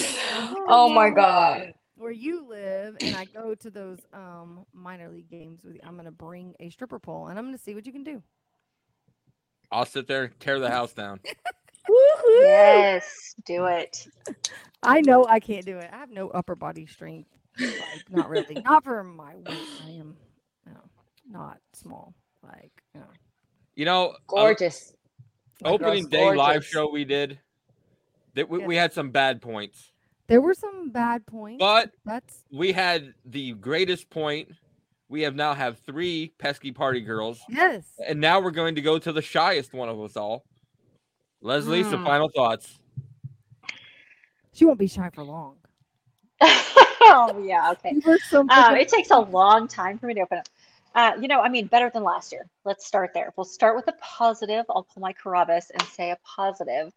[SPEAKER 7] oh my god.
[SPEAKER 4] where you live, and I go to those um minor league games with you, I'm gonna bring a stripper pole, and I'm gonna see what you can do.
[SPEAKER 6] I'll sit there and tear the house down. *laughs*
[SPEAKER 7] Woohoo.
[SPEAKER 5] Yes, do it.
[SPEAKER 4] I know I can't do it. I have no upper body strength. Like, not really. *laughs* Not for my weight. I am no, not small. Like, you know.
[SPEAKER 6] You know,
[SPEAKER 7] Gorgeous. My
[SPEAKER 6] opening day live show we did. That we,
[SPEAKER 4] Yeah.
[SPEAKER 6] we had some bad points,
[SPEAKER 4] There were some bad points.
[SPEAKER 6] but
[SPEAKER 4] that's
[SPEAKER 6] we had the greatest point. We have now have three pesky party girls,
[SPEAKER 4] yes.
[SPEAKER 6] and now we're going to go to the shyest one of us all. Leslie, some
[SPEAKER 5] Hmm.
[SPEAKER 6] final thoughts.
[SPEAKER 4] She won't be shy for long. *laughs*
[SPEAKER 5] oh yeah, okay.
[SPEAKER 4] You
[SPEAKER 5] Um, it takes a long time for me to open up. Uh, you know, I mean, better than last year. Let's start there. We'll start with a positive. I'll pull my Carabas and say a positive.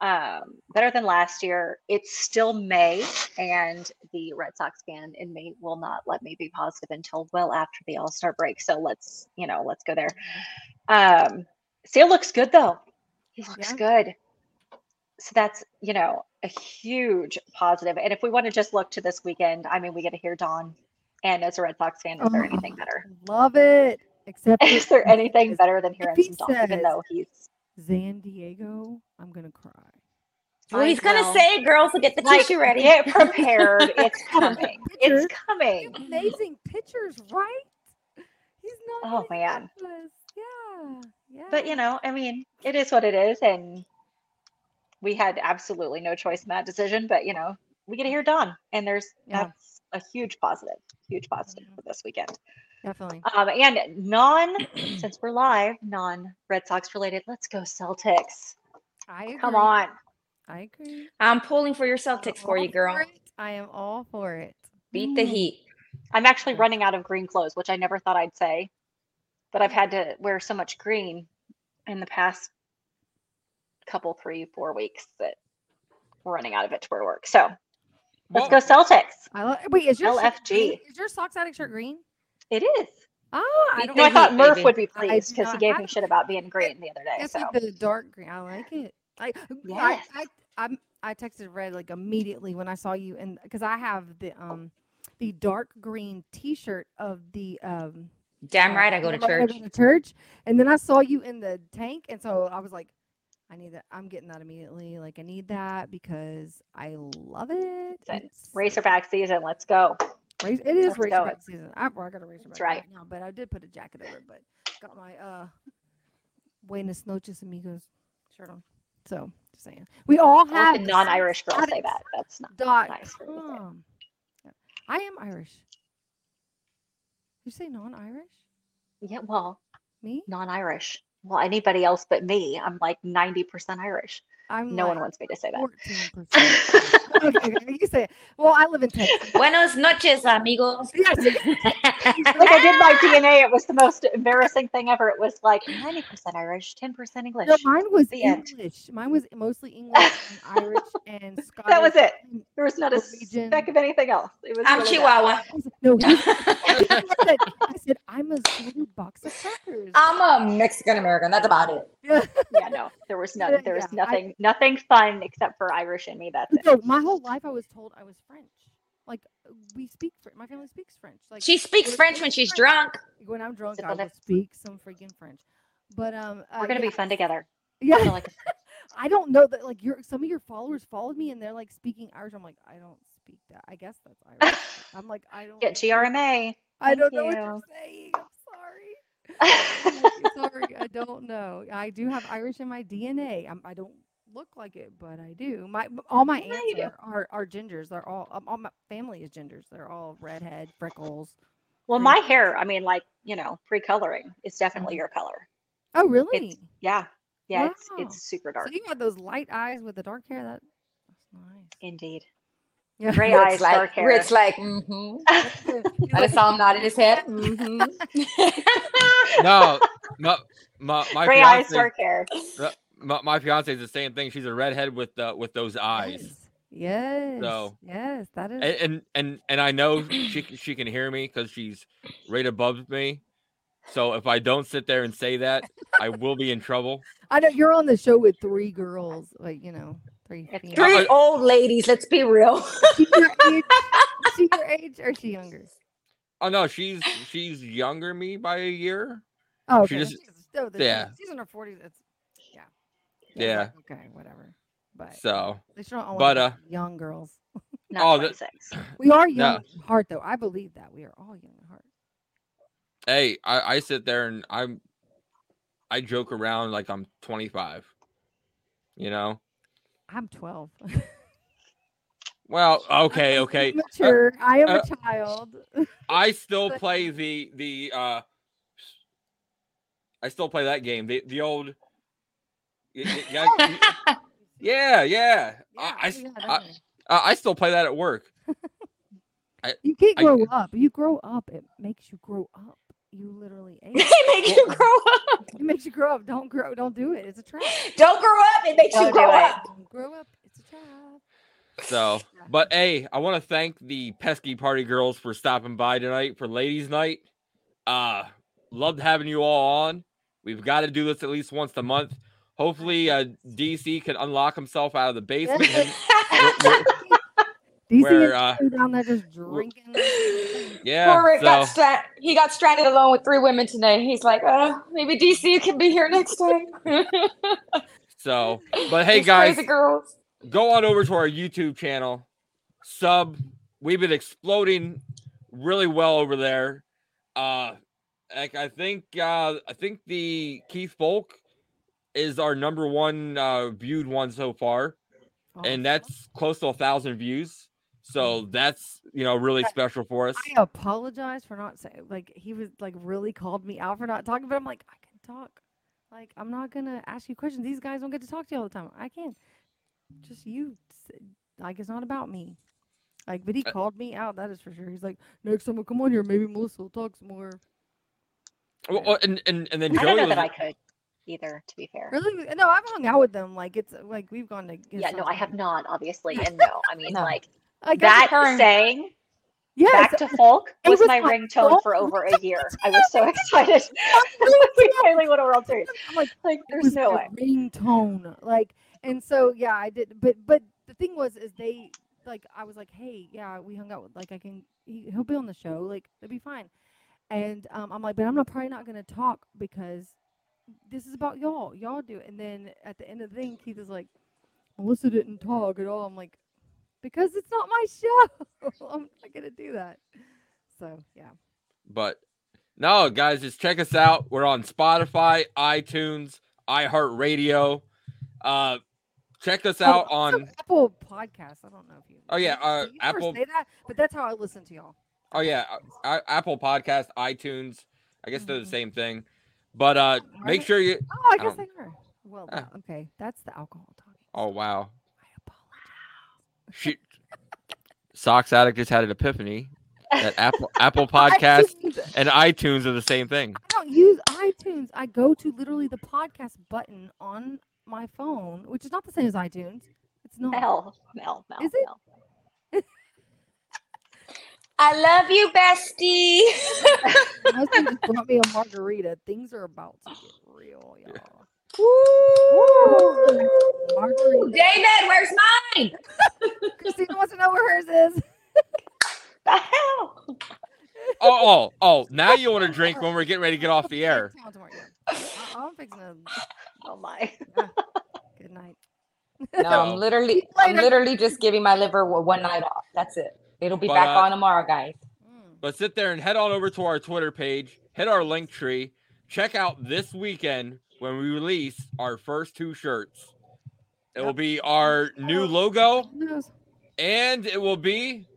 [SPEAKER 5] Um, better than last year. It's still May, and the Red Sox fan in me will not let me be positive until well after the All Star break. So let's, you know, let's go there. Um, Sale looks good though. He looks
[SPEAKER 4] Yeah.
[SPEAKER 5] good. So that's, you know, a huge positive. And if we want to just look to this weekend, I mean, we get to hear Don. And as a Red Sox fan, is there
[SPEAKER 4] Oh,
[SPEAKER 5] anything better?
[SPEAKER 4] Love it. Except *laughs*
[SPEAKER 5] Is there anything better than hearing
[SPEAKER 4] he
[SPEAKER 5] some Don, even though he's
[SPEAKER 4] San Diego, I'm gonna cry.
[SPEAKER 7] Well, he's
[SPEAKER 5] I
[SPEAKER 7] gonna say, girls, so get the
[SPEAKER 5] like,
[SPEAKER 7] tissue ready.
[SPEAKER 5] get prepared. It's *laughs* coming.
[SPEAKER 4] Pictures.
[SPEAKER 5] It's coming.
[SPEAKER 4] Amazing pictures, right? He's not.
[SPEAKER 5] Oh, man.
[SPEAKER 4] Yeah. Yeah.
[SPEAKER 5] But you know, I mean, it is what it is, and we had absolutely no choice in that decision. But you know, we get to hear Don, and there's
[SPEAKER 4] Yeah.
[SPEAKER 5] that's a huge positive, huge positive for this weekend.
[SPEAKER 4] Definitely.
[SPEAKER 5] Um, and non, since we're live, non Red Sox related, let's go Celtics.
[SPEAKER 4] I agree.
[SPEAKER 5] Come on.
[SPEAKER 4] I agree.
[SPEAKER 7] I'm pulling for your Celtics for you, girl.
[SPEAKER 4] it. I am all for it.
[SPEAKER 7] Beat the
[SPEAKER 4] Mm.
[SPEAKER 7] Heat.
[SPEAKER 5] I'm actually running out of green clothes, which I never thought I'd say, but I've had to wear so much green in the past couple, three, four weeks that we're running out of it to wear to work. So let's go Celtics.
[SPEAKER 4] I love. Wait, is your
[SPEAKER 5] LFG.
[SPEAKER 4] Is your socks addict shirt green?
[SPEAKER 5] It is.
[SPEAKER 4] Oh, I don't
[SPEAKER 5] No, I thought Murph
[SPEAKER 7] baby.
[SPEAKER 5] would be pleased because he
[SPEAKER 4] not
[SPEAKER 5] gave me shit about being green the other day.
[SPEAKER 4] It's
[SPEAKER 5] So
[SPEAKER 4] like the dark green. I like it. I
[SPEAKER 5] Yes.
[SPEAKER 4] I, I I'm I texted Red like immediately when I saw you and because I have the um the dark green T-shirt of the um
[SPEAKER 7] Damn
[SPEAKER 4] uh,
[SPEAKER 7] right, I go to
[SPEAKER 4] Damn Right
[SPEAKER 7] church.
[SPEAKER 4] go to church, and then I saw you in the tank, and so I was like, I need that. I'm getting that immediately. Like I need that because I love it.
[SPEAKER 5] It's a
[SPEAKER 4] It's-
[SPEAKER 5] Razorback season. Let's go.
[SPEAKER 4] Race, it is. Razorback season. I, well, I got a Razorback
[SPEAKER 5] right.
[SPEAKER 4] now, but I did put a jacket over it. But got my uh Buenas noches amigos shirt on. So just saying, we all have
[SPEAKER 5] non-Irish girls say that. That's not.
[SPEAKER 4] Dot
[SPEAKER 5] nice for me to say.
[SPEAKER 4] com. I am Irish. You say non-Irish?
[SPEAKER 5] Yeah, well,
[SPEAKER 4] Me?
[SPEAKER 5] non-Irish. Well, anybody else but me. I'm like 90% Irish.
[SPEAKER 4] I'm
[SPEAKER 5] No one wants me to say that. *laughs*
[SPEAKER 4] Fourteen *laughs* percent. okay, okay, you say it. Well, I live in Texas.
[SPEAKER 7] Buenos noches, amigos.
[SPEAKER 4] Yes. *laughs*
[SPEAKER 5] like I did my DNA, it was the most embarrassing thing ever. It was like 90% Irish, 10% English.
[SPEAKER 4] No, mine was
[SPEAKER 5] The end.
[SPEAKER 4] English. Mine was mostly English and *laughs* Irish and Scottish.
[SPEAKER 5] That was it. There was not a
[SPEAKER 4] Norwegian.
[SPEAKER 5] speck of anything else. It was
[SPEAKER 7] I'm
[SPEAKER 5] really
[SPEAKER 7] Chihuahua.
[SPEAKER 4] No, he- *laughs* I said, I said I'm a sorted box of crackers.
[SPEAKER 7] I'm a Mexican American. That's about it. *laughs*
[SPEAKER 5] Yeah, no, there was none. There was
[SPEAKER 4] Yeah, I-
[SPEAKER 5] nothing, nothing fun except for Irish in me. That's it.
[SPEAKER 4] no, my whole life I was told I was French. Like we speak, Fr- my family speaks French. Like
[SPEAKER 7] She speaks French when she's
[SPEAKER 4] French.
[SPEAKER 7] drunk.
[SPEAKER 4] When I'm drunk, I
[SPEAKER 5] on
[SPEAKER 4] will
[SPEAKER 5] it.
[SPEAKER 4] speak some freaking French. But um, uh,
[SPEAKER 5] We're gonna
[SPEAKER 4] yeah,
[SPEAKER 5] be fun together. *laughs*
[SPEAKER 4] Yeah,
[SPEAKER 5] like *laughs*
[SPEAKER 4] I don't know that. Like your some of your followers followed me and they're like speaking Irish. I'm like, I don't speak that. I guess that's Irish. *laughs* I'm like, I don't.
[SPEAKER 5] get GRMA.
[SPEAKER 4] I don't
[SPEAKER 5] Thank
[SPEAKER 4] know what
[SPEAKER 5] you.
[SPEAKER 4] you're saying. I'm sorry. I'm like, sorry, I don't know. I do have Irish in my DNA. I'm, I don't look like it, but I do. My all my
[SPEAKER 5] Yeah,
[SPEAKER 4] aunts are, are are gingers. They're all um, all my family is gingers. They're all redhead, freckles.
[SPEAKER 5] well, my hair, I mean, like you know, pre-coloring is definitely
[SPEAKER 4] Mhm.
[SPEAKER 5] your color.
[SPEAKER 4] Oh, really?
[SPEAKER 5] Yeah, yeah, it's
[SPEAKER 4] Wow.
[SPEAKER 5] it's super dark.
[SPEAKER 4] So you got those light eyes with the dark hair. That, that's nice.
[SPEAKER 5] Indeed.
[SPEAKER 4] Yeah.
[SPEAKER 5] Gray
[SPEAKER 7] Rick's
[SPEAKER 5] eyes, dark
[SPEAKER 7] like,
[SPEAKER 5] hair.
[SPEAKER 7] Rick's like, mm-hmm. I just saw him nodding his head. *laughs* Mm-hmm. *laughs*
[SPEAKER 6] No, my my, my
[SPEAKER 5] Gray eyes,
[SPEAKER 6] fiance,
[SPEAKER 5] dark hair.
[SPEAKER 6] My, my fiance is the same thing. She's a redhead with uh, with those eyes.
[SPEAKER 4] Yes. Yes.
[SPEAKER 6] So-
[SPEAKER 4] yes, that is.
[SPEAKER 6] and and and, and I know she *clears throat* she can hear me because she's right above me. So if I don't sit there and say that, I will be in trouble.
[SPEAKER 4] I know you're on the show with three girls, like you know, three. Females.
[SPEAKER 7] Three old ladies, let's be real.
[SPEAKER 4] She your age, is she your *laughs* age or is she younger?
[SPEAKER 6] Oh no, she's she's younger me by a year.
[SPEAKER 4] Oh,
[SPEAKER 6] She just-
[SPEAKER 4] she's still the,
[SPEAKER 6] yeah.
[SPEAKER 4] She's in her forties. It's yeah.
[SPEAKER 6] Yeah.
[SPEAKER 4] Okay, whatever. But
[SPEAKER 6] So
[SPEAKER 4] they should not only
[SPEAKER 6] but,
[SPEAKER 4] be
[SPEAKER 6] uh,
[SPEAKER 4] young girls. *laughs*
[SPEAKER 5] Not
[SPEAKER 6] Oh, the- *clears throat*
[SPEAKER 4] We are
[SPEAKER 6] No.
[SPEAKER 4] young at heart, though. I believe that we are all young at heart.
[SPEAKER 6] hey, I, I sit there and I'm I joke around like I'm 25. You know?
[SPEAKER 4] I'm 12. *laughs*
[SPEAKER 6] Well, okay, okay.
[SPEAKER 4] I'm mature. I am
[SPEAKER 6] uh,
[SPEAKER 4] a child.
[SPEAKER 6] I still *laughs* play the the uh I still play that game. The the old y- y- yeah, *laughs* y- yeah, yeah. I, I, s-
[SPEAKER 4] yeah,
[SPEAKER 6] I-
[SPEAKER 4] definitely.
[SPEAKER 6] I still play that at work.
[SPEAKER 4] you can't
[SPEAKER 6] I-
[SPEAKER 4] grow up. You grow up. It makes you grow up. You literally *laughs* age.
[SPEAKER 7] they make you grow up. *laughs*
[SPEAKER 4] it makes you grow up. Don't grow. Don't do it. It's a trap.
[SPEAKER 7] Don't grow up. It makes
[SPEAKER 5] Don't
[SPEAKER 7] you grow up.
[SPEAKER 4] Don't grow up. It's a trap.
[SPEAKER 6] So, but hey, I want to thank the pesky party girls for stopping by tonight for ladies' night. Uh, loved having you all on. We've got to do this at least once a month. Hopefully, uh, DC can unlock himself out of the basement. and we're-
[SPEAKER 4] DC
[SPEAKER 6] Where,
[SPEAKER 4] is
[SPEAKER 6] uh,
[SPEAKER 4] down there just drinking.
[SPEAKER 6] yeah,
[SPEAKER 7] Poor Rick got
[SPEAKER 6] so
[SPEAKER 7] stra- he got stranded alone with three women today. He's like, uh, maybe DC can be here next time. *laughs*
[SPEAKER 6] so, but hey,
[SPEAKER 7] These
[SPEAKER 6] guys,
[SPEAKER 7] crazy girls.
[SPEAKER 6] go on over to our YouTube channel, sub. We've been exploding really well over there. Uh like I think uh I think the Keith Foulke is our number one uh viewed one so far, and that's close to a thousand views. So that's you know really special for us.
[SPEAKER 4] I apologize for not saying like he was like really called me out for not talking, but I'm like I can talk. Like I'm not gonna ask you questions. These guys don't get to talk to you all the time. I can't Just you. Like it's not about me. Like, but he
[SPEAKER 6] Uh,
[SPEAKER 4] called me out. That is for sure. He's like, next time I come on here, maybe Melissa will talk some more.
[SPEAKER 6] Well, well, and and and then
[SPEAKER 5] I
[SPEAKER 6] Joey
[SPEAKER 5] don't know
[SPEAKER 6] was
[SPEAKER 5] that I could either, to be fair.
[SPEAKER 4] Really? No, I've hung out with them. Like it's like we've gone to. get
[SPEAKER 5] Yeah, no, I have not, obviously. *laughs* And no, I mean,
[SPEAKER 7] No.
[SPEAKER 5] like
[SPEAKER 4] Like,
[SPEAKER 5] that
[SPEAKER 7] her-
[SPEAKER 5] saying
[SPEAKER 4] Yes,
[SPEAKER 5] back to *laughs* folk was
[SPEAKER 4] was
[SPEAKER 5] my
[SPEAKER 4] my
[SPEAKER 5] ringtone
[SPEAKER 4] fault.
[SPEAKER 5] for over a year. *laughs* I was so excited. we finally won a World Series.
[SPEAKER 4] I'm like,
[SPEAKER 5] Like,
[SPEAKER 4] it
[SPEAKER 5] there's
[SPEAKER 4] was
[SPEAKER 5] no
[SPEAKER 4] my
[SPEAKER 5] way.
[SPEAKER 4] ringtone. Like, and so yeah, I did. But but the thing was, is they like I was like, hey, yeah, we hung out with like I can. He, he'll be on the show. Like it'll be fine. And um, I'm like, but I'm not probably not gonna talk because this is about y'all. Y'all do it. And then at the end of the thing, Keith is like, Melissa didn't talk at all. I'm like, because it's not my show. *laughs* I'm not gonna do that. So yeah.
[SPEAKER 6] But no, guys, just check us out. We're on Spotify, iTunes, iHeartRadio. Uh, check us
[SPEAKER 4] Oh,
[SPEAKER 6] out
[SPEAKER 4] also
[SPEAKER 6] on.
[SPEAKER 4] Apple Podcasts. I don't know if you.
[SPEAKER 6] Oh, yeah, uh,
[SPEAKER 4] you
[SPEAKER 6] Apple-
[SPEAKER 4] say that, but that's how I listen to y'all.
[SPEAKER 6] Oh yeah, uh, uh, Apple Podcast, iTunes. I guess they're the
[SPEAKER 4] Mhm.
[SPEAKER 6] same thing. But uh,
[SPEAKER 4] Are
[SPEAKER 6] make
[SPEAKER 4] they?
[SPEAKER 6] sure you.
[SPEAKER 4] Oh, I
[SPEAKER 6] I
[SPEAKER 4] guess
[SPEAKER 6] don't-
[SPEAKER 4] they are. Well,
[SPEAKER 6] Ah.
[SPEAKER 4] okay, that's the alcohol talking.
[SPEAKER 6] Oh wow,
[SPEAKER 4] I apologize.
[SPEAKER 6] she. Socks addict just had an epiphany that Apple *laughs* Apple Podcast
[SPEAKER 4] iTunes.
[SPEAKER 6] and iTunes are the same thing.
[SPEAKER 4] I don't use iTunes. I go to literally the podcast button on my phone, which is not the same as iTunes. It's not.
[SPEAKER 5] Mel, Mel, Mel,
[SPEAKER 4] Is it?
[SPEAKER 5] Mel.
[SPEAKER 7] I love you, bestie. *laughs*
[SPEAKER 4] My husband just brought me a margarita. Things are about to get real, y'all.
[SPEAKER 7] Woo!
[SPEAKER 4] Margarita.
[SPEAKER 7] David, where's mine? *laughs*
[SPEAKER 4] Christina wants to know where hers is.
[SPEAKER 5] The hell?
[SPEAKER 6] Oh oh oh! Now you want to drink when we're getting ready to get off the air.
[SPEAKER 4] Tell 'em tomorrow, yeah. I- I'm fixing to. *laughs*
[SPEAKER 5] Oh my.
[SPEAKER 4] Good night.
[SPEAKER 7] No, I'm literally, I'm literally just giving my liver one night off. That's it. It'll be
[SPEAKER 6] But,
[SPEAKER 7] back
[SPEAKER 6] uh,
[SPEAKER 7] on tomorrow, guys.
[SPEAKER 4] Mm.
[SPEAKER 6] But sit there and head on over to our Twitter page, hit our link tree, check out this weekend when we release our first two shirts. It will be our new logo and it will be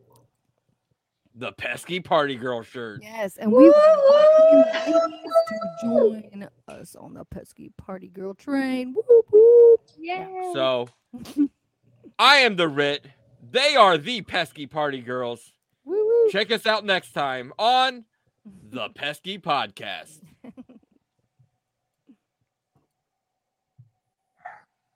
[SPEAKER 6] the pesky party girl shirt.
[SPEAKER 4] Yes, and we want you to join us on the pesky party girl train. Whoop, whoop.
[SPEAKER 5] Yeah.
[SPEAKER 6] So I am the Ritt. They are the pesky party girls.
[SPEAKER 4] Woo woo.
[SPEAKER 6] Check us out next time on the Pesky Podcast.